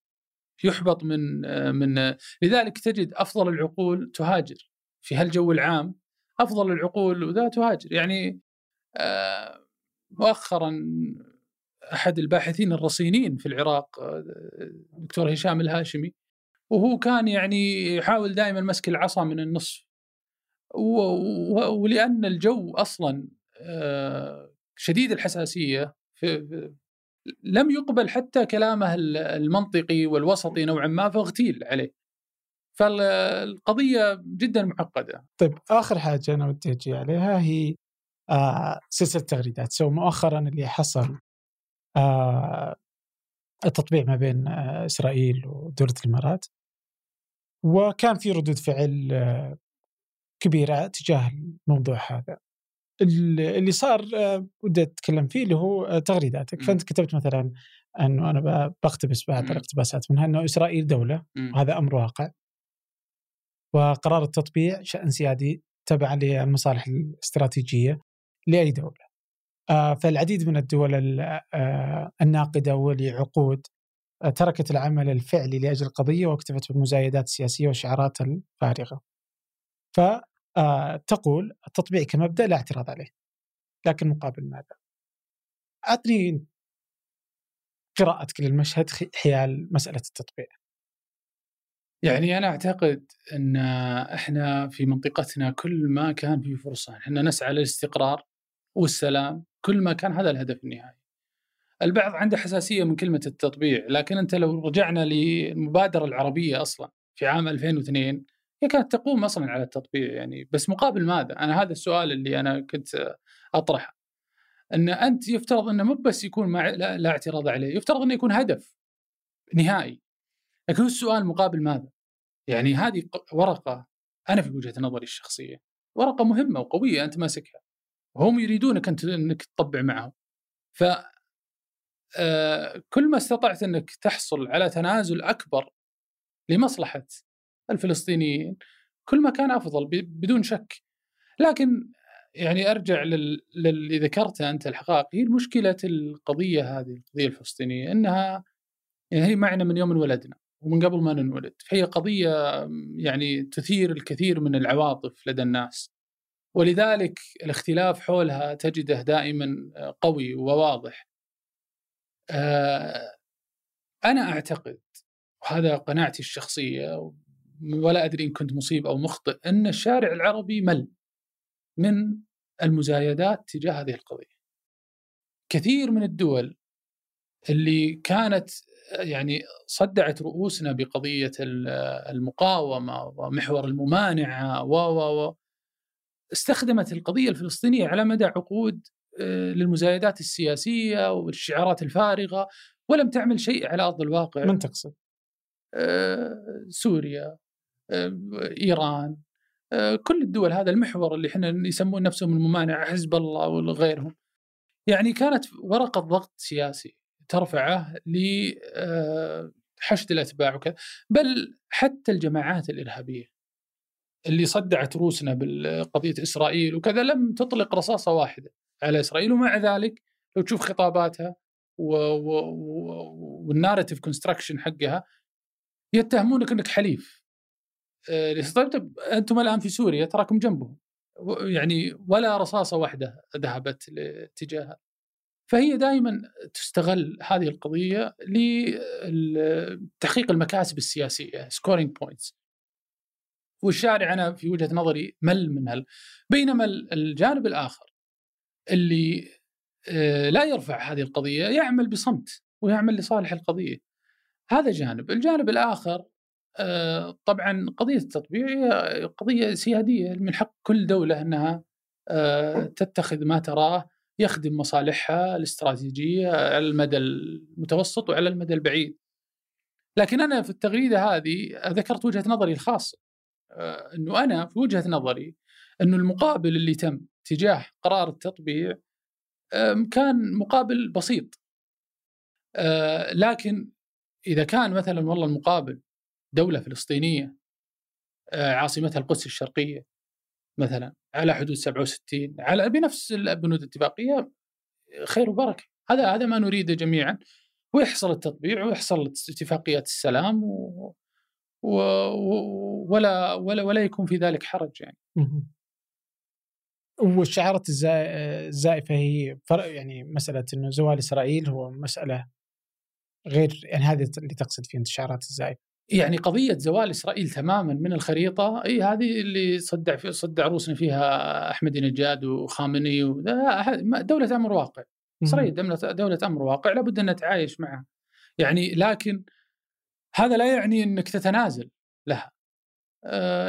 يحبط من آه، من آه، لذلك تجد أفضل العقول تهاجر في هالجو العام أفضل العقول وذا تهاجر يعني مؤخرا أحد الباحثين الرصينين في العراق آه، دكتور هشام الهاشمي وهو كان يعني يحاول دائما مسك العصا من النصف. ولأن الجو أصلا آه، شديد الحساسية في لم يقبل حتى كلامه ال- المنطقي والوسطي نوعا ما فاغتيل عليه. فالقضية جدا معقدة. طيب آخر حاجة أنا ودي أجي عليها هي آه سلسلة تغريدات سو مؤخرا اللي حصل آه التطبيع ما بين آه إسرائيل ودولة الإمارات. وكان في ردود فعل آه كبيرة تجاه الموضوع هذا ال- اللي صار آه ودي أتكلم فيه اللي هو آه تغريداتك م. فأنت كتبت مثلا انه أنا ب- بقتبس بعض. الاقتباسات منها انه إسرائيل دولة م. وهذا أمر واقع وقرار التطبيع شأن سيادي تبعا للمصالح الاستراتيجية لأي دولة فالعديد من الدول ال- الناقدة ولعقود تركت العمل الفعلي لأجل القضية واكتفت بالمزايدات السياسية والشعارات الفارغة فتقول التطبيع كمبدأ لا اعتراض عليه لكن مقابل ماذا؟ أعطني قراءتك للمشهد حيال مسألة التطبيع يعني أنا أعتقد أن إحنا في منطقتنا كل ما كان في فرصه إحنا نسعى للاستقرار والسلام كل ما كان هذا الهدف النهائي. البعض عنده حساسية من كلمة التطبيع لكن أنت لو رجعنا للمبادره العربية أصلا في عام 2002 هي كانت تقوم أصلا على التطبيع يعني بس مقابل ماذا؟ أنا هذا السؤال اللي أنا كنت أطرحه. أن أنت يفترض أنه مو بس يكون مع لا, لا اعتراض عليه، يفترض أنه يكون هدف نهائي. لكن هو السؤال مقابل ماذا؟ يعني هذه ورقة أنا في وجهة نظري الشخصية ورقة مهمة وقوية أنت ماسكها وهم يريدونك أنت أنك تطبع معهم ف كل ما استطعت إنك تحصل على تنازل أكبر لمصلحة الفلسطينيين كل ما كان أفضل بدون شك. لكن يعني أرجع لل... للي ذكرته أنت الحقائق. هي مشكلة القضية هذه القضية الفلسطينية إنها يعني هي معنا من يوم انولدنا ومن قبل ما ننولد. فهي قضية يعني تثير الكثير من العواطف لدى الناس. ولذلك الاختلاف حولها تجده دائما قوي وواضح. آه، أنا أعتقد وهذا قناعتي الشخصية ولا أدري إن كنت مصيب أو مخطئ أن الشارع العربي مل من المزايدات تجاه هذه القضية. كثير من الدول اللي كانت يعني صدعت رؤوسنا بقضية المقاومة ومحور الممانعة و و استخدمت القضية الفلسطينية على مدى عقود آه، للمزايدات السياسية والشعارات الفارغة ولم تعمل شيء على أرض الواقع. من تقصد؟ آه، سوريا آه، إيران كل الدول هذا المحور اللي إحنا يسمون نفسهم الممانعة حزب الله وغيرهم. يعني كانت ورقه ضغط سياسي ترفعه لحشد الأتباع وكذا. بل حتى الجماعات الإرهابية اللي صدعت روسنا بقضيه إسرائيل وكذا لم تطلق رصاصة واحدة. على إسرائيل ومع ذلك لو تشوف خطاباتها وال narrative construction حقها يتهمونك إنك حليف. آه، طيب طيب أنتم الآن في سوريا تراكم جنبهم يعني ولا رصاصة واحدة ذهبت لاتجاهها. فهي دائما تستغل هذه القضية لتحقيق المكاسب السياسية scoring points والشارع أنا في وجهة نظري مل من هل بينما الجانب الآخر اللي آه، لا يرفع هذه القضية يعمل بصمت ويعمل لصالح القضية هذا جانب الجانب الآخر آه، طبعا قضية التطبيع هي قضية سيادية من حق كل دولة إنها آه، تتخذ ما تراه يخدم مصالحها الاستراتيجية على المدى المتوسط وعلى المدى البعيد. لكن أنا في التغريدة هذه ذكرت وجهة نظري الخاصة إنه أنا في وجهة نظري إنه المقابل اللي تم تجاه قرار التطبيع كان مقابل بسيط. آه، لكن إذا كان مثلا والله المقابل دولة فلسطينية آه، عاصمتها القدس الشرقية مثلا على حدود 67 على بنفس البنود الاتفاقية خير وبركة هذا هذا ما نريده جميعا ويحصل التطبيع ويحصل اتفاقيات السلام و... و... ولا ولا ولا يكون في ذلك حرج يعني. والشعارات الزائفة هي فرق يعني مسألة إنه زوال إسرائيل هو مسألة غير يعني هذه اللي تقصد فيه انت الشعارات الزائفة. يعني قضية زوال إسرائيل تماما من الخريطة إي هذه اللي صدع في صدع روسنا فيها احمدي نجاد وخامنئي دولة أمر واقع. إسرائيل دوله دولة أمر واقع لابد أن نتعايش معها. يعني لكن هذا لا يعني إنك تتنازل لها.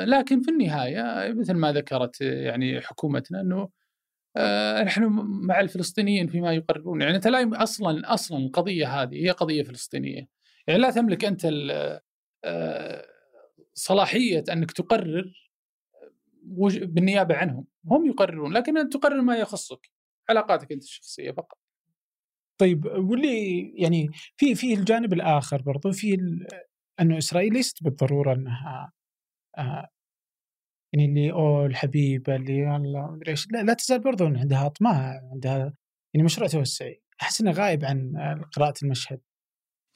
لكن في النهاية مثل ما ذكرت يعني حكومتنا إنه آه نحن مع الفلسطينيين فيما يقررون. يعني انت لا أصلا أصلا القضية هذه هي قضية فلسطينية. يعني لا تملك أنت صلاحية أنك تقرر بالنيابة عنهم. هم يقررون لكن أنت تقرر ما يخصك علاقاتك أنت الشخصية فقط. طيب واللي يعني في في الجانب الآخر برضو في انه إسرائيل ليست بالضرورة أنها آه يعني اللي أوه الحبيبه اللي الله مدري إيش. لا, لا تزال برضو عندها أطماع عندها يعني مشروع توسعي. أحس إنه غايب عن قراءة المشهد.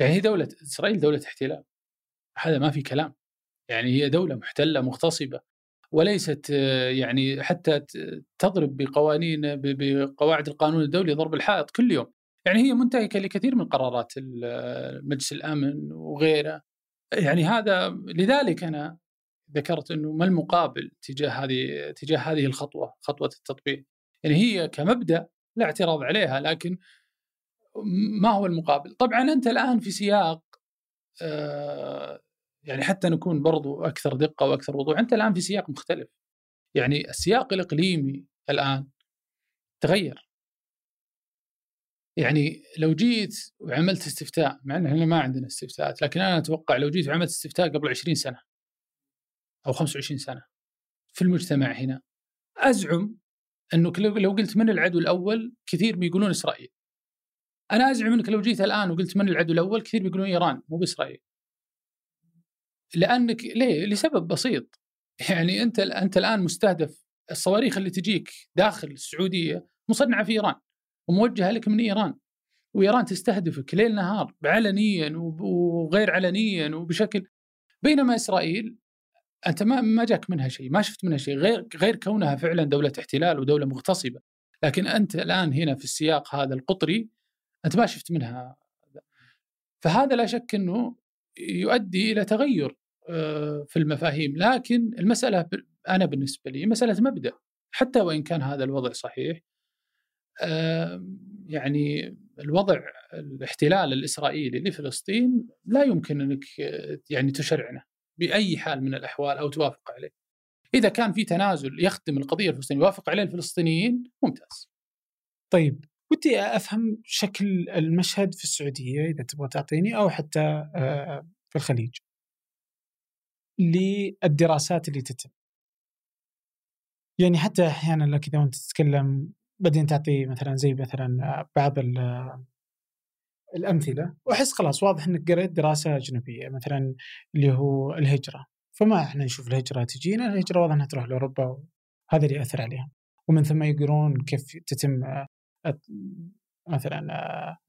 يعني هي دولة إسرائيل دولة احتلال. هذا ما في كلام. يعني هي دولة محتلة مغتصبة. وليست يعني حتى تضرب بقوانين بقواعد القانون الدولي ضرب الحائط كل يوم. يعني هي منتهكة لكثير من قرارات مجلس الأمن وغيره. يعني هذا لذلك أنا ذكرت أنه ما المقابل تجاه هذه تجاه هذه الخطوة خطوة التطبيق. يعني هي كمبدأ لا اعتراض عليها لكن ما هو المقابل؟ طبعا أنت الآن في سياق آه، يعني حتى نكون برضو أكثر دقة وأكثر وضوح أنت الآن في سياق مختلف. يعني السياق الإقليمي الآن تغير. يعني لو جيت وعملت استفتاء مع إن إحنا ما عندنا استفتاءات لكن أنا أتوقع لو جيت وعملت استفتاء قبل 20 سنة أو 25 سنة في المجتمع هنا أزعم انه لو قلت من العدو الأول كثير بيقولون إسرائيل. أنا أزعم إنك لو جيت الآن وقلت من العدو الأول كثير بيقولون إيران مو بإسرائيل. لأنك ليه؟ لسبب بسيط يعني أنت أنت الآن مستهدف الصواريخ اللي تجيك داخل السعودية مصنعة في إيران وموجهة لك من إيران وإيران تستهدفك ليل نهار علنيا وغير علنيا وبشكل بينما إسرائيل أنت ما ما جاك منها شيء، ما شفت منها شيء غير غير كونها فعلا دولة احتلال ودولة مغتصبة، لكن أنت الآن هنا في السياق هذا القطري أنت ما شفت منها فهذا لا شك إنه يؤدي إلى تغير آه، في المفاهيم. لكن المسألة أنا بالنسبة لي مسألة مبدأ. حتى وإن كان هذا الوضع صحيح يعني الوضع الاحتلال الإسرائيلي لفلسطين لا يمكن إنك يعني تشرعنه. بأي حال من الأحوال أو توافق عليه. إذا كان في تنازل يخدم القضية الفلسطينية يوافق عليه الفلسطينيين ممتاز. طيب ودي أفهم شكل المشهد في السعودية إذا تبغى تعطيني أو حتى آه، في الخليج. للدراسات اللي تتم. يعني حتى أحيانا لك إذا انت تتكلم بعدين تعطي مثلا زي مثلا بعض الأمثلة وأحس خلاص واضح إنك قريت دراسة أجنبية مثلا اللي هو الهجرة. فما إحنا نشوف الهجرة تجينا الهجرة واضح إنها تروح لأوروبا وهذا اللي يأثر عليها. ومن ثم يقولون كيف تتم مثلا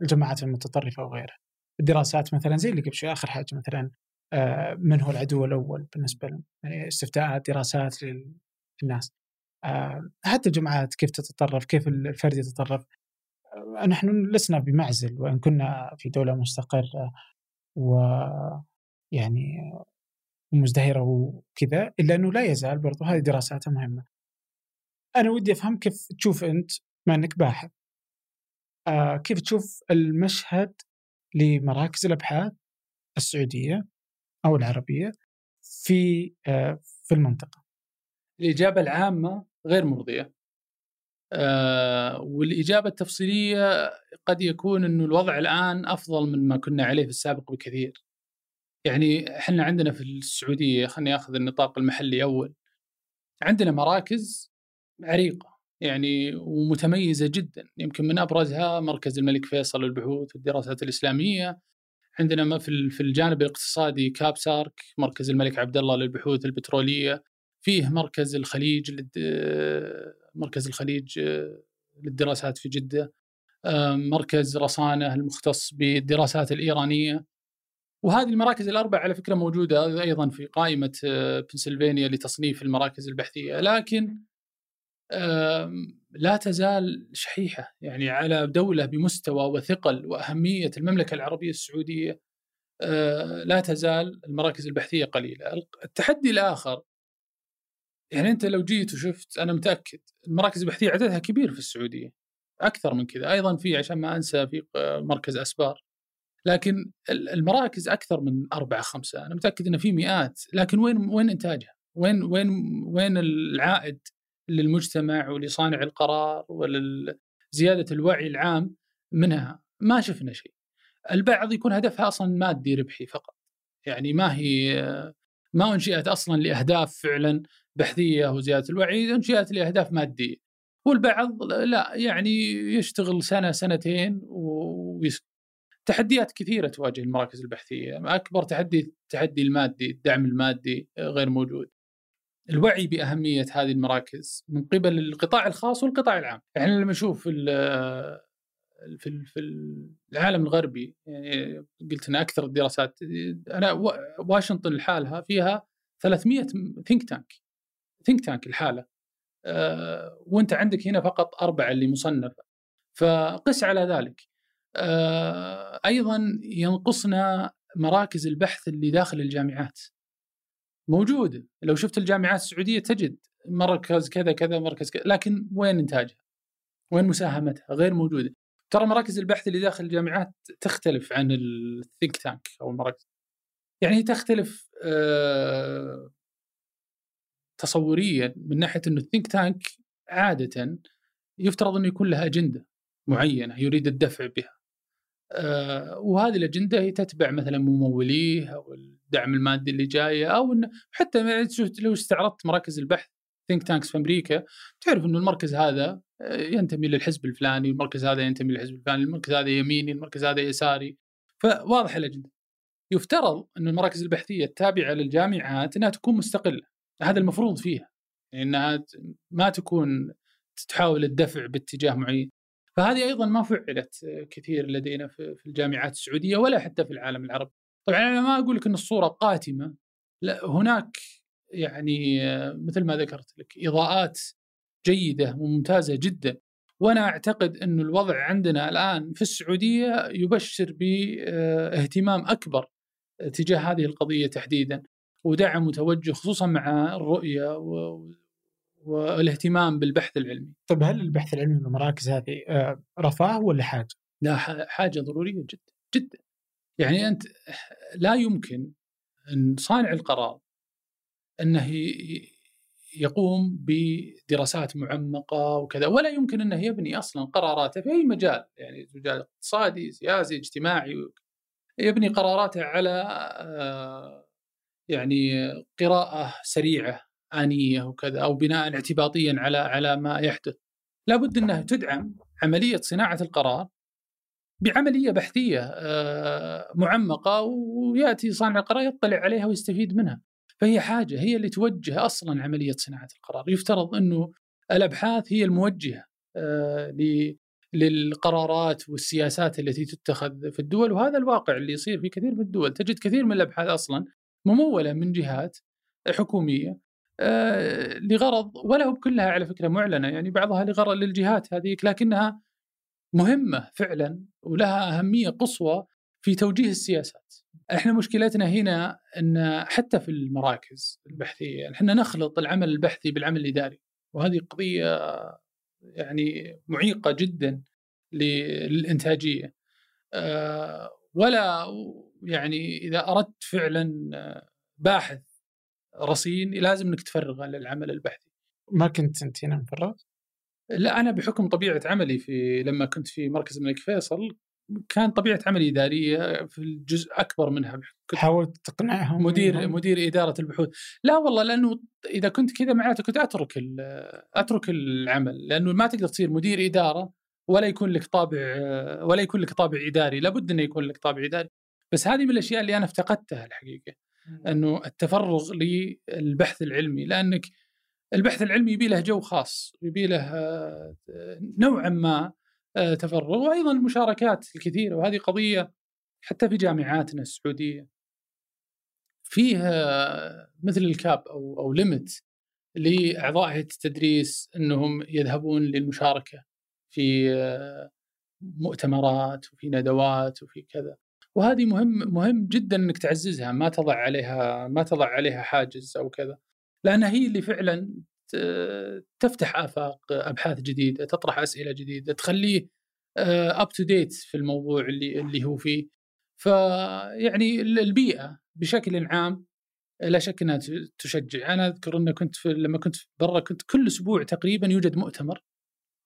الجماعات المتطرفة وغيرها الدراسات مثلا زي اللي قبل شوي آخر حاجة مثلا من هو العدو الأول بالنسبة لهم؟ يعني استفتاءات دراسات للناس. حتى الجماعات كيف تتطرف كيف الفرد يتطرف. نحن لسنا بمعزل وإن كنا في دولة مستقرة ويعني مزدهرة وكذا إلا أنه لا يزال برضو هذه دراساتها مهمة. أنا ودي أفهم كيف تشوف أنت بما انك باحث آه كيف تشوف المشهد لمراكز الأبحاث السعودية أو العربية في آه في المنطقة. الإجابة العامة غير مرضية. آه والإجابة التفصيلية قد يكون إنه الوضع الآن أفضل من ما كنا عليه في السابق بكثير. يعني إحنا عندنا في السعودية خليني اخذ النطاق المحلي أول. عندنا مراكز عريقة يعني ومتميزة جدا يمكن من أبرزها مركز الملك فيصل للبحوث والدراسات الإسلامية عندنا في في الجانب الاقتصادي كابسارك مركز الملك عبد الله للبحوث البترولية فيه مركز الخليج مركز الخليج للدراسات في جدة مركز رصانة المختص بالدراسات الإيرانية. وهذه المراكز الأربع على فكرة موجودة أيضا في قائمة بنسلفانيا لتصنيف المراكز البحثية. لكن لا تزال شحيحة يعني على دولة بمستوى وثقل وأهمية المملكة العربية السعودية لا تزال المراكز البحثية قليلة. التحدي الآخر يعني أنت لو جيت وشفت أنا متأكد المراكز البحثية عددها كبير في السعودية أكثر من كذا أيضا في عشان ما أنسى في مركز أسبار لكن المراكز أكثر من أربعة خمسة أنا متأكد ان في مئات لكن وين وين إنتاجها؟ وين وين وين العائد للمجتمع ولصانع القرار ولزيادة الوعي العام منها؟ ما شفنا شيء. البعض يكون هدفها أصلا مادي ربحي فقط. يعني ما هي ما انشئت أصلا لأهداف فعلا بحثية وزياده الوعي انشئت لأهداف مادية. والبعض لا يعني يشتغل سنة سنتين ويسكت تحديات كثيرة تواجه المراكز البحثية. أكبر تحدي التحدي المادي الدعم المادي غير موجود. الوعي بأهمية هذه المراكز من قبل القطاع الخاص والقطاع العام. يعني لما نشوف في في العالم الغربي يعني قلت إن أكثر الدراسات أنا واشنطن لحالها فيها 300 ثينك تانك ثينك تانك الحاله أه وأنت عندك هنا فقط أربعة اللي مصنفه فقس على ذلك أه أيضا ينقصنا مراكز البحث اللي داخل الجامعات موجودة لو شفت الجامعات السعودية تجد مركز كذا كذا مركز كذا لكن وين إنتاجها؟ وين مساهمتها؟ غير موجودة. ترى مراكز البحث اللي داخل الجامعات تختلف عن الثينك تانك أو المراكز. يعني تختلف آه تصوريا من ناحية إنه الثينك تانك عادة يفترض إنه يكون لها أجندة معينة يريد الدفع بها. آه وهذه الأجندة هي تتبع مثلا مموليه أو الدعم المادي اللي جاية أو إنه حتى لو استعرضت مراكز البحث ثينك تانكس في أمريكا تعرف إنه المركز هذا ينتمي للحزب الفلاني، المركز هذا ينتمي للحزب الفلاني، المركز هذا يميني، المركز هذا يساري. فواضح الاجنده. يفترض أن المراكز البحثية التابعة للجامعات إنها تكون مستقلة. هذا المفروض فيها إنها ما تكون تحاول الدفع باتجاه معين فهذه أيضا ما فعلت كثير لدينا في الجامعات السعودية ولا حتى في العالم العربي طبعا أنا ما أقول لك إن الصورة قاتمة لا هناك يعني مثل ما ذكرت لك إضاءات جيدة وممتازة جدا وأنا أعتقد أن الوضع عندنا الآن في السعودية يبشر باهتمام أكبر تجاه هذه القضية تحديدا ودعم وتوجه خصوصا مع الرؤية و... والاهتمام بالبحث العلمي. طيب هل البحث العلمي بالمراكز هذه رفاه ولا حاجة؟ لا حاجة ضرورية جدا جدا يعني أنت لا يمكن أن صانع القرار أنه يقوم بدراسات معمقة وكذا ولا يمكن أنه يبني أصلا قراراته في أي مجال يعني مجال اقتصادي سياسي اجتماعي يبني قراراته على آه، يعني قراءة سريعة آنية وكذا أو بناء اعتباطيا على على ما يحدث. لابد أنها تدعم عملية صناعة القرار بعملية بحثية آه، معمقة ويأتي صانع القرار يطلع عليها ويستفيد منها. فهي حاجة هي اللي توجه أصلا عملية صناعة القرار يفترض إنه الأبحاث هي الموجهة آه، للقرارات والسياسات التي تتخذ في الدول وهذا الواقع اللي يصير في كثير من الدول تجد كثير من الأبحاث أصلا ممولة من جهات حكومية آه، لغرض ولا هو كلها على فكرة معلنة يعني بعضها لغرض للجهات هذيك لكنها مهمة فعلا ولها أهمية قصوى في توجيه السياسات. إحنا مشكلتنا هنا إن حتى في المراكز البحثية إحنا نخلط العمل البحثي بالعمل الإداري وهذه قضية يعني معيقة جدا للإنتاجية. آه، ولا يعني إذا أردت فعلا باحث رصين لازم إنك تفرغه للعمل البحثي. ما كنت أنت هنا مفرغ؟ لا أنا بحكم طبيعة عملي في لما كنت في مركز الملك فيصل كان طبيعة عملي إدارية في الجزء أكبر منها حاولت تقنعهم مدير إنهم- مدير إدارة البحوث. لا والله لأنه إذا كنت كذا معناته كنت أترك أترك العمل لأنه ما تقدر تصير مدير إدارة ولا يكون لك طابع ولا يكون لك طابع إداري. لابد إنه يكون لك طابع إداري. بس هذه من الأشياء اللي أنا افتقدتها الحقيقة إنه التفرغ للبحث العلمي. لأنك البحث العلمي يبي له جو خاص يبي له آه، نوعا ما تفرغ وأيضا المشاركات الكثيرة وهذه قضية حتى في جامعاتنا السعودية. فيها مثل الكاب أو أو ليمت لاعضاء هيئه التدريس إنهم يذهبون للمشاركة في آه، مؤتمرات وفي ندوات وفي كذا. وهذه مهم مهم جدا إنك تعززها ما تضع عليها ما تضع عليها حاجز أو كذا. لانها هي اللي فعلا تفتح آفاق أبحاث جديدة تطرح أسئلة جديدة تخليه up to date في الموضوع اللي اللي هو فيه. فيعني ال- البيئة بشكل عام لا شك إنها تشجع. أنا أذكر ان كنت في لما كنت برا كنت كل أسبوع تقريبا يوجد مؤتمر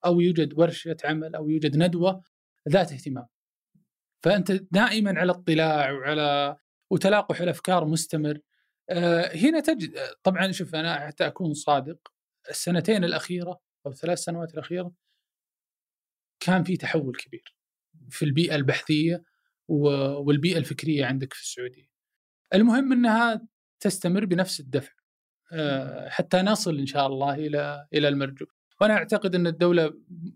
أو يوجد ورشة عمل أو يوجد ندوة ذات اهتمام. فأنت دائما على اطلاع وعلى وتلاقح الأفكار مستمر. آه، هنا تجد طبعا شوف أنا حتى أكون صادق السنتين الأخيرة أو الثلاث سنوات الأخيرة كان في تحول كبير في البيئة البحثية والبيئة الفكرية عندك في السعودية. المهم إنها تستمر بنفس الدفع آه، حتى نصل إن شاء الله إلى إلى المرجو. وأنا أعتقد إن الدولة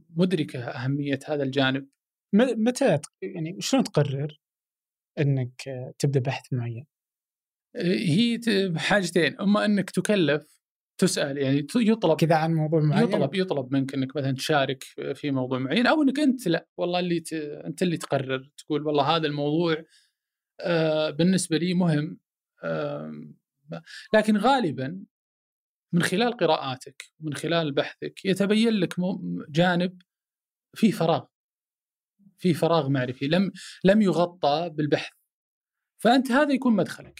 مدركة أهمية هذا الجانب. متى يعني شلون تقرر إنك آه، تبدأ بحث معين؟ هي ت- حاجتين أما إنك تكلف تسأل يعني يطلب كذا عن موضوع معين؟ يطلب يطلب منك إنك مثلا تشارك في موضوع معين أو إنك أنت لا والله اللي ت... أنت اللي تقرر تقول والله هذا الموضوع آه بالنسبة لي مهم آه لكن غالبا من خلال قراءاتك ومن خلال بحثك يتبين لك جانب فيه فراغ فيه فراغ معرفي لم لم يغطى بالبحث. فأنت هذا يكون مدخلك.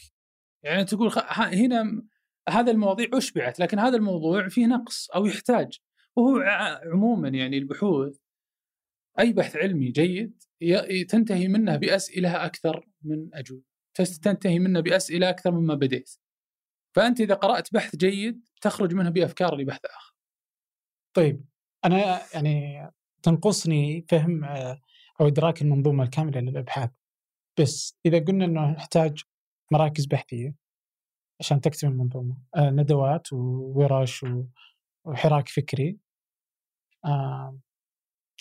يعني تقول هنا هذا المواضيع أشبعت لكن هذا الموضوع فيه نقص أو يحتاج. وهو عموما يعني البحوث أي بحث علمي جيد تنتهي منه بأسئلة أكثر من تس- تنتهي منه بأسئلة أكثر مما بديت. فأنت إذا قرأت بحث جيد تخرج منه بأفكار لبحث آخر. طيب أنا يعني تنقصني فهم آه، أو إدراك المنظومة الكاملة للأبحاث. بس إذا قلنا إنه نحتاج مراكز بحثية عشان تكتمل المنظومة. آه، ندوات وورش وحراك فكري. آه،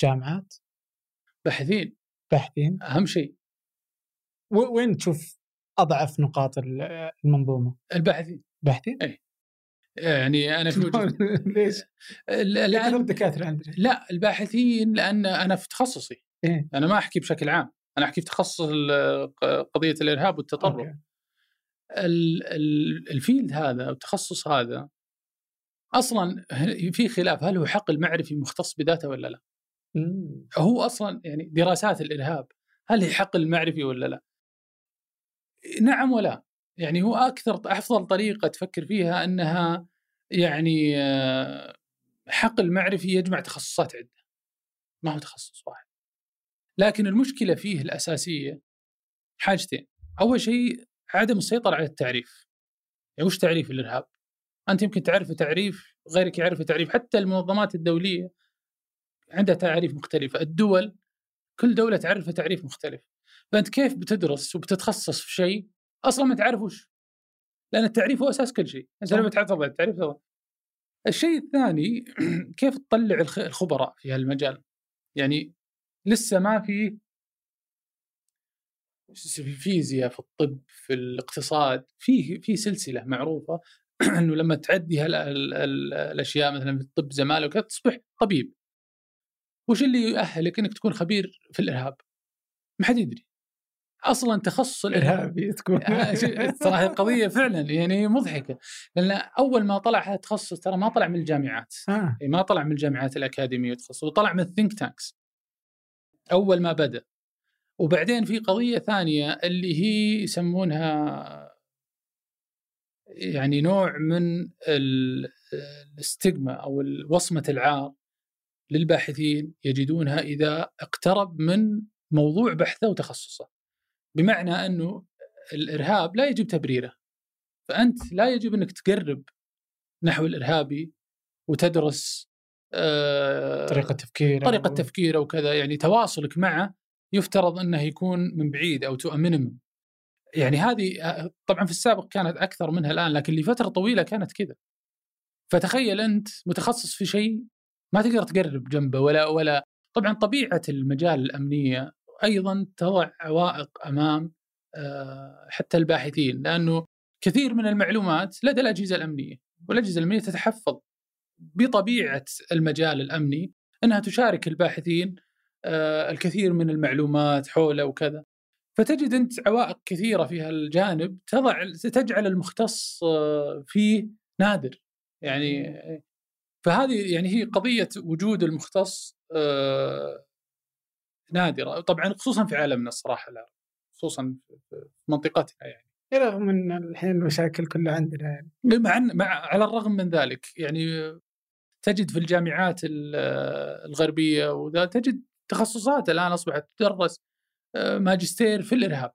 جامعات. باحثين. باحثين. أهم شيء. وين تشوف أضعف نقاط ال- المنظومة؟ الباحثين. باحثين؟ اي يعني أنا في وجهة ليش؟ لأن الدكاتره عندنا. لا الباحثين لأن أنا في تخصصي. إيه؟ أنا ما أحكي بشكل عام. أنا أحكي في تخصص قضية الإرهاب والتطرف. okay. ال- ال- ال field هذا أو التخصص هذا أصلا في خلاف هل هو حقل معرفي مختص بذاته ولا لا؟ هو أصلا يعني دراسات الإرهاب هل هي حقل معرفي ولا لا؟ نعم ولا. يعني هو أكثر أفضل طريقة تفكر فيها أنها يعني آه، حقل معرفي يجمع تخصصات عدة. ما هو تخصص واحد. لكن المشكلة فيه الأساسية حاجتين. أول شيء عدم السيطرة على التعريف. يعني وش تعريف الإرهاب؟ أنت يمكن تعرف تعريف غيرك يعرف تعريف حتى المنظمات الدولية عندها تعريف مختلفة. الدول كل دولة تعرف تعريف مختلف. فأنت كيف بتدرس وبتتخصص في شيء أصلا ما تعرف وش؟ لأن التعريف هو أساس كل شيء. أنت لما تعرف التعريف طبعا الشيء الثاني كيف تطلع الخبراء في هالمجال؟ يعني لسه ما في في الفيزياء في الطب في الاقتصاد في في سلسلة معروفة إنه لما تعدي الأشياء مثلا في الطب زمالة وكذا تصبح طبيب. وش اللي يؤهلك إنك تكون خبير في الإرهاب؟ ما حد يدري. أصلا تخصص الارهابي تكون صراحة القضية فعلا يعني مضحكة. لأن أول ما طلع هذا التخصص ترى ما طلع من الجامعات. آه. ما طلع من الجامعات الأكاديمية تخصص وطلع من الثينك تانكس أول ما بدأ. وبعدين في قضية ثانية اللي هي يسمونها يعني نوع من الاستجما أو وصمة العار للباحثين يجدونها إذا اقترب من موضوع بحثه وتخصصه. بمعنى أنه الإرهاب لا يجب تبريره فأنت لا يجب أنك تقرب نحو الإرهابي وتدرس آه طريقة تفكيره طريقة تفكيره وكذا يعني تواصلك معه يفترض أنه يكون من بعيد أو to minimum يعني هذه طبعا في السابق كانت أكثر منها الآن لكن لفترة طويلة كانت كذا. فتخيل أنت متخصص في شيء ما تقدر تقرب جنبه ولا ولا. طبعا طبيعة المجال الأمنية أيضا تضع عوائق أمام آه، حتى الباحثين لأنه كثير من المعلومات لدى الأجهزة الأمنية والأجهزة الأمنية تتحفظ بطبيعة المجال الأمني أنها تشارك الباحثين الكثير من المعلومات حوله وكذا. فتجد أنت عوائق كثيرة في هالجانب تضع تجعل المختص آه، فيه نادر. يعني فهذه يعني هي قضية وجود المختص نادرة. طبعا خصوصا في عالمنا الصراحة لا خصوصا في منطقتنا يعني. رغم ان الحين المشاكل كلها عندنا يعني. مع مع على الرغم من ذلك يعني تجد في الجامعات الغربية وذا تجد تخصصات الآن أصبحت تدرس آه، ماجستير في الإرهاب.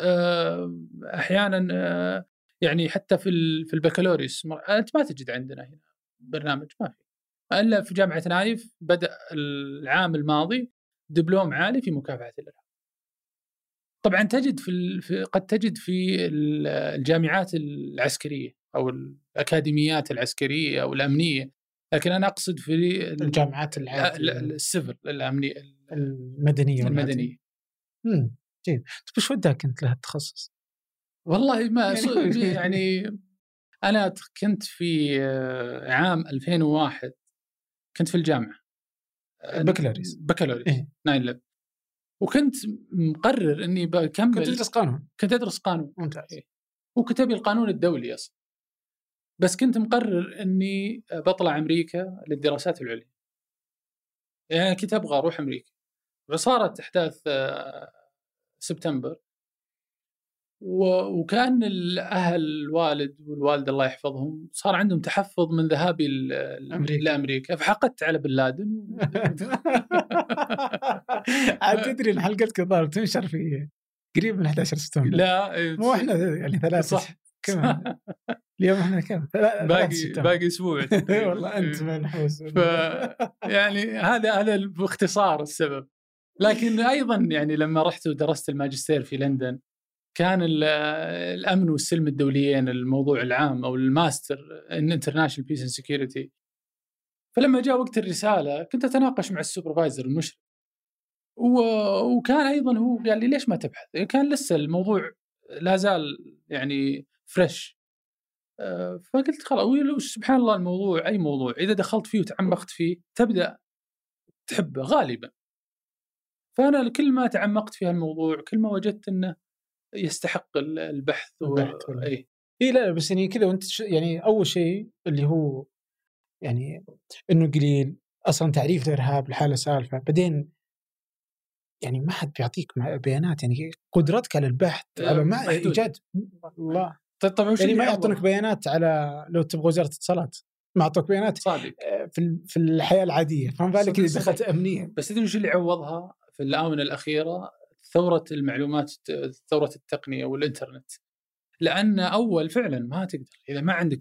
آه، أحيانا آه، يعني حتى في في البكالوريوس. أنت ما تجد عندنا هنا برنامج ما في. إلا في جامعة نايف بدأ العام الماضي دبلوم عالي في مكافحة الإرهاب. طبعا تجد في قد تجد في الجامعات العسكرية أو الأكاديميات العسكرية أو الأمنية لكن أنا أقصد في الجامعات السفر الأمنية المدنية المدنية. امم جيد. طيب إيش وداك أنت لهالتخصص؟ والله ما يعني, يعني أنا كنت في عام 2001 كنت في الجامعة. بكالوريوس. بكالوريوس إيه؟ ناين لب وكنت مقرر إني بكمل كنت تدرس قانون. كنت أدرس قانون. ممتاز. إيه؟ وكتبي القانون الدولي أصلا. بس كنت مقرر إني بطلع أمريكا للدراسات العليا. يعني كنت أبغى أروح أمريكا. وصارت أحداث آه، سبتمبر. وكأن الأهل الوالد والوالدة الله يحفظهم صار عندهم تحفظ من ذهابي لأمريكا. فحقدت على بن لادن. عاد تدري إن حلقتك الظاهر تنشر في قريب من 11 سبتمبر. لا مو إحنا يعني ثلاثة. صح. كم اليوم إحنا كم؟ باقي باقي أسبوع والله أنت منحوس. ف يعني هذا هذا باختصار السبب. لكن أيضا يعني لما رحت ودرست الماجستير في لندن كان الأمن والسلم الدوليين الموضوع العام أو الماستر in international peace and security فلما جاء وقت الرسالة كنت أتناقش مع ال supervisor المشرف. وكان أيضا هو قال لي ليش ما تبحث؟ كان لسه الموضوع لا زال يعني fresh فقلت خلاص سبحان الله الموضوع أي موضوع إذا دخلت فيه وتعمقت فيه تبدأ تحبه غالبا. فأنا كل ما تعمقت في هالموضوع كل ما وجدت إنه يستحق البحث, البحث و... اي اي لا بس يعني كذا وأنت ش... يعني أول شيء اللي هو يعني إنه قليل أصلا تعريف الارهاب لحاله سالفة بعدين يعني ما حد بيعطيك بيانات يعني قدرتك على البحث آه، على ما محدود. إيجاد الله طيب طبعا وش يعني ما؟ يعطونك بيانات على لو تبغى وزارة اتصالات ما اعطوك بيانات صادق آه، في في الحياة العادية فما بالك إذا دخلت. أمنية بس تدري وش اللي عوضها في الآونة الأخيرة؟ ثورة المعلومات ثورة التقنية والإنترنت. لأن أول فعلا ما تقدر إذا ما عندك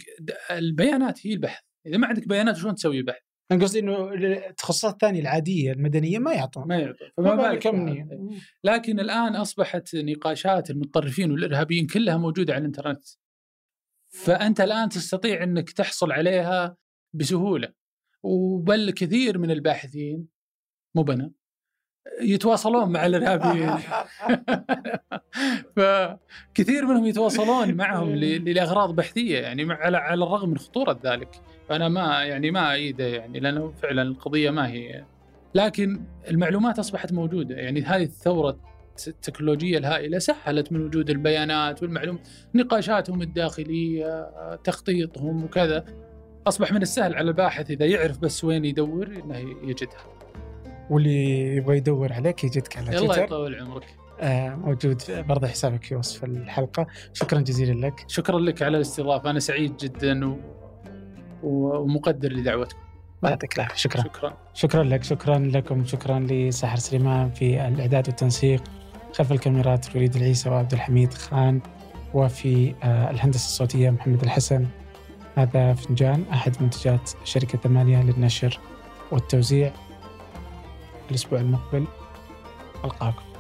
البيانات هي البحث، إذا ما عندك بيانات شلون تسوي بحث؟ أنا قصدي إنه التخصصات الثانية العادية المدنية ما يعطون ما يعطون ما فما بالك امنيه بهذا. لكن الآن أصبحت نقاشات المتطرفين والإرهابيين كلها موجودة على الإنترنت. فأنت الآن تستطيع إنك تحصل عليها بسهولة. وبل كثير من الباحثين مو بنا يتواصلون مع الإرهابيين. فكثير منهم يتواصلون معهم لأغراض بحثية يعني على على الرغم من خطورة ذلك. فأنا ما يعني ما ايده يعني لأنه فعلا القضية ما هي. لكن المعلومات أصبحت موجودة. يعني هذه الثورة التكنولوجية الهائلة سهلت من وجود البيانات والمعلومات نقاشاتهم الداخلية تخطيطهم وكذا. أصبح من السهل على الباحث إذا يعرف بس وين يدور إنه يجدها. واللي يبغى يدور عليك يجدك على الله تويتر. يطول عمرك. آه، موجود برضه حسابك في وصف الحلقة. شكرا جزيلا لك. شكرا لك على الاستضافة. أنا سعيد جدا و... ومقدر لدعوتكم. يعطيك العافية. شكرا. شكرا. شكرا لك. شكرا لكم. شكرا لساحر سليمان في الإعداد والتنسيق. خلف الكاميرات الوليد العيسى وعبد الحميد خان. وفي آه، الهندسة الصوتية محمد الحسن. هذا فنجان أحد منتجات شركة ثمانية للنشر والتوزيع. الأسبوع المقبل. ألقاكم.